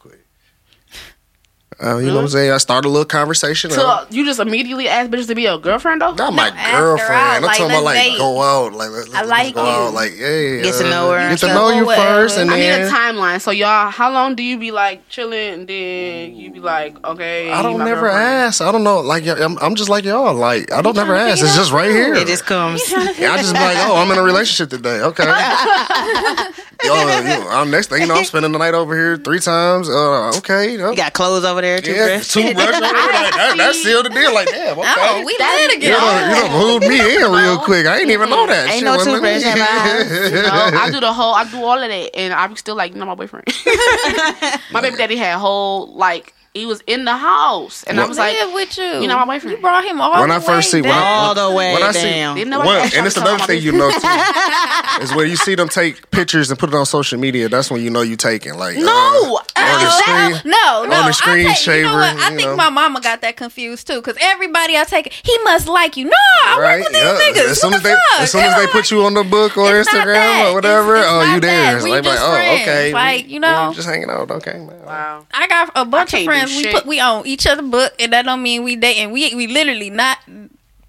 [SPEAKER 2] Uh, you know what I'm saying? I start a little conversation.
[SPEAKER 1] So
[SPEAKER 2] uh,
[SPEAKER 1] you just immediately ask bitches to be your girlfriend though?
[SPEAKER 2] not my
[SPEAKER 4] ask her
[SPEAKER 2] girlfriend.
[SPEAKER 4] out,
[SPEAKER 2] I'm
[SPEAKER 4] like,
[SPEAKER 2] talking about
[SPEAKER 4] let's
[SPEAKER 2] like
[SPEAKER 4] date.
[SPEAKER 2] go out, like let's, let's
[SPEAKER 4] like
[SPEAKER 2] go
[SPEAKER 4] you.
[SPEAKER 2] out, like hey,
[SPEAKER 3] Get to know her
[SPEAKER 2] get to know you
[SPEAKER 4] Whatever.
[SPEAKER 2] first, and
[SPEAKER 1] I need a
[SPEAKER 2] then
[SPEAKER 1] timeline. So y'all, how long do you be like chilling and then you be like, okay?
[SPEAKER 2] I don't
[SPEAKER 1] my
[SPEAKER 2] never
[SPEAKER 1] girlfriend?
[SPEAKER 2] ask. I don't know. Like I'm, I'm just like y'all. Like I don't never
[SPEAKER 4] trying to
[SPEAKER 2] ask.
[SPEAKER 4] figure
[SPEAKER 2] It's just
[SPEAKER 4] out
[SPEAKER 2] right here.
[SPEAKER 3] It just comes.
[SPEAKER 2] Yeah, I just be like, oh, I'm in a relationship today. Okay. Yo, you, I'm next thing you know, I'm spending the night over here three times. Uh, okay.
[SPEAKER 3] You got clothes over there, too,
[SPEAKER 2] yeah,
[SPEAKER 3] Chris?
[SPEAKER 2] toothbrush. over there, like, that, that sealed the deal. Like damn. Okay.
[SPEAKER 4] Oh, we
[SPEAKER 1] That-
[SPEAKER 4] lit
[SPEAKER 2] you
[SPEAKER 4] again.
[SPEAKER 2] done, you done moved me in real quick. I ain't even know that.
[SPEAKER 3] Ain't
[SPEAKER 2] shit,
[SPEAKER 3] no toothbrush in my
[SPEAKER 1] No, I do the whole, I do all of that, and I'm still like, you're not my boyfriend. my baby daddy had a whole like, he was in the house, and I was like,
[SPEAKER 4] live with you.
[SPEAKER 1] you know my boyfriend.
[SPEAKER 4] You brought him all
[SPEAKER 2] When
[SPEAKER 4] the
[SPEAKER 2] I first
[SPEAKER 4] way
[SPEAKER 2] see when I,
[SPEAKER 4] down.
[SPEAKER 3] All the way
[SPEAKER 2] when I see-
[SPEAKER 3] down.
[SPEAKER 1] Didn't nobody
[SPEAKER 2] Well, and it's another thing you know too is when you see them take pictures and put it on social media. That's when you know you taking like
[SPEAKER 1] No,
[SPEAKER 2] uh, on the screen.
[SPEAKER 4] No, no.
[SPEAKER 2] on the
[SPEAKER 4] I
[SPEAKER 2] screen
[SPEAKER 4] take, you know
[SPEAKER 2] shaver,
[SPEAKER 4] what? I think
[SPEAKER 2] know.
[SPEAKER 4] my mama got that confused too, because everybody I take, he must like you. No, I
[SPEAKER 2] Right?
[SPEAKER 4] work with these
[SPEAKER 2] yeah.
[SPEAKER 4] niggas.
[SPEAKER 2] As soon as
[SPEAKER 4] the
[SPEAKER 2] they as soon as they put you on the book or
[SPEAKER 4] It's
[SPEAKER 2] Instagram or whatever,
[SPEAKER 4] It's- it's
[SPEAKER 2] oh you there. Like, oh okay.
[SPEAKER 4] Like, you know.
[SPEAKER 2] Just hanging out. Okay.
[SPEAKER 1] Wow.
[SPEAKER 4] I got a bunch of
[SPEAKER 1] can't do
[SPEAKER 4] friends. We
[SPEAKER 1] shit.
[SPEAKER 4] put we on each other book, and that don't mean we dating. We we literally not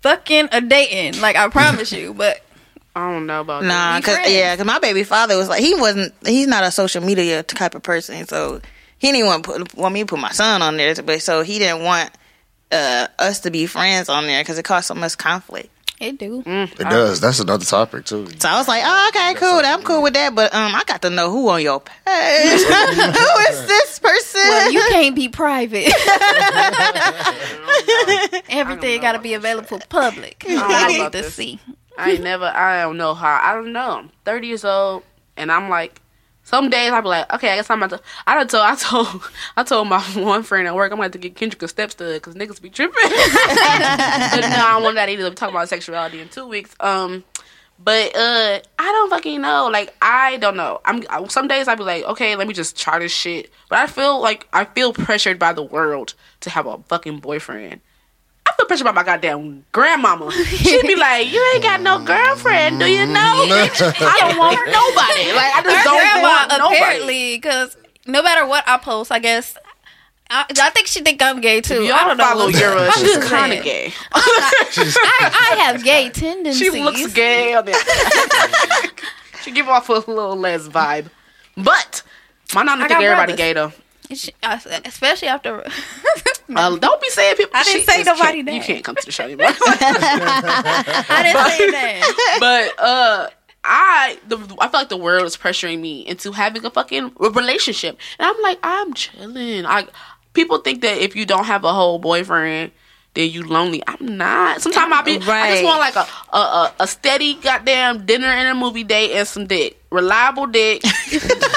[SPEAKER 4] fucking a dating. Like I promise you, but
[SPEAKER 1] I don't know about
[SPEAKER 3] Nah,
[SPEAKER 4] We
[SPEAKER 3] cause
[SPEAKER 4] friends.
[SPEAKER 3] yeah, cause my baby father was like he wasn't he's not a social media type of person, so he didn't want put want me to put my son on there, but so he didn't want uh, us to be friends on there because it caused so much conflict.
[SPEAKER 4] It do.
[SPEAKER 2] It does. That's another topic too.
[SPEAKER 3] So I was like, oh, okay, cool, I'm cool with that, but um, I got to know who on your page. who is this person?
[SPEAKER 4] Well, you can't be private. Everything got to be available public.
[SPEAKER 1] know
[SPEAKER 4] I need to
[SPEAKER 1] this.
[SPEAKER 4] see.
[SPEAKER 1] I ain't never. I don't know how. I don't know. I'm 30 years old, and I'm like, some days I'll be like, okay, I guess I'm about to. I done told. I told. I told my one friend at work I'm have to get Kendrick a step stud because niggas be tripping. but no, I don't want that either. We talking about sexuality in two weeks. Um. But uh, I don't fucking know. Like I don't know. I'm some days I be like, okay, let me just try this shit. But I feel like I feel pressured by the world to have a fucking boyfriend. I feel pressured by my goddamn grandmama. She'd be like, "You ain't got no girlfriend, do you know? I don't want nobody. Like I just
[SPEAKER 4] Her
[SPEAKER 1] don't
[SPEAKER 4] grandma
[SPEAKER 1] want nobody."
[SPEAKER 4] apparently, because no matter what I post, I guess. I, I think she think I'm gay too. I
[SPEAKER 1] Y'all
[SPEAKER 4] don't know.
[SPEAKER 1] follow
[SPEAKER 4] what's-
[SPEAKER 1] Yura.
[SPEAKER 4] I'm
[SPEAKER 1] She's
[SPEAKER 4] just
[SPEAKER 1] kind of gay.
[SPEAKER 4] I, I have gay tendencies.
[SPEAKER 1] she looks gay on there. she give off a little less vibe, but my nana
[SPEAKER 4] I
[SPEAKER 1] think everybody
[SPEAKER 4] brothers.
[SPEAKER 1] gay though.
[SPEAKER 4] She- uh, especially after.
[SPEAKER 1] Uh, don't be saying people.
[SPEAKER 4] I didn't say nobody
[SPEAKER 1] can't- You can't come to the show anymore.
[SPEAKER 4] I didn't say that.
[SPEAKER 1] but uh I the I feel like the world is pressuring me into having a fucking relationship, and I'm like, I'm chilling. I people think that if you don't have a whole boyfriend. Then you lonely. I'm not. Sometimes I be. I just want like a, a a a steady goddamn dinner and a movie date and some dick, reliable dick,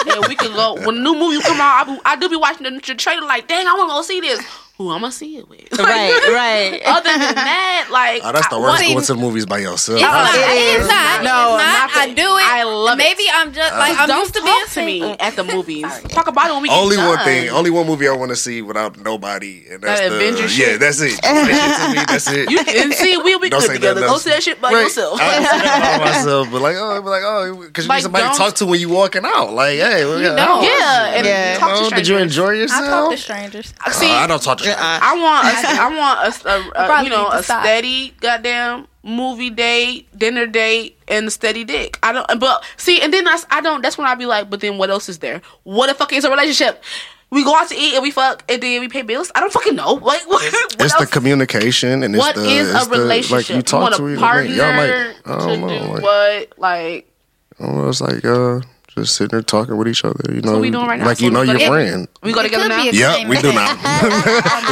[SPEAKER 1] and we can go when new movie come out. I, be, I do be watching the, the trailer like, dang, I want to go see this. Who I'm gonna see it with?
[SPEAKER 3] Right, right.
[SPEAKER 1] Other than that, like
[SPEAKER 2] Oh, that's the
[SPEAKER 1] I-
[SPEAKER 2] worst
[SPEAKER 1] what-
[SPEAKER 2] going to the movies by yourself.
[SPEAKER 4] It's not.
[SPEAKER 3] it
[SPEAKER 4] It's not.
[SPEAKER 1] No,
[SPEAKER 4] it's not.
[SPEAKER 1] not
[SPEAKER 4] I do it.
[SPEAKER 1] I love it.
[SPEAKER 4] Maybe I'm just like I'm
[SPEAKER 1] don't
[SPEAKER 4] used to
[SPEAKER 1] talk
[SPEAKER 4] being
[SPEAKER 1] to me
[SPEAKER 4] single.
[SPEAKER 1] at the movies. Talk about it when we get
[SPEAKER 2] Only one thing, only one movie I want to see without nobody, and that's
[SPEAKER 1] That
[SPEAKER 2] the
[SPEAKER 1] Avengers
[SPEAKER 2] yeah,
[SPEAKER 1] shit.
[SPEAKER 2] that's it. That me, that's it.
[SPEAKER 1] You and see, we'll be
[SPEAKER 2] Don't
[SPEAKER 1] good together.
[SPEAKER 2] nothing
[SPEAKER 1] Go
[SPEAKER 2] else.
[SPEAKER 1] see that shit by
[SPEAKER 2] Right.
[SPEAKER 1] yourself.
[SPEAKER 2] I can see that by myself, but like, oh, but like, oh, because you
[SPEAKER 1] Like,
[SPEAKER 2] need somebody to
[SPEAKER 1] don't-
[SPEAKER 2] talk to when you walking out. Like, hey, well, yeah,
[SPEAKER 4] don't.
[SPEAKER 1] yeah, and
[SPEAKER 3] Yeah.
[SPEAKER 1] talk to
[SPEAKER 2] oh, did you enjoy yourself?
[SPEAKER 4] I talk to strangers.
[SPEAKER 1] See,
[SPEAKER 2] Uh, I don't talk to strangers.
[SPEAKER 1] I want a, I want a, a, a you know a
[SPEAKER 4] stop.
[SPEAKER 1] steady goddamn movie date, dinner date, and a steady dick. I don't. But see, and then that's, I don't. That's when I be like, but then what else is there? What the fuck is a relationship? We go out to eat and we fuck and then we pay bills. I don't fucking know. Like what? what
[SPEAKER 2] It's the communication and it's
[SPEAKER 1] What
[SPEAKER 2] the
[SPEAKER 1] is
[SPEAKER 2] it's
[SPEAKER 1] a
[SPEAKER 2] the,
[SPEAKER 1] relationship?
[SPEAKER 2] like you talk
[SPEAKER 1] want
[SPEAKER 2] to
[SPEAKER 1] a
[SPEAKER 2] each
[SPEAKER 1] partner
[SPEAKER 2] other. Y'all like I
[SPEAKER 1] to
[SPEAKER 2] don't know,
[SPEAKER 1] do
[SPEAKER 2] like,
[SPEAKER 1] what? Like
[SPEAKER 2] I don't know, it's like uh just sitting there talking with each other. You know,
[SPEAKER 1] what we doing right now.
[SPEAKER 2] like
[SPEAKER 1] So
[SPEAKER 2] you know
[SPEAKER 1] gonna
[SPEAKER 2] your friend.
[SPEAKER 1] We go
[SPEAKER 4] It
[SPEAKER 1] together
[SPEAKER 4] could
[SPEAKER 1] now.
[SPEAKER 4] be a
[SPEAKER 2] Yep, we do now.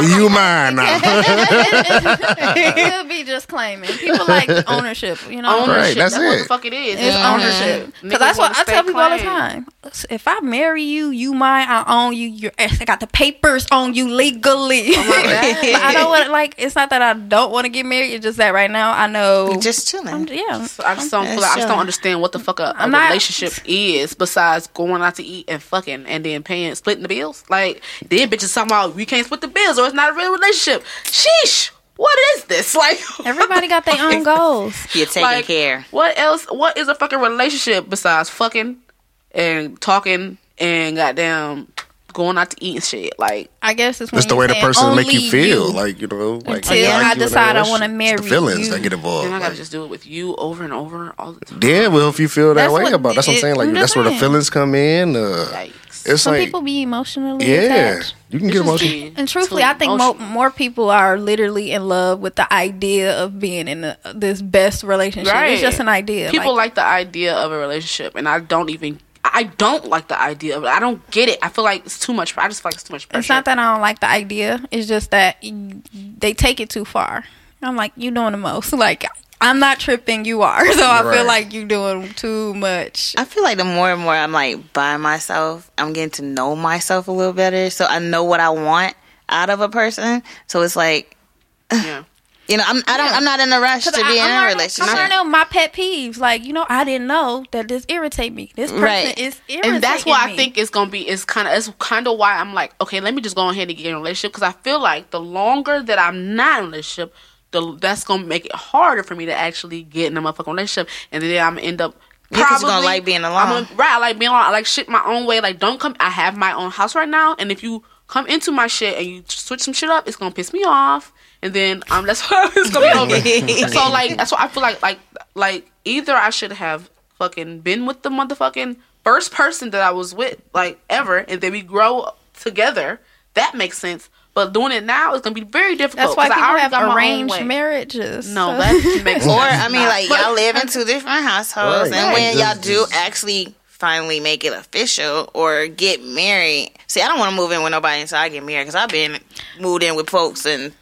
[SPEAKER 2] you mine now.
[SPEAKER 4] it could be just claiming. People like ownership, you know.
[SPEAKER 1] Ownership.
[SPEAKER 2] Right, that's
[SPEAKER 1] that's what
[SPEAKER 2] it.
[SPEAKER 1] the fuck it is.
[SPEAKER 4] It's ownership. Because that's what I tell people all the time. If I marry you, you mine. I own you. You're, I got the papers on you legally.
[SPEAKER 1] Oh
[SPEAKER 4] But I don't want like. It's not that I don't want to get married. It's just that right now I know.
[SPEAKER 3] Just chilling.
[SPEAKER 4] I'm, yeah.
[SPEAKER 1] I just don't feel like, I just don't understand what the fuck a, a
[SPEAKER 4] I'm not-
[SPEAKER 1] relationship is besides going out to eat and fucking and then paying splitting the bills. Like then bitches talking about we can't split the bills or it's not a real relationship. Sheesh. What is this? Like
[SPEAKER 4] Everybody got their own goals.
[SPEAKER 3] You're taking
[SPEAKER 1] like,
[SPEAKER 3] care.
[SPEAKER 1] What else? What is a fucking relationship besides fucking and talking and goddamn going out to eat and shit? Like
[SPEAKER 4] I guess it's when
[SPEAKER 2] That's the way the person make you
[SPEAKER 4] only
[SPEAKER 2] feel. Like you know, like
[SPEAKER 4] Until
[SPEAKER 2] like
[SPEAKER 4] I decide I wanna
[SPEAKER 2] It's
[SPEAKER 4] marry
[SPEAKER 2] the feelings
[SPEAKER 4] you.
[SPEAKER 2] that get involved.
[SPEAKER 1] then I gotta
[SPEAKER 2] Like,
[SPEAKER 1] just do it with you over and over all the time.
[SPEAKER 2] yeah, well, if you feel that
[SPEAKER 4] That's
[SPEAKER 2] way
[SPEAKER 4] what
[SPEAKER 2] about, that's what I'm saying. Like that's where the feelings come in. Uh,
[SPEAKER 1] Yikes.
[SPEAKER 2] It's
[SPEAKER 4] Some
[SPEAKER 2] like
[SPEAKER 4] people be emotionally
[SPEAKER 2] yeah,
[SPEAKER 4] attached.
[SPEAKER 2] you can
[SPEAKER 1] It's
[SPEAKER 2] get
[SPEAKER 1] just
[SPEAKER 2] emotional.
[SPEAKER 4] And truthfully, I think mo- more people are literally in love with the idea of being in a, this best relationship.
[SPEAKER 1] Right.
[SPEAKER 4] It's just an idea.
[SPEAKER 1] People
[SPEAKER 4] like,
[SPEAKER 1] like, the idea of a relationship, and I don't even. I don't like the idea of it. I don't get it. I feel like it's too much. I just feel like it's too much pressure.
[SPEAKER 4] it's not that I don't like the idea. It's just that they take it too far. I'm like, you doing the most. Like, I'm not tripping. You are. So I
[SPEAKER 2] Right.
[SPEAKER 4] feel like you're doing too much.
[SPEAKER 3] I feel like the more and more I'm like by myself, I'm getting to know myself a little better. So I know what I want out of a person. So it's like,
[SPEAKER 1] Yeah.
[SPEAKER 3] you know, I'm I don't I'm not in a rush to be
[SPEAKER 4] I,
[SPEAKER 3] in
[SPEAKER 4] I'm
[SPEAKER 3] a
[SPEAKER 4] learning-
[SPEAKER 3] relationship.
[SPEAKER 4] I'm learning my pet peeves. Like, you know, I didn't know that this irritate me. This person
[SPEAKER 3] Right.
[SPEAKER 4] is irritating
[SPEAKER 1] and that's why I think it's gonna be. It's kind of. It's kind of why I'm like, okay, let me just go ahead and get in a relationship because I feel like the longer that I'm not in a relationship, the that's gonna make it harder for me to actually get in a motherfucking relationship, and then I'm gonna end up.
[SPEAKER 3] You're gonna
[SPEAKER 1] probably-
[SPEAKER 3] like being
[SPEAKER 1] I'm
[SPEAKER 3] alone.
[SPEAKER 1] gonna- right, I like being alone. I like shit my own way. Like, don't come. I have my own house right now, and if you come into my shit and you switch some shit up, it's gonna piss me off, and then um, that's why it's gonna be over. so like, that's why I feel like like like either I should have fucking been with the motherfucking first person that I was with like ever, and then we grow together. That makes sense. But doing it now is gonna be very difficult.
[SPEAKER 4] That's why
[SPEAKER 1] I
[SPEAKER 4] people
[SPEAKER 1] already
[SPEAKER 4] have
[SPEAKER 1] got my own
[SPEAKER 4] arranged marriages.
[SPEAKER 1] No,
[SPEAKER 4] So-
[SPEAKER 1] that makes
[SPEAKER 3] Or
[SPEAKER 1] sense.
[SPEAKER 3] I mean, like
[SPEAKER 1] But-
[SPEAKER 3] y'all live in two different households,
[SPEAKER 2] Right.
[SPEAKER 3] and when
[SPEAKER 2] Right.
[SPEAKER 3] y'all do
[SPEAKER 2] just-
[SPEAKER 3] actually finally make it official or get married. See, I don't want to move in with nobody until I get married because I've been moved in with folks and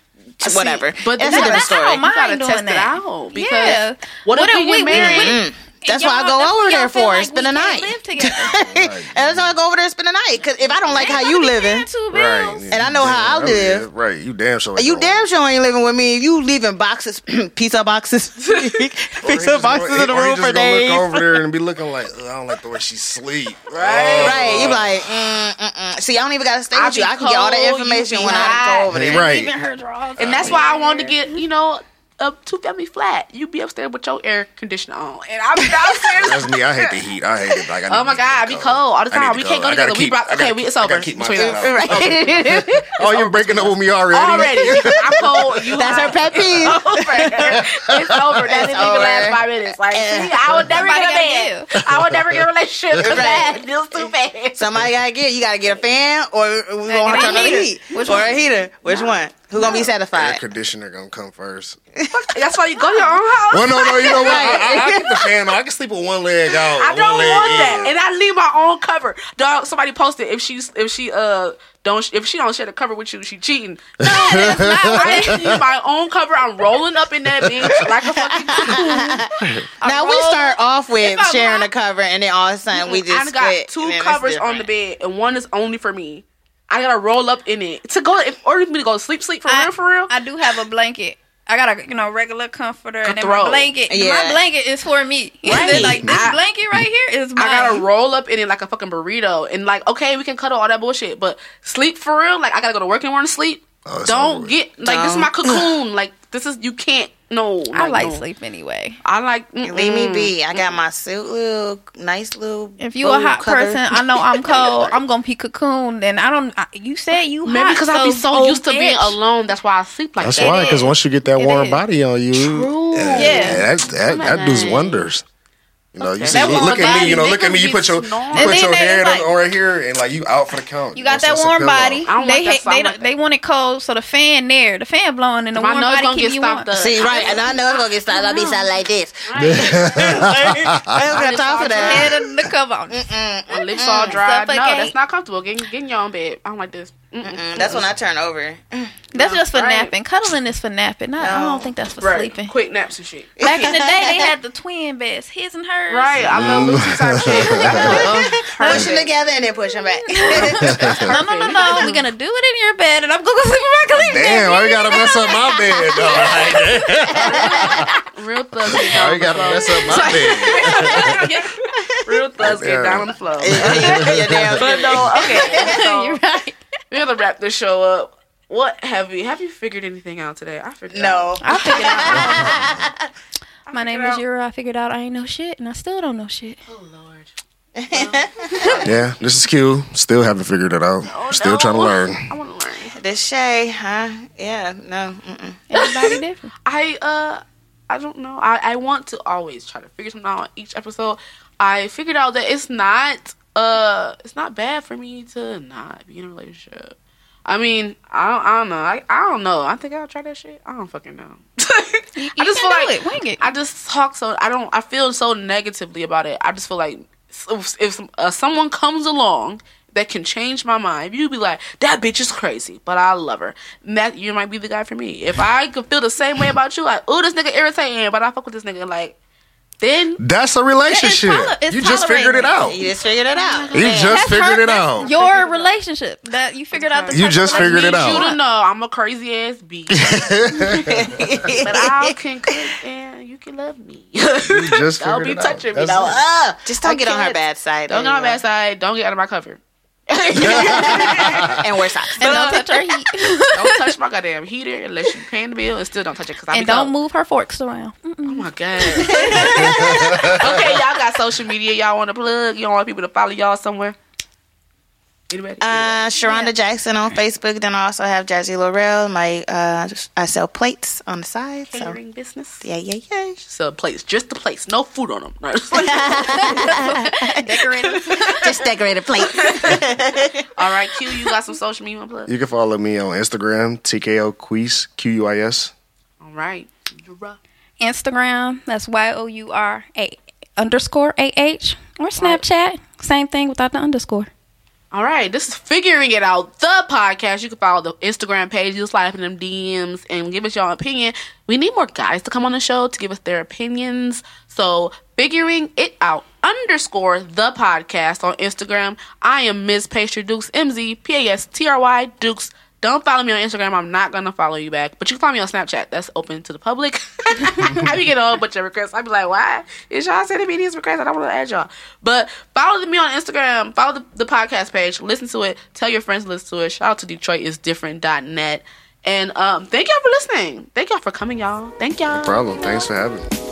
[SPEAKER 1] See,
[SPEAKER 3] whatever.
[SPEAKER 1] but
[SPEAKER 3] that's
[SPEAKER 1] that-
[SPEAKER 3] a different
[SPEAKER 1] that-
[SPEAKER 3] story.
[SPEAKER 4] I don't mind
[SPEAKER 1] You gotta
[SPEAKER 4] doing
[SPEAKER 1] test it
[SPEAKER 4] that.
[SPEAKER 1] out, because
[SPEAKER 4] yeah.
[SPEAKER 1] what if we get
[SPEAKER 4] we- we-
[SPEAKER 1] married?
[SPEAKER 4] we-
[SPEAKER 3] Mm. That's why I go over there for
[SPEAKER 4] like
[SPEAKER 3] spend
[SPEAKER 4] we
[SPEAKER 3] the night.
[SPEAKER 4] Live together.
[SPEAKER 3] and that's why I go over there and spend the night. Because if I don't like how you living,
[SPEAKER 2] Right,
[SPEAKER 3] And I know how I
[SPEAKER 2] Yeah,
[SPEAKER 3] live.
[SPEAKER 2] Right, you damn sure.
[SPEAKER 3] you damn sure ain't living with me. If you leaving boxes, pizza boxes,
[SPEAKER 2] Or he
[SPEAKER 3] pizza boxes
[SPEAKER 2] gonna-
[SPEAKER 3] in the room for days.
[SPEAKER 2] Look over there and be looking like, "Ugh, I don't like the way she sleep.
[SPEAKER 1] Right.
[SPEAKER 3] Right, you like, mm, mm, mm. see, I don't even gotta stay
[SPEAKER 1] I
[SPEAKER 3] with you.
[SPEAKER 1] be
[SPEAKER 3] I can get all the information
[SPEAKER 1] be
[SPEAKER 3] when I go over there.
[SPEAKER 2] right.
[SPEAKER 4] Even her drawers.
[SPEAKER 1] And that's why I wanted to get, you know, a two family flat. You be upstairs with your air conditioner on. And I'm downstairs.
[SPEAKER 2] That's me. I hate the heat. I hate it. Like, I need
[SPEAKER 1] Oh my
[SPEAKER 2] to
[SPEAKER 1] god, be cold all the time. We can't go
[SPEAKER 2] I gotta
[SPEAKER 1] together. We
[SPEAKER 2] keep-
[SPEAKER 1] brought, okay, we,
[SPEAKER 2] keep-
[SPEAKER 1] it's
[SPEAKER 2] I
[SPEAKER 1] over
[SPEAKER 2] gotta keep my
[SPEAKER 1] between us.
[SPEAKER 2] out.
[SPEAKER 1] Okay.
[SPEAKER 2] Oh, you're breaking up with me already.
[SPEAKER 1] Already, I'm cold. You
[SPEAKER 3] That's
[SPEAKER 1] hot.
[SPEAKER 3] her pet peeve.
[SPEAKER 1] It's over. It's over. That didn't even last five minutes. Like, see, I would never
[SPEAKER 4] Somebody
[SPEAKER 1] get a man. I would never get a relationship because
[SPEAKER 3] Right.
[SPEAKER 1] that feels too bad.
[SPEAKER 3] Somebody gotta get you gotta get a fan or we gonna
[SPEAKER 4] get a
[SPEAKER 3] turn on the heat
[SPEAKER 4] Which
[SPEAKER 3] or
[SPEAKER 4] one?
[SPEAKER 3] a heater. Which one? Who gonna be
[SPEAKER 2] Air
[SPEAKER 3] satisfied?
[SPEAKER 2] conditioner gonna come first.
[SPEAKER 1] That's why you go to your own house.
[SPEAKER 2] Well, no, no, you know what? I, I, I keep the fan on. I can sleep with one leg out.
[SPEAKER 1] I don't
[SPEAKER 2] leg
[SPEAKER 1] want
[SPEAKER 2] in.
[SPEAKER 1] that, and I leave my own cover. Dog, somebody posted if she's if she uh don't if she don't share the cover with you, she cheating. No, that's not. I leave my own cover. I'm rolling up in that bitch like a fucking cocoon. I
[SPEAKER 3] Now we start off with sharing
[SPEAKER 1] not-
[SPEAKER 3] a cover, and then all of a sudden we just
[SPEAKER 1] I got
[SPEAKER 3] split,
[SPEAKER 1] two
[SPEAKER 3] and then it's
[SPEAKER 1] covers on the bed, and one is only for me. I gotta roll up in it to go. If order for me to go sleep, sleep for
[SPEAKER 4] I,
[SPEAKER 1] real, for real.
[SPEAKER 4] I do have a blanket. I got a you know regular comforter and then
[SPEAKER 1] throw.
[SPEAKER 4] my blanket.
[SPEAKER 3] Yeah.
[SPEAKER 4] My blanket is for me.
[SPEAKER 1] Right.
[SPEAKER 4] They're like this
[SPEAKER 1] I-
[SPEAKER 4] blanket right here is mine.
[SPEAKER 1] I gotta roll up in it like a fucking burrito, and like, okay, we can cuddle all that bullshit, but sleep for real. Like, I gotta go to work in the morning, to sleep.
[SPEAKER 2] Oh,
[SPEAKER 1] Don't get like this is my cocoon. like, this is you can't. No,
[SPEAKER 4] I like
[SPEAKER 1] no.
[SPEAKER 4] sleep anyway.
[SPEAKER 1] I like.
[SPEAKER 3] Leave me be. I got my suit, little nice little.
[SPEAKER 4] If you a hot
[SPEAKER 3] cover.
[SPEAKER 4] person, I know I'm cold. I'm gonna be cocooned, and I don't. I, you said you
[SPEAKER 1] Maybe
[SPEAKER 4] hot,
[SPEAKER 1] because I be so used to being alone. That's why I sleep like that.
[SPEAKER 2] That's
[SPEAKER 1] that.
[SPEAKER 2] why, because once you get that
[SPEAKER 4] It
[SPEAKER 2] warm
[SPEAKER 4] is.
[SPEAKER 2] body on you,
[SPEAKER 1] True.
[SPEAKER 2] yeah,
[SPEAKER 4] Yeah.
[SPEAKER 2] that that, that does wonders. You know, you see,
[SPEAKER 1] That
[SPEAKER 2] look at me. You know, look at me. You put your
[SPEAKER 1] be
[SPEAKER 2] you put your
[SPEAKER 4] then they
[SPEAKER 2] head
[SPEAKER 4] like-
[SPEAKER 2] on right here, and like you out for the count.
[SPEAKER 4] You got
[SPEAKER 2] know,
[SPEAKER 4] that
[SPEAKER 2] so
[SPEAKER 4] warm body.
[SPEAKER 1] I don't
[SPEAKER 4] They
[SPEAKER 1] want that
[SPEAKER 4] hate, they
[SPEAKER 1] sound
[SPEAKER 4] don't,
[SPEAKER 1] like
[SPEAKER 4] they want it cold, so the fan there, the fan blowing, and the
[SPEAKER 1] My
[SPEAKER 4] warm
[SPEAKER 1] nose
[SPEAKER 4] body
[SPEAKER 1] gonna
[SPEAKER 4] keep
[SPEAKER 1] get
[SPEAKER 4] you
[SPEAKER 1] stopped
[SPEAKER 4] warm.
[SPEAKER 1] up.
[SPEAKER 3] See, right, and I know it's gonna get started. I'll be sound like this.
[SPEAKER 1] Right.
[SPEAKER 3] I don't got
[SPEAKER 1] just
[SPEAKER 3] time for that.
[SPEAKER 4] Head under the cover on.
[SPEAKER 1] My lips all dry. No, that's not comfortable. Get, get in your own bed. I don't like this. Mm-mm.
[SPEAKER 3] Mm, That's when I turn over.
[SPEAKER 4] That's just for
[SPEAKER 1] Right.
[SPEAKER 4] napping. Cuddling is for napping. Not, I don't think that's for
[SPEAKER 1] Right.
[SPEAKER 4] sleeping.
[SPEAKER 1] Quick naps and shit.
[SPEAKER 4] Back in the day, they had the twin beds, his and hers.
[SPEAKER 1] Right. I love Lucy type shit.
[SPEAKER 3] Push them together and then push them back.
[SPEAKER 4] No, no, no, no. We're gonna do it in your bed, and I'm gonna go sleep in my clean
[SPEAKER 2] Damn, why you gotta mess up my bed though?
[SPEAKER 1] Real thugs get
[SPEAKER 2] why you
[SPEAKER 1] on the
[SPEAKER 2] gotta mess up my bed?
[SPEAKER 1] Real thugs get down on the floor.
[SPEAKER 3] Your damn
[SPEAKER 1] But no, okay.
[SPEAKER 4] You're right.
[SPEAKER 1] We're gonna wrap this show up. What have you have you figured anything out today? I figured
[SPEAKER 3] No.
[SPEAKER 4] I figured out. My name
[SPEAKER 1] figured
[SPEAKER 4] is Yura. I figured out I ain't know shit, and I still don't know shit.
[SPEAKER 1] Oh Lord.
[SPEAKER 2] Yeah, this is Q. Still haven't figured it out. Still
[SPEAKER 1] no.
[SPEAKER 2] trying to learn.
[SPEAKER 1] I want to learn.
[SPEAKER 3] This Shay, huh? Yeah, no. Mm-mm.
[SPEAKER 4] Everybody different.
[SPEAKER 1] I uh I don't know. I, I want to always try to figure something out on each episode. I figured out that it's not uh it's not bad for me to not be in a relationship. I mean, I don't, I don't know. I, I don't know. I think I'll try that shit. I don't fucking know.
[SPEAKER 4] You
[SPEAKER 1] I just
[SPEAKER 4] can
[SPEAKER 1] feel like.
[SPEAKER 4] Wing it.
[SPEAKER 1] I just talk so I don't. I feel so negatively about it. I just feel like if, if uh, someone comes along that can change my mind, you'd be like, "That bitch is crazy," but I love her. And that you might be the guy for me. If I could feel the same way about you, like, "Oh, this nigga irritating," but I fuck with this nigga, like, then
[SPEAKER 2] That's a relationship.
[SPEAKER 4] tole- it's
[SPEAKER 2] you just figured it out.
[SPEAKER 3] You just figured it out.
[SPEAKER 2] You just
[SPEAKER 4] That's
[SPEAKER 2] figured
[SPEAKER 4] her-
[SPEAKER 2] it
[SPEAKER 4] that's
[SPEAKER 2] out.
[SPEAKER 4] Your relationship that you figured out. The
[SPEAKER 2] You just figured it
[SPEAKER 1] need
[SPEAKER 4] relationship
[SPEAKER 2] out.
[SPEAKER 1] you
[SPEAKER 4] you
[SPEAKER 1] to know I'm a crazy ass bitch, but I can cook and you can love me.
[SPEAKER 2] You just
[SPEAKER 1] Don't be
[SPEAKER 2] it out.
[SPEAKER 1] touching me,
[SPEAKER 2] That's
[SPEAKER 1] though.
[SPEAKER 2] it.
[SPEAKER 1] Uh,
[SPEAKER 3] Just don't
[SPEAKER 1] I
[SPEAKER 3] get on her bad side.
[SPEAKER 1] Don't get on my
[SPEAKER 3] anyway.
[SPEAKER 1] bad side. Don't get out of my cover.
[SPEAKER 3] And wear socks.
[SPEAKER 4] And don't touch her heat.
[SPEAKER 1] don't touch my goddamn heater unless you paying the bill, and still don't touch it because I
[SPEAKER 4] and don't
[SPEAKER 1] cold.
[SPEAKER 4] move her forks around.
[SPEAKER 1] Oh my god. okay, y'all got social media. Y'all want to plug? Y'all want people to follow y'all somewhere? Anybody?
[SPEAKER 3] Uh, Sharonda Jackson on Facebook. Then I also have Jazzy Laurel. My uh, I sell plates on the side. So
[SPEAKER 1] catering business.
[SPEAKER 3] yeah, yeah, yeah.
[SPEAKER 1] So plates, just the plates, no food on them.
[SPEAKER 4] Decorated.
[SPEAKER 3] Just decorated plates.
[SPEAKER 1] All right, Q, you got some social media plug.
[SPEAKER 2] You can follow me on Instagram, TKO Quis, Q U I S.
[SPEAKER 1] All right,
[SPEAKER 4] Instagram. That's Y O U R A underscore A H or Snapchat. Same thing without the underscore.
[SPEAKER 1] All right, this is figuring it out. The podcast. You can follow the Instagram page. You slide in them DMs and give us your opinion. We need more guys to come on the show to give us their opinions. So figuring it out underscore the podcast on Instagram. I am Ms. Pastry Dukes M Z P A S T R Y Dukes. Don't follow me on Instagram. I'm not gonna follow you back. But you can follow me on Snapchat. That's open to the public. I be getting a whole bunch of requests. I be like, why is y'all sending me these requests? I don't want to add y'all. But follow me on Instagram. Follow the, the podcast page. Listen to it. Tell your friends to listen to it. Shout out to Detroit is DetroitisDifferent.net. And um, thank y'all for listening. Thank y'all for coming, y'all. Thank y'all.
[SPEAKER 2] No problem. Thanks for having me.